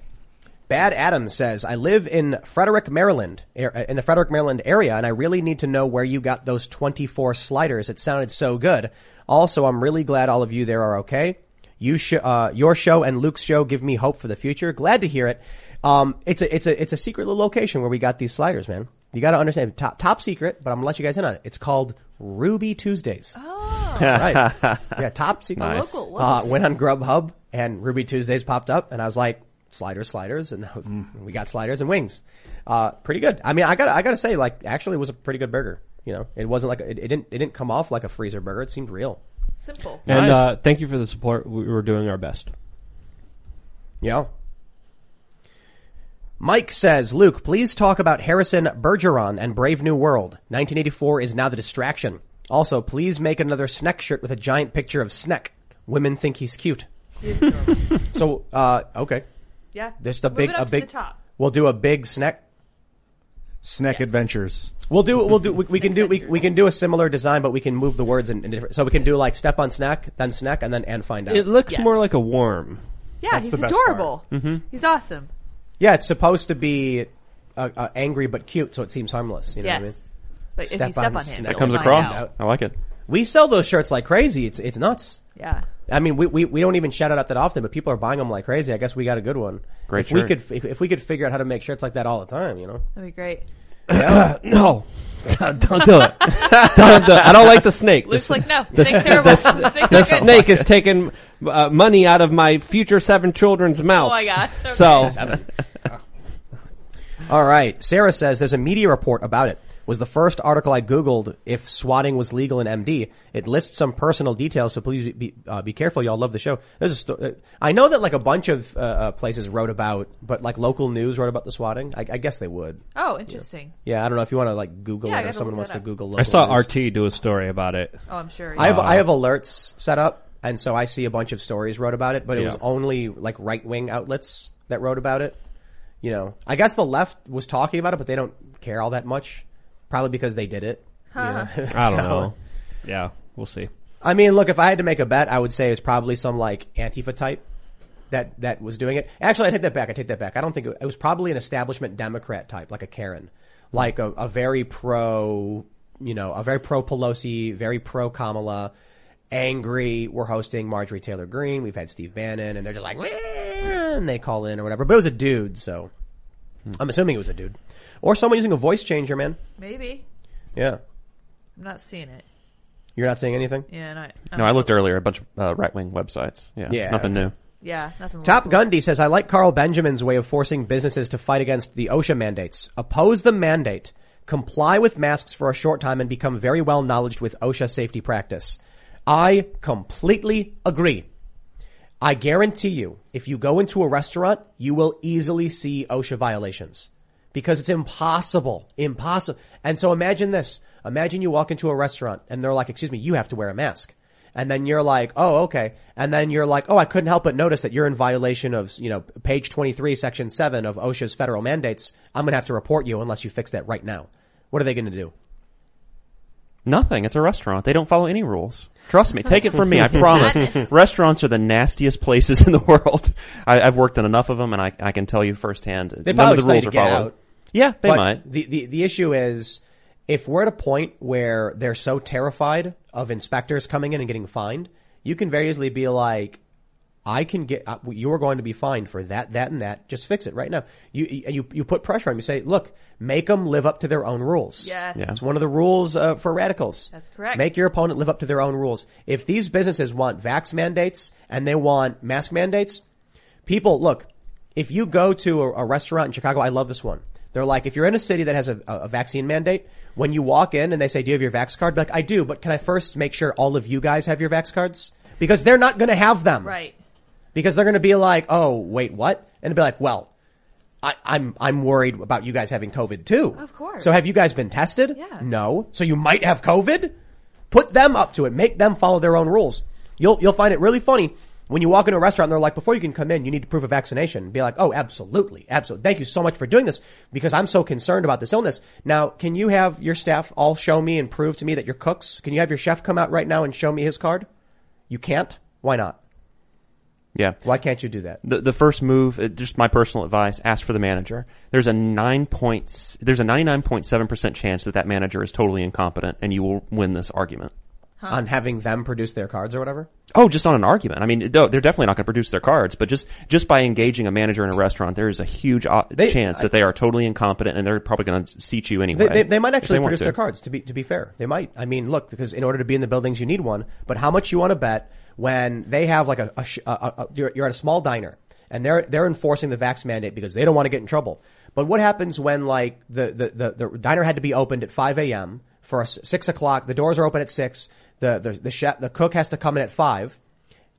Bad Adam says, I live in Frederick, Maryland, er- in the Frederick, Maryland area, and I really need to know where you got those 24 sliders. It sounded so good. Also, I'm really glad all of you there are okay. You sh- uh, your show and Luke's show give me hope for the future. Glad to hear it. Um, it's a, it's a, it's a secret little location where we got these sliders, man. You gotta understand, top, top secret, but I'm gonna let you guys in on it. It's called Ruby Tuesdays. Oh. That's right. Yeah, top secret. Nice. Local, local. Uh, went on Grubhub and Ruby Tuesdays popped up and I was like, sliders, sliders, and that was, we got sliders and wings. Uh, pretty good. I mean, I gotta, I gotta say, like, actually it was a pretty good burger. You know, it wasn't like, a, it, it didn't, it didn't come off like a freezer burger. It seemed real. Simple. And Nice. uh, thank you for the support. We were doing our best. Yeah. Mike says, Luke, please talk about Harrison Bergeron and Brave New World. 1984 is now the distraction. Also, please make another Sneck shirt with a giant picture of Sneck. Women think he's cute. so, uh, okay. Yeah. There's the Move big, it up a to big, the top. we'll do a big Sneck. Snack Adventures. We'll do, we'll do, we, we can do, we, we can do a similar design, but we can move the words in, in different, so we can do like step on snack, then snack, and then and find out. It looks Yes. more like a worm. Yeah, That's he's the best adorable. Mm-hmm. He's awesome. yeah, it's supposed to be, uh, uh, angry but cute, so it seems harmless. You know yes. what I mean? But if Step you step on on, him, Sneck. That you'll comes find across. out. I like it. We sell those shirts like crazy. It's it's nuts. Yeah. I mean, we, we, we don't even shout it out that often, but people are buying them like crazy. I guess we got a good one. Great if we could if, if we could figure out how to make shirts like that all the time, you know. That'd be great. no. don't do it. don't do it. I don't like the snake. Luke's the, like, no, the, snake's terrible. the- The the snake is taking uh, money out of my future seven children's mouths. Oh my gosh. Okay. So All right. Sarah says there's a media report about it. Was the first article I googled if swatting was legal in MD. It lists some personal details, so please be uh, be careful. Y'all love the show. There's a sto- uh, I know that like a bunch of uh, uh, places wrote about, but like local news wrote about the swatting. I, I guess they would. Oh, interesting. Yeah, I don't know if you want to like Google Yeah, it or someone wants to up. Google. I saw news. RT do a story about it. Oh, I'm sure. I have I have alerts set up, and so I see a bunch of stories wrote about it, but it was only like right wing outlets that wrote about it. You know, I guess the left was talking about it, but they don't care all that much, probably because they did it. you know? I don't So, know. Yeah, we'll see. I mean, look, if I had to make a bet, I would say it's probably some like Antifa type that that was doing it. Actually, I take that back. I take that back. I don't think it, it was probably an establishment Democrat type, like a Karen, like a, a very pro, you know, a very pro Pelosi, very pro Kamala, angry. We're hosting Marjorie Taylor Greene. We've had Steve Bannon, and they're just like, and they call in or whatever. But it was a dude, so hmm. I'm assuming it was a dude, or someone using a voice changer, man. Maybe. Yeah, I'm not seeing it. you're not seeing anything. Yeah, not, No, I looked earlier. A bunch of uh, right wing websites. Yeah, Yeah, nothing okay. new. Yeah, nothing. Top local. Gundy says, I like Carl Benjamin's way of forcing businesses to fight against the OSHA mandates. Oppose the mandate, comply with masks for a short time and become very well knowledged with OSHA safety practice. I completely agree. I guarantee you, if you go into a restaurant, you will easily see OSHA violations because it's impossible, impossible. And so imagine this. Imagine you walk into a restaurant and they're like, excuse me, you have to wear a mask. And then you're like, oh, okay. And then you're like, oh, I couldn't help but notice that you're in violation of, you know, page 23, section 7 of OSHA's federal mandates. I'm going to have to report you unless you fix that right now. What are they going to do? Nothing. It's a restaurant. They don't follow any rules. Trust me. Take it from me. I promise. Madness. Restaurants are the nastiest places in the world. I, I've worked in enough of them, and I, I can tell you firsthand. They none probably of the rules are followed. out. Yeah, they But might. The, the, the issue is if we're at a point where they're so terrified of inspectors coming in and getting fined, you can very easily be like, I can get, uh, you're going to be fined for that, that, and that. Just fix it right now. You, you, you put pressure on them. You say, look, make them live up to their own rules. Yes. Yeah. It's one of the rules uh, for radicals. That's correct. Make your opponent live up to their own rules. If these businesses want vax mandates and they want mask mandates, people, look, if you go to a, a restaurant in Chicago, I love this one. They're like, if you're in a city that has a, a vaccine mandate, when you walk in and they say, do you have your vax card? Be like, I do, but can I first make sure all of you guys have your vax cards? Because they're not going to have them. Right. Because they're going to be like, oh, wait, what? And be like, well, I, I'm I'm worried about you guys having COVID too. Of course. So have you guys been tested? Yeah. No. So you might have COVID. Put them up to it. Make them follow their own rules. You'll you'll find it really funny when you walk into a restaurant and they're like, before you can come in, you need to prove a vaccination. Be like, oh, absolutely, absolutely. Thank you so much for doing this because I'm so concerned about this illness. Now, can you have your staff all show me and prove to me that you're cooks? Can you have your chef come out right now and show me his card? You can't. Why not? Yeah. Why can't you do that? The the first move, uh, just my personal advice, ask for the manager. There's a nine points, there's a 99.7% chance that that manager is totally incompetent and you will win this argument. On having them produce their cards or whatever? Oh, just on an argument. I mean, they're definitely not going to produce their cards, but just just by engaging a manager in a restaurant, there is a huge o- They- chance that they are totally incompetent and they're probably going to seat you anyway. They, they, they might actually want produce to. their cards. To be to be fair, they might. I mean, look, because in order to be in the buildings, you need one. But how much you want to bet when they have like a, a, a, a, a you're, you're at a small diner and they're they're enforcing the vax mandate because they don't want to get in trouble. But what happens when like the the, the, the diner had to be opened at 5 a.m. for a s- six o'clock? The doors are open at six. The the the chef the cook has to come in at five.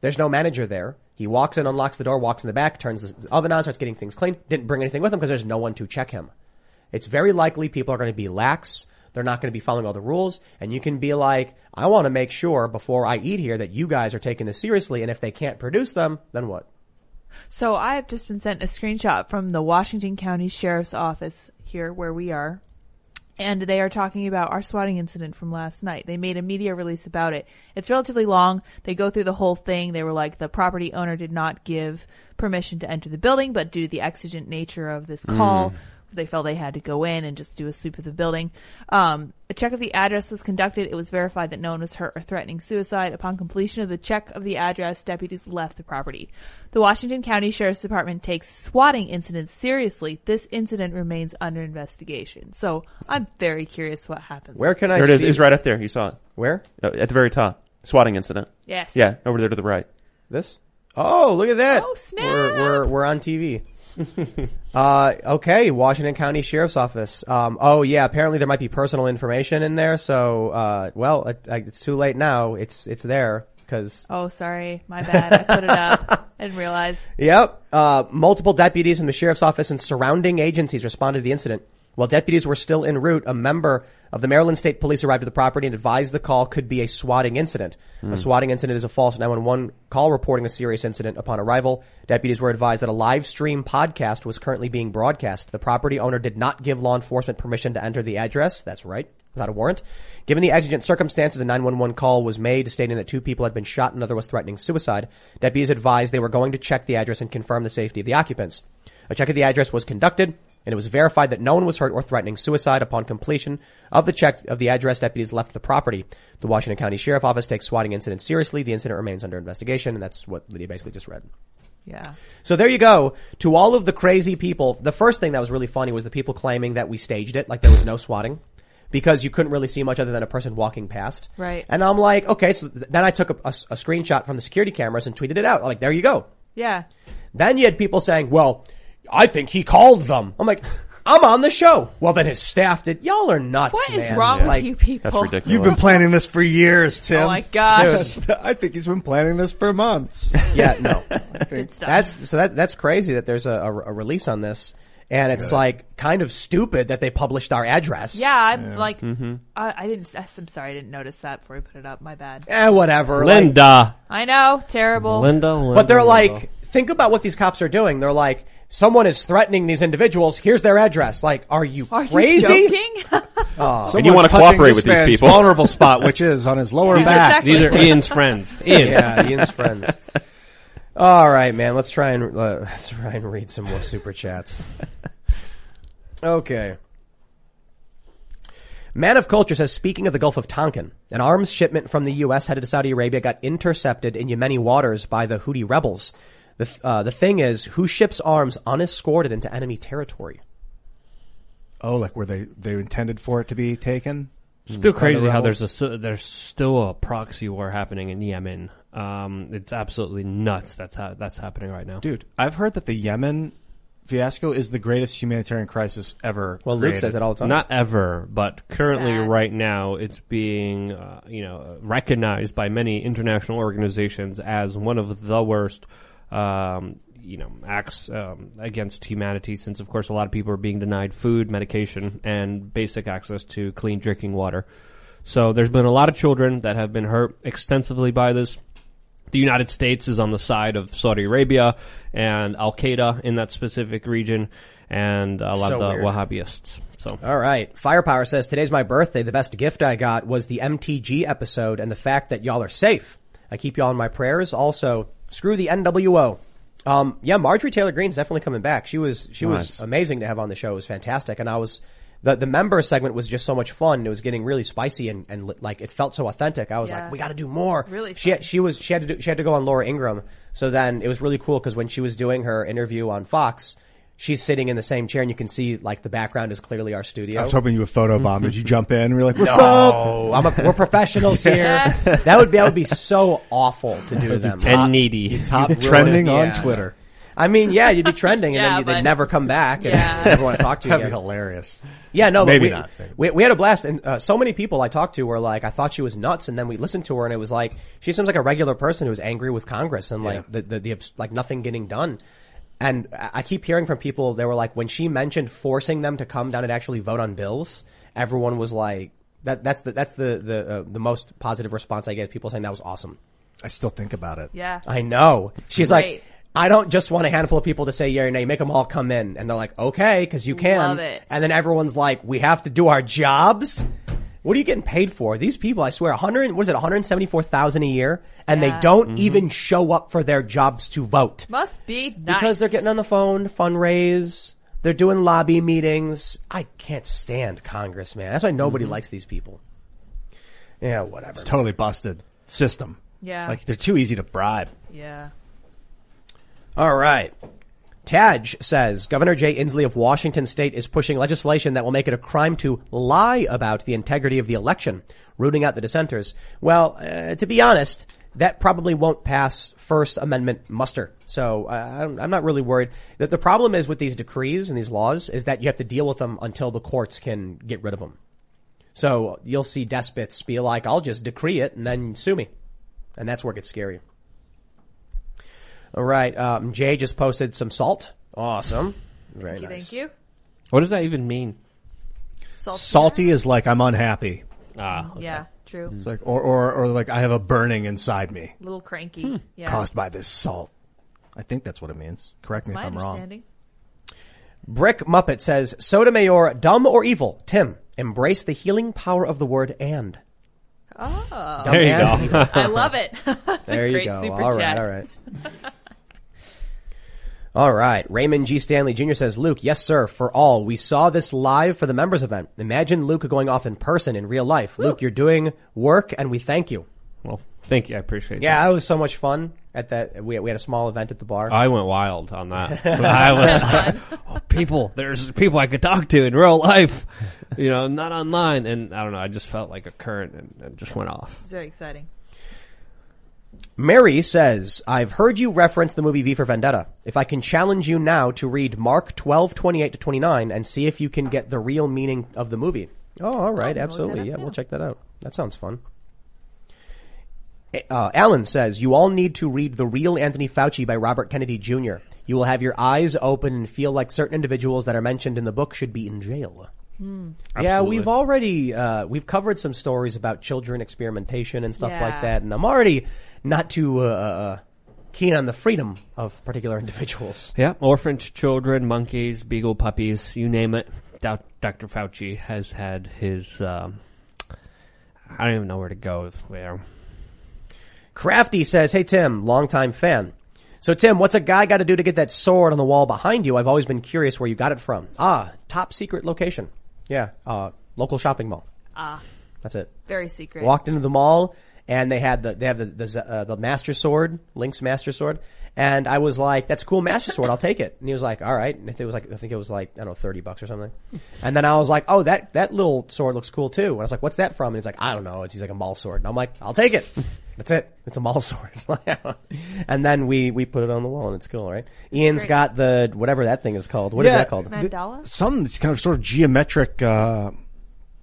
There's no manager there. He walks in, unlocks the door, walks in the back, turns the oven on, starts getting things clean. Didn't bring anything with him because there's no one to check him. It's very likely people are going to be lax. They're not going to be following all the rules. And you can be like, I want to make sure before I eat here that you guys are taking this seriously. And if they can't produce them, then what? So I have just been sent a screenshot from the Washington County Sheriff's Office here where we are. And they are talking about our swatting incident from last night. They made a media release about it. It's relatively long. They go through the whole thing. They were like, the property owner did not give permission to enter the building, but due to the exigent nature of this call, Mm. They felt they had to go in and just do a sweep of the building. Um, a check of the address was conducted. It was verified that no one was hurt or threatening suicide. Upon completion of the check of the address, deputies left the property. The Washington County Sheriff's Department takes swatting incidents seriously. This incident remains under investigation. So I'm very curious what happens. Where can I There it is. see- It's right up there. You saw it. Where? Uh, At the very top. Swatting incident. Yes. Yeah, over there to the right. This? Oh, look at that. Oh, snap. We're, we're, we're on TV. uh, okay, Washington County Sheriff's Office. Um, oh yeah, apparently there might be personal information in there. So, uh, well, it, it's too late now. It's, it's there because Oh, sorry. My bad. I put it up. I didn't realize. Yep. Uh, multiple deputies from the sheriff's office and surrounding agencies responded to the incident. While deputies were still en route, a member of the Maryland State Police arrived at the property and advised the call could be a swatting incident. Hmm. A swatting incident is a false 911 call reporting a serious incident. Upon arrival, deputies were advised that a live stream podcast was currently being broadcast. The property owner did not give law enforcement permission to enter the address. That's right. Without a warrant. Given the exigent circumstances, a 911 call was made stating that two people had been shot and another was threatening suicide. Deputies advised they were going to check the address and confirm the safety of the occupants. A check of the address was conducted, and it was verified that no one was hurt or threatening suicide. Upon completion of the check of the address, deputies left the property. The Washington County Sheriff Office takes swatting incidents seriously. The incident remains under investigation, and that's what Lydia basically just read. Yeah. So there you go. To all of the crazy people, the first thing that was really funny was the people claiming that we staged it, like there was no swatting. Because you couldn't really see much other than a person walking past. Right. And I'm like, okay, so th- then I took a screenshot from the security cameras and tweeted it out. Like, there you go. Yeah. Then you had people saying, well, I think he called them. I'm like, I'm on the show. Well, then his staff did. Y'all are nuts, What is man. wrong with Like- you people? That's ridiculous. You've been planning this for years, Tim. Oh my gosh. I think he's been planning this for months. Yeah, no. Good stuff. That's so that that's crazy that there's a, a, a release on this, and it's Good. like kind of stupid that they published our address. Yeah, I'm like, Mm-hmm. I, I didn't. I'm sorry, I didn't notice that before I put it up. My bad. Eh, whatever. like- Linda. I know, terrible. Linda, Linda But they're like, think about what these cops are doing. They're like, someone is threatening these individuals. Here's their address. Like, are you Are crazy? you joking? Oh. And you wanna cooperate with these people. vulnerable spot, which is on his lower These are- back. these are Ian's friends. Ian. Yeah, Ian's friends. All right, man. Let's try and uh, let's try and read some more super chats. Okay. Man of Culture says, speaking of the Gulf of Tonkin, an arms shipment from the U.S. headed to Saudi Arabia got intercepted in Yemeni waters by the Houthi rebels. The, th- uh, the thing is, who ships arms unescorted into enemy territory? Oh, like were they they intended for it to be taken? Still by the crazy how there's a s- there's still a proxy war happening in Yemen. Um, it's absolutely nuts. That's how that's happening right now, Dude, I've heard that the Yemen fiasco is the greatest humanitarian crisis ever. Well, Luke says it all the time. Not ever, but currently, right now, it's being uh, you know recognized by many international organizations as one of the worst. Um, you know, acts um, against humanity, since of course a lot of people are being denied food, medication, and basic access to clean drinking water. So there's been a lot of children that have been hurt extensively by this. The United States is on the side of Saudi Arabia and Al Qaeda in that specific region, and a lot So of the weird. Wahhabistas. So All right. Firepower says, today's my birthday. The best gift I got was the MTG episode and the fact that y'all are safe. I keep you all in my prayers. Also, screw the NWO. Um, yeah, Marjorie Taylor Greene's definitely coming back. She was she Nice. was amazing to have on the show. It was fantastic, and I was the the member segment was just so much fun. It was getting really spicy and and like it felt so authentic. I was Yeah. like, we got to do more. Really she had, she was she had to do, she had to go on Laura Ingraham. So then it was really cool because when she was doing her interview on Fox. She's sitting in the same chair, and you can see like the background is clearly our studio. I was hoping you would photobomb. Did you jump in? and We're like, what's no, up? I'm a, we're professionals here. Yes. That would be that would be so awful to do them. and needy. Top trending ruin on Yeah. Twitter. I mean, yeah, you'd be trending, and Yeah, then you, they'd never come back, and Yeah. never want to talk to you That'd be again. hilarious. Yeah, no, but Maybe we, not. We, we had a blast, and uh, so many people I talked to were like, I thought she was nuts, and then we listened to her, and it was like she seems like a regular person who's angry with Congress and like the, the the like nothing getting done. And I I keep hearing from people they were like when she mentioned forcing them to come down and actually vote on bills, everyone was like that. That's the that's the the uh, the most positive response I get. People saying that was awesome. I still think about it. Yeah. I know. She's great. like, I don't just want a handful of people to say yeah or nay. Make them all come in, and they're like, okay, because you can. Love it. And then everyone's like, we have to do our jobs. What are you getting paid for? These people, I swear, 100, what is it, 174,000 a year? And they don't mm-hmm. even show up for their jobs to vote. Must be nice. Because they're getting on the phone, fundraise, they're doing lobby meetings. I can't stand Congress, man. That's why nobody mm-hmm. likes these people. Yeah, whatever. It's totally busted system. Yeah. Like they're too easy to bribe. Yeah. All right. Taj says Governor Jay Inslee of Washington State is pushing legislation that will make it a crime to lie about the integrity of the election, rooting out the dissenters. Well, uh, to be honest, that probably won't pass First Amendment muster. So uh, I'm I'm not really worried. That the problem is with these decrees and these laws is that you have to deal with them until the courts can get rid of them. So you'll see despots be like, "I'll just decree it and then sue me," and that's where it gets scary. All right. Um, Jay just posted some salt. Awesome. Very Thank you. nice. Thank you. What does that even mean? Salty. Salty is like I'm unhappy. Ah, Yeah. True. It's like or, or or like I have a burning inside me A little cranky. Yeah. caused by this salt. I think that's what it means. Correct me My if I'm wrong. understanding. Brick Muppet says, Sotomayor, dumb or evil? Tim, embrace the healing power of the word and. Oh. Dumb There you and go. I love it. That's There a you great go. super All right, chat. all right. All right. Raymond G. Stanley Jr. says, Luke, yes, sir, for all. We saw this live for the members event. Imagine Luke going off in person in real life. Luke, you're doing work and we thank you. Well, thank you. I appreciate it. Yeah, that. that was so much fun at that. We, we had a small event at the bar. I went wild on that. I was like, oh, people, there's people I could talk to in real life, you know, not online. And I don't know, I just felt like a current and, and just went off. It's very exciting. Mary says, I've heard you reference the movie V for Vendetta. If I can challenge you now to read Mark 12, 28 to 29 and see if you can get the real meaning of the movie. Oh, all right. Oh, absolutely. that Yeah, we'll check that out. That sounds fun. Uh, Alan says, you all need to read The Real Anthony Fauci by Robert Kennedy Jr. You will have your eyes open and feel like certain individuals that are mentioned in the book should be in jail. Yeah, we've already uh, we've covered some stories about children experimentation and stuff Yeah. like that, and I'm already not too uh, uh, keen on the freedom of particular individuals. Yeah, orphans, children, monkeys, beagle puppies, you name it. Dr. Fauci has had his, um, I don't even know where to go there. Crafty says, "Hey Tim, longtime fan. So Tim, what's a guy got to do to get that sword on the wall behind you? I've always been curious where you got it from. Ah, top secret location. Yeah, uh, local shopping mall. Ah, That's it. very secret. Walked into the mall and they had the they have the the, uh, the master sword, Link's master sword, and I was like, "That's a cool master sword. I'll take it." And he was like, "All right." And it was like I think it was like I don't know thirty bucks or something. And then I was like, "Oh, that that little sword looks cool too." And I was like, "What's that from?" And he's like, "I don't know. It's he's like a mall sword." And I'm like, "I'll take it." That's it. It's a mall sword. and then we we put it on the wall and it's cool, right? Ian's Great. got the whatever that thing is called. What is Yeah, that called? Mandala? Some kind of sort of geometric uh,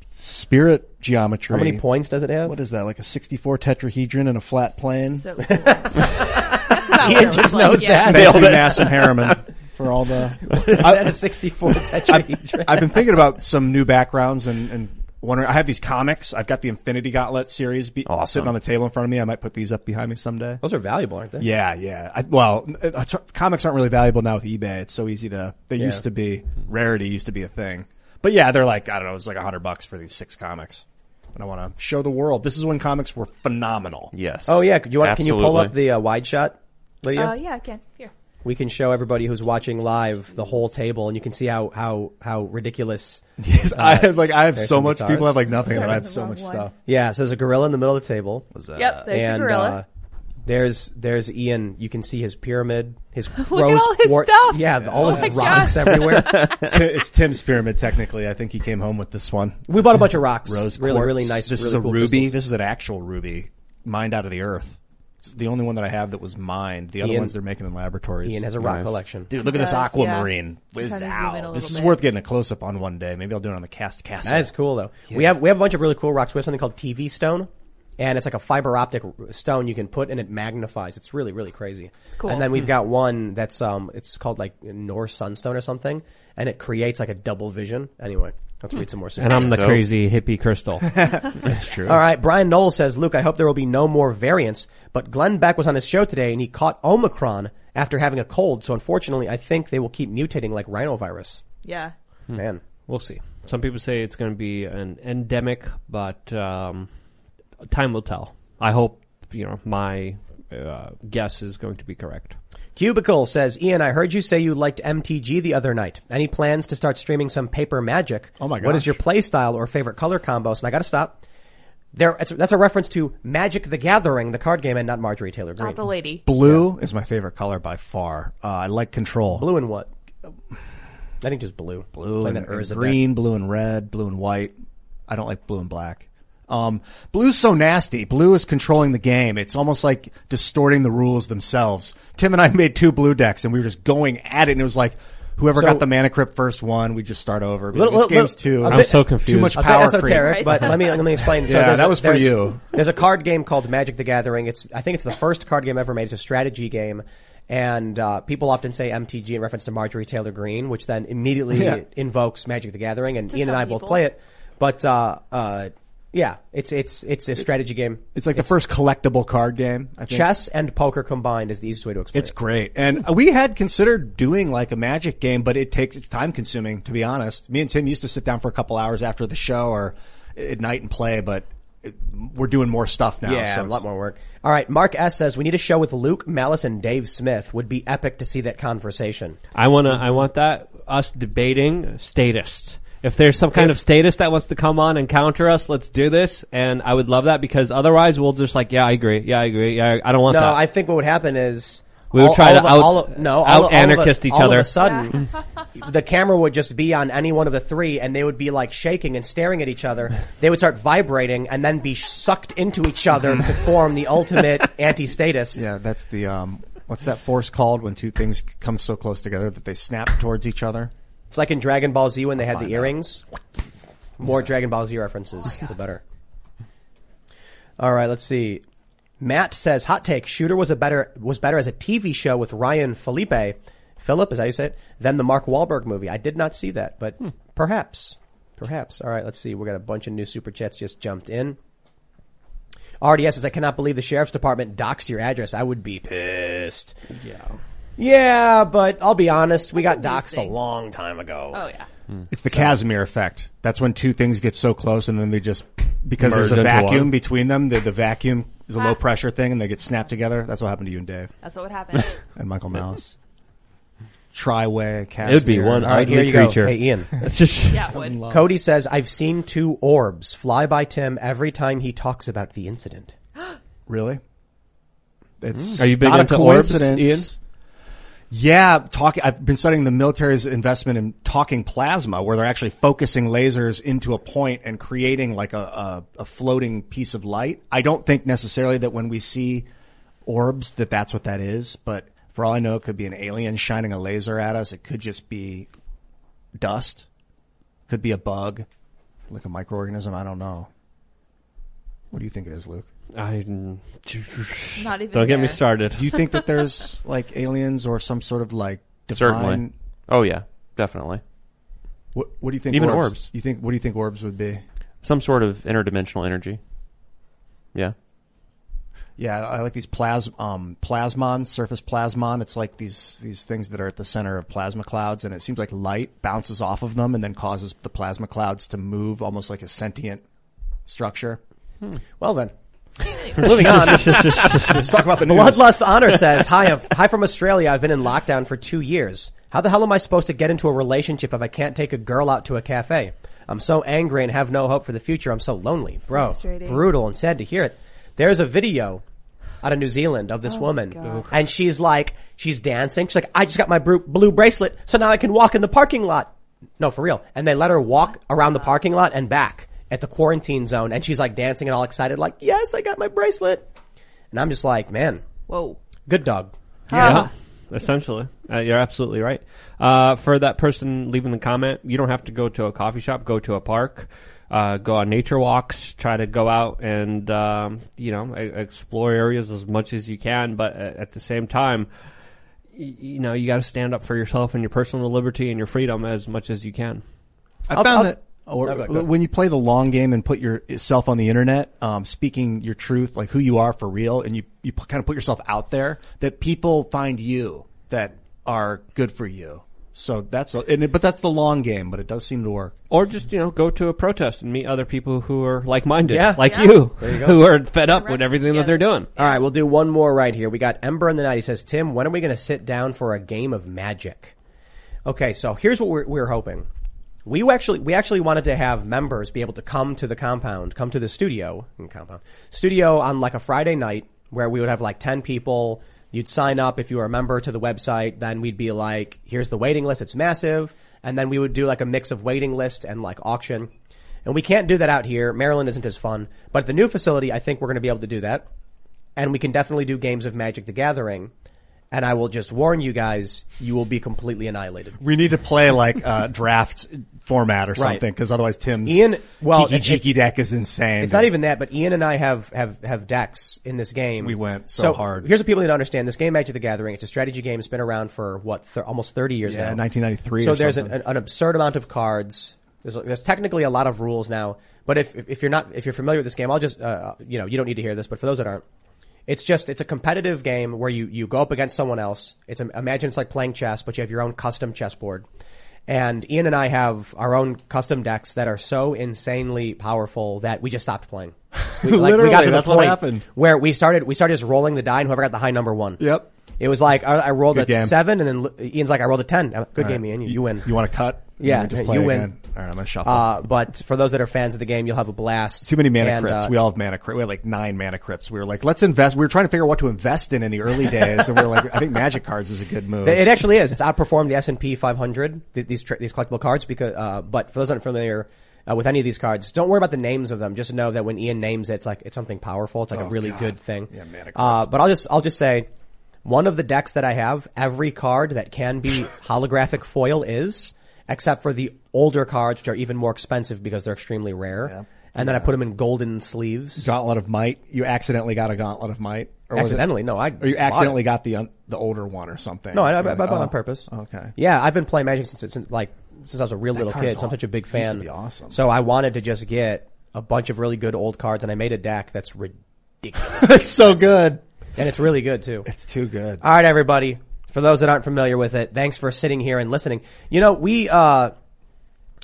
spirit geometry. How many points does it have? What is that? Like a 64 tetrahedron in a flat plane? So cool. That's about what Ian just was like, knows yeah. that. Matthew Mass and Harriman for all the. Is that a 64 tetrahedron? I've been thinking about some new backgrounds and, and wondering. I have these comics. I've got the Infinity Gauntlet series be, Awesome. sitting on the table in front of me. I might put these up behind me someday. Those are valuable, aren't they? Yeah, yeah. I, well, uh, t- comics aren't really valuable now with eBay. It's so easy to. They Yeah. used to be rarity used to be a thing. But yeah, they're like I don't know. It's like a hundred bucks for these six comics. and I want to show the world. This is when comics were phenomenal. Yes. Oh yeah, you want? Can you pull up the uh, wide shot, Lydia? Uh, yeah, I can. Here. We can show everybody who's watching live the whole table, and you can see how how how ridiculous. Yes, I have like I have so much. guitars. People have like nothing, and I have so much one. stuff. Yeah, so there's a gorilla in the middle of the table. Yep, there's and, the gorilla. Uh, there's there's Ian. You can see his pyramid, his at rose all his quartz. stuff. Yeah, all Oh his rocks gosh. everywhere. it's Tim's pyramid. Technically, I think he came home with this one. We bought a bunch of rocks. Rose Really, quartz. really nice, This really is a cool ruby. crystals. This is an actual ruby, mined out of the earth. It's the only one that I have that was mined. The other Ian- ones they're making in laboratories. Ian has a rock collection. Dude, look at this Yes, yeah. aquamarine. Whiz Trying to zoom in a out. little This is bit. worth getting a close up on one day. Maybe I'll do it on the cast cast. That is cool though. We have we have a bunch of really cool rocks. We have something called TV stone, and it's like a fiber optic stone you can put and it magnifies. It's really really crazy. Cool. And then we've got one that's um it's called like Norse sunstone or something, and it creates like a double vision. Anyway, let's read some more. And I'm the Dope. crazy hippie crystal. That's true. All right, Brian Knoll says, Luke, I hope there will be no more variants, but Glenn Beck was on his show today and he caught Omicron after having a cold, so unfortunately I think they will keep mutating like rhinovirus. Yeah. Man. We'll see. Some people say it's going to be an endemic, but um, time will tell. I hope you know my uh, guess is going to be correct. Cubicle says, Ian, I heard you say you liked MTG the other night. Any plans to start streaming some paper magic? Oh my god. What is your play style or favorite color combos? And I gotta stop. There, it's, that's a reference to Magic the Gathering, the card game, and not Marjorie Taylor Greene. Not the lady. Blue is my favorite color by far. Uh, I like control. Blue and what? I think just blue. blue Playing and, and Urza deck. green, blue and red, blue and white. I don't like blue and black. Um, blue's so nasty. Blue is controlling the game. It's almost like distorting the rules themselves. Tim and I made two blue decks and we were just going at it and it was like, whoever So- got the mana crypt first won, we just start over. Little- this little- game's too, I'm bit- so confused. too much a bit power esoteric, creep. but let me let me explain. So Yeah, there's that a- was for you. There's a card game called Magic the Gathering. It's I think it's the first card game ever made. It's a strategy game, and uh, people often say MTG in reference to Marjorie Taylor Greene, which then immediately Yeah. invokes Magic the Gathering. And To Ian and some I both play it, but uh, uh, yeah, it's it's it's a strategy game. It's like the first collectible card game. I think. Chess and poker combined is the easiest way to explain It's it. great. And we had considered doing like a magic game, but it takes, it's time consuming, to be honest. Me and Tim used to sit down for a couple hours after the show or at night and play, but it, we're doing more stuff now. Yeah, so a lot more work. All right, Mark S says we need a show with Luke, Malice, and Dave Smith. Would be epic to see that conversation. I wanna, I want that us debating statists. If there's some kind of statist that wants to come on and counter us, let's do this. And I would love that because otherwise we'll just like, yeah, I agree. Yeah, I agree. Yeah, I don't want no, that. No, I think what would happen is We would all- try all to out- all of- no, all out of- all of a- anarchist each all other. Of a sudden, the camera would just be on any one of the three, and they would be like shaking and staring at each other. They would start vibrating and then be sucked into each other to form the ultimate anti-statist. Yeah, that's the, um, what's that force called when two things come so close together that they snap towards each other? It's like in Dragon Ball Z when they had the earrings. More Dragon Ball Z references, oh the better. All right, let's see. Matt says, "Hot take: Shooter was a better was better as a TV show with Ryan Felipe, Philip, is that how you say it? Than the Mark Wahlberg movie. I did not see that, but hmm. perhaps, perhaps. All right, let's see. We got a bunch of new super chats just jumped in. RDS says, "I cannot believe the sheriff's department doxed your address. I would be pissed." Yeah. Yeah, but I'll be honest. We got doxed a long time ago. Oh yeah. Hmm. It's the Casimir effect. That's when two things get so close and then they just, because Merge there's a into vacuum one. between them, the, the vacuum is a low ah. pressure thing and they get snapped together. That's what happened to you and Dave. That's what would happen. and Michael Mouse. Triway, Casimir. It would be one All right, ugly here you go. Hey, Ian. It's just yeah, it would. Cody says, I've seen two orbs fly by Tim every time he talks about the incident. Really? It's Are you big not into a orbs, coincidence. Ian? Yeah, talking. I've been studying the military's investment in talking plasma, where they're actually focusing lasers into a point and creating like a, a, a floating piece of light. I don't think necessarily that when we see orbs that that's what that is, but for all I know, it could be an alien shining a laser at us. It could just be dust. Could be a bug, like a microorganism. I don't know. What do you think it is, Luke? I Not even don't get me started. Do you think that there's like aliens or some sort of like divine? Certainly. Oh yeah, definitely. What, what do you think? Even orbs, orbs. You think? What do you think orbs would be? Some sort of interdimensional energy. Yeah. Yeah, I like these plas um, plasmon, surface plasmon. It's like these these things that are at the center of plasma clouds, and it seems like light bounces off of them and then causes the plasma clouds to move, almost like a sentient structure. Well then. Moving on. Let's talk about the news. Bloodlust Honor says, hi, I'm, hi from Australia. I've been in lockdown for two years. How the hell am I supposed to get into a relationship if I can't take a girl out to a cafe? I'm so angry and have no hope for the future. I'm so lonely. Bro, brutal and sad to hear it. There's a video out of New Zealand of this Oh, woman and she's like, she's dancing. She's like, I just got my blue bracelet, so now I can walk in the parking lot. No, for real. And they let her walk around the parking lot and back at the quarantine zone. And she's like dancing and all excited, like, yes, I got my bracelet. And I'm just like, man, Whoa. good dog. Yeah, essentially. Uh, you're absolutely right. Uh, for that person leaving the comment, you don't have to go to a coffee shop, go to a park, uh, go on nature walks, try to go out and, um, you know, explore areas as much as you can. But at, at the same time, you know, you got to stand up for yourself and your personal liberty and your freedom as much as you can. I I'll- found I'll- that or, No, go go when you play the long game and put yourself on the internet, um, speaking your truth, like who you are for real, and you, you p- kind of put yourself out there, that people find you that are good for you. So that's, a, and it, but that's the long game, but it does seem to work. Or just, you know, go to a protest and meet other people who are like-minded, Yeah. like Yeah. you, you who are fed up with Arrested everything that they're doing. All right, we'll do one more right here. We got Ember in the night. He says, Tim, when are we going to sit down for a game of magic? Okay, so here's what we're, we're hoping. We actually, we actually wanted to have members be able to come to the compound, come to the studio, mm, compound, studio on like a Friday night where we would have like 10 people. You'd sign up if you were a member to the website. Then we'd be like, here's the waiting list. It's massive. And then we would do like a mix of waiting list and like auction. And we can't do that out here. Maryland isn't as fun. But at the new facility, I think we're going to be able to do that. And we can definitely do games of Magic the Gathering. And I will just warn you guys, you will be completely annihilated. We need to play like a draft format or something, because otherwise Tim's Ian, well, Kiki Jiki deck is insane. It's not even that, but Ian and I have, have, have decks in this game. We went so hard. Here's what people need to understand. This game, Magic the Gathering, it's a strategy game. It's been around for what, th- almost 30 years Yeah, now. 1993 So or there's an, an absurd amount of cards. There's, there's technically a lot of rules now, but if, if you're not, if you're familiar with this game, I'll just, uh, you know, you don't need to hear this, but for those that aren't, it's just, it's a competitive game where you, you go up against someone else. It's, imagine it's like playing chess, but you have your own custom chessboard. And Ian and I have our own custom decks that are so insanely powerful that we just stopped playing. We, Literally, to that's what happened. Where we started, we started just rolling the die and whoever got the high number one. Yep. It was like, I, I rolled Good a game. seven and then Ian's like, I rolled a ten. Good All game, right. Ian. You, you win. You want to cut? Yeah, just you play win. again? All right, I'm gonna shuffle. Uh, but for those that are fans of the game, you'll have a blast. Too many mana And, crypts. uh, we all have mana crypts. We had like nine mana crypts. We were like, let's invest. We were trying to figure out what to invest in in the early days, and we were like, I think Magic cards is a good move. It actually is. It's outperformed the S and P 500. These these collectible cards because. Uh, but for those that aren't familiar uh, with any of these cards, don't worry about the names of them. Just know that when Ian names it, it's like it's something powerful. It's like a Oh, really God. good thing. Yeah, mana Uh, but I'll just I'll just say, one of the decks that I have, every card that can be holographic foil is, except for the older cards, which are even more expensive because they're extremely rare. And then I put them in golden sleeves. Gauntlet of Might. You accidentally got a Gauntlet of Might. Or was it- Accidentally? No, I Or you accidentally it. got the un, the older one or something. No, I, I, I You're bought like, it oh, on purpose. Okay. Yeah, I've been playing Magic since, since like since I was a real That little card's kid. So I'm aw- such a big used to fan. be awesome. So I wanted to just get a bunch of really good old cards, and I made a deck that's ridiculous. it's so good, and it's really good too. It's too good. All right, everybody. For those that aren't familiar with it, thanks for sitting here and listening. You know, we uh,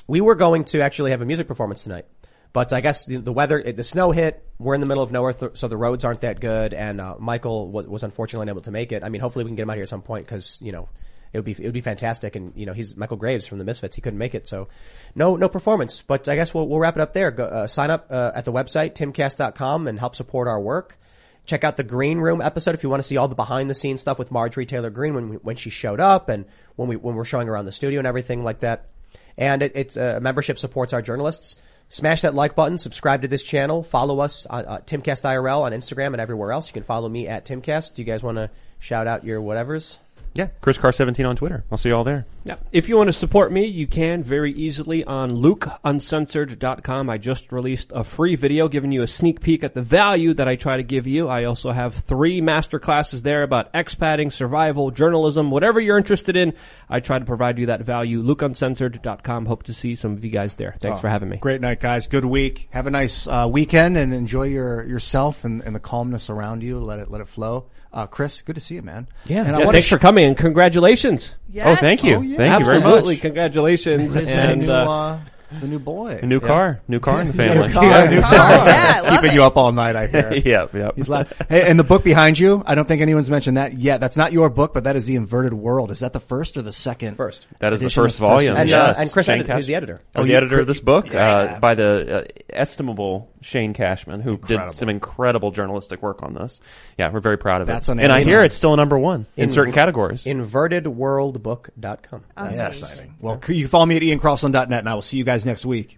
we were going to actually have a music performance tonight, but I guess the, the weather, the snow hit. We're in the middle of nowhere, th- so the roads aren't that good. And uh, Michael was, was unfortunately unable to make it. I mean, hopefully we can get him out here at some point because you know it would be it would be fantastic. And you know, he's Michael Graves from the Misfits. He couldn't make it, so no no performance. But I guess we'll we'll wrap it up there. Go, uh, sign up uh, at the website timcast.com and help support our work. Check out the Green Room episode if you want to see all the behind the scenes stuff with Marjorie Taylor Greene when we, when she showed up and when we when we're showing around the studio and everything like that. And it, it's uh, membership supports our journalists. Smash that like button, subscribe to this channel, follow us on uh, Timcast IRL on Instagram and everywhere else. You can follow me at Timcast. Do you guys want to shout out your whatevers? Yeah, Chris Car 17 on Twitter. I'll see you all there. Yeah. If you want to support me, you can very easily on lukeuncensored.com. I just released a free video giving you a sneak peek at the value that I try to give you. I also have three master classes there about expatting, survival, journalism, whatever you're interested in. I try to provide you that value. lukeuncensored.com. Hope to see some of you guys there. Thanks Oh, for having me. Great night, guys. Good week. Have a nice uh, weekend and enjoy your yourself and, and the calmness around you. Let it let it flow. Uh, Chris, good to see you, man. Yeah, and yeah, wanna thanks for coming and congratulations. Yes. Oh, thank you. yeah. Thank you very much. Absolutely, congratulations. And new, uh, uh, The new boy. A new car, new car in the family. New car, new car. Yeah, I It's love keeping it. you up all night. I hear. yep, yep. He's loud. Hey, and the book behind you, I don't think anyone's mentioned that yet. That's not your book, but that is the Inverted World. Is that the first or the second? First. That is the first of volume. And, uh, yes. and Chris Shane Cash- who's the editor? I was Oh, the editor of this book Yeah. uh, by the uh, estimable Shane Cashman, who Incredible. did some incredible journalistic work on this. Yeah, we're very proud of That's it. on and I hear it's still a number one in, In- certain categories. InvertedWorldBook.com. Oh, That's nice. exciting. Well, you can follow me at iancrosland.net, and I will see you guys next week.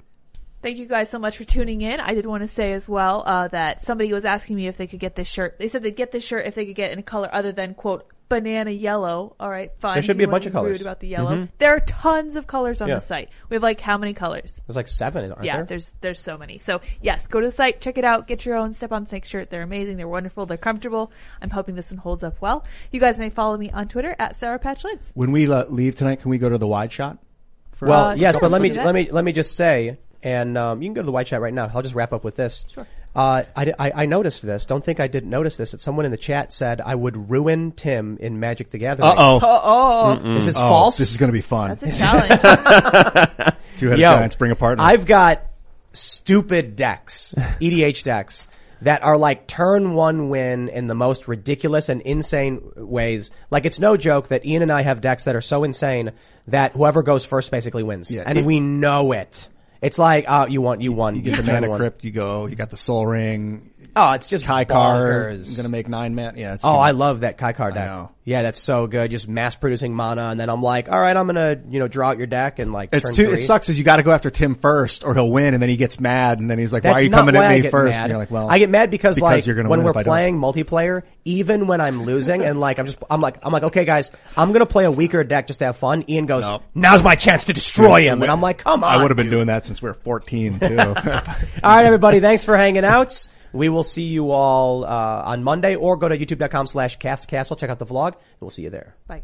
Thank you guys so much for tuning in. I did want to say as well uh, that somebody was asking me if they could get this shirt. They said they'd get this shirt if they could get in a color other than quote banana yellow. All right, fine. There should If be a bunch wanna of be rude colors. about the yellow. Mhm. There are tons of colors on Yeah. the site. We have like how many colors? There's like seven, aren't yeah, there? there's there's so many. So yes, go to the site, check it out, get your own Step on Snake shirt. They're amazing, they're wonderful, they're comfortable. I'm hoping this one holds up well. You guys may follow me on Twitter at Sarah Patch When we uh, leave tonight, can we go to the wide shot? For Well, Uh, yes, but let me let me let me just say, and um, you can go to the white chat right now. I'll just wrap up with this. Sure. Uh, I, I, I noticed this. Don't think I didn't notice this. That someone in the chat said I would ruin Tim in Magic the Gathering. Uh-oh. Oh, Is this Oh, false? This is going to be fun. that's a challenge. Two-headed Yo, giants bring a partner. I've got stupid decks, EDH decks that are like turn one win in the most ridiculous and insane ways. Like it's no joke that Ian and I have decks that are so insane that whoever goes first basically wins, Yeah. and It- we know it. It's like, oh, you want, you won. you get the mana crypt, you go. You got the Sol Ring. Oh, it's just Kai card. bonkers. Going to make nine man. Yeah. It's Oh, I love that Kai card I deck. know. Yeah, that's so good. Just mass producing mana, and then I'm like, all right, I'm gonna, you know, draw out your deck and like. It's turn too. three. It sucks is you got to go after Tim first, or he'll win, and then he gets mad, and then he's like, "Why That's are you not coming why at I me get first? Mad. And you're like, "Well, I get mad because, like you're gonna when win we're if I don't." playing multiplayer, even when I'm losing, and like I'm just, I'm like, I'm like, okay, guys, I'm gonna play a weaker deck just to have fun. Ian goes, No. now's my chance to destroy him, and I'm like, come on. I would have been doing that since we were 14 too. All right, everybody, thanks for hanging out. We will see you all uh, on Monday, or go to youtube.com slash castcastle. Check out the vlog, we'll see you there. Bye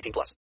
18 plus.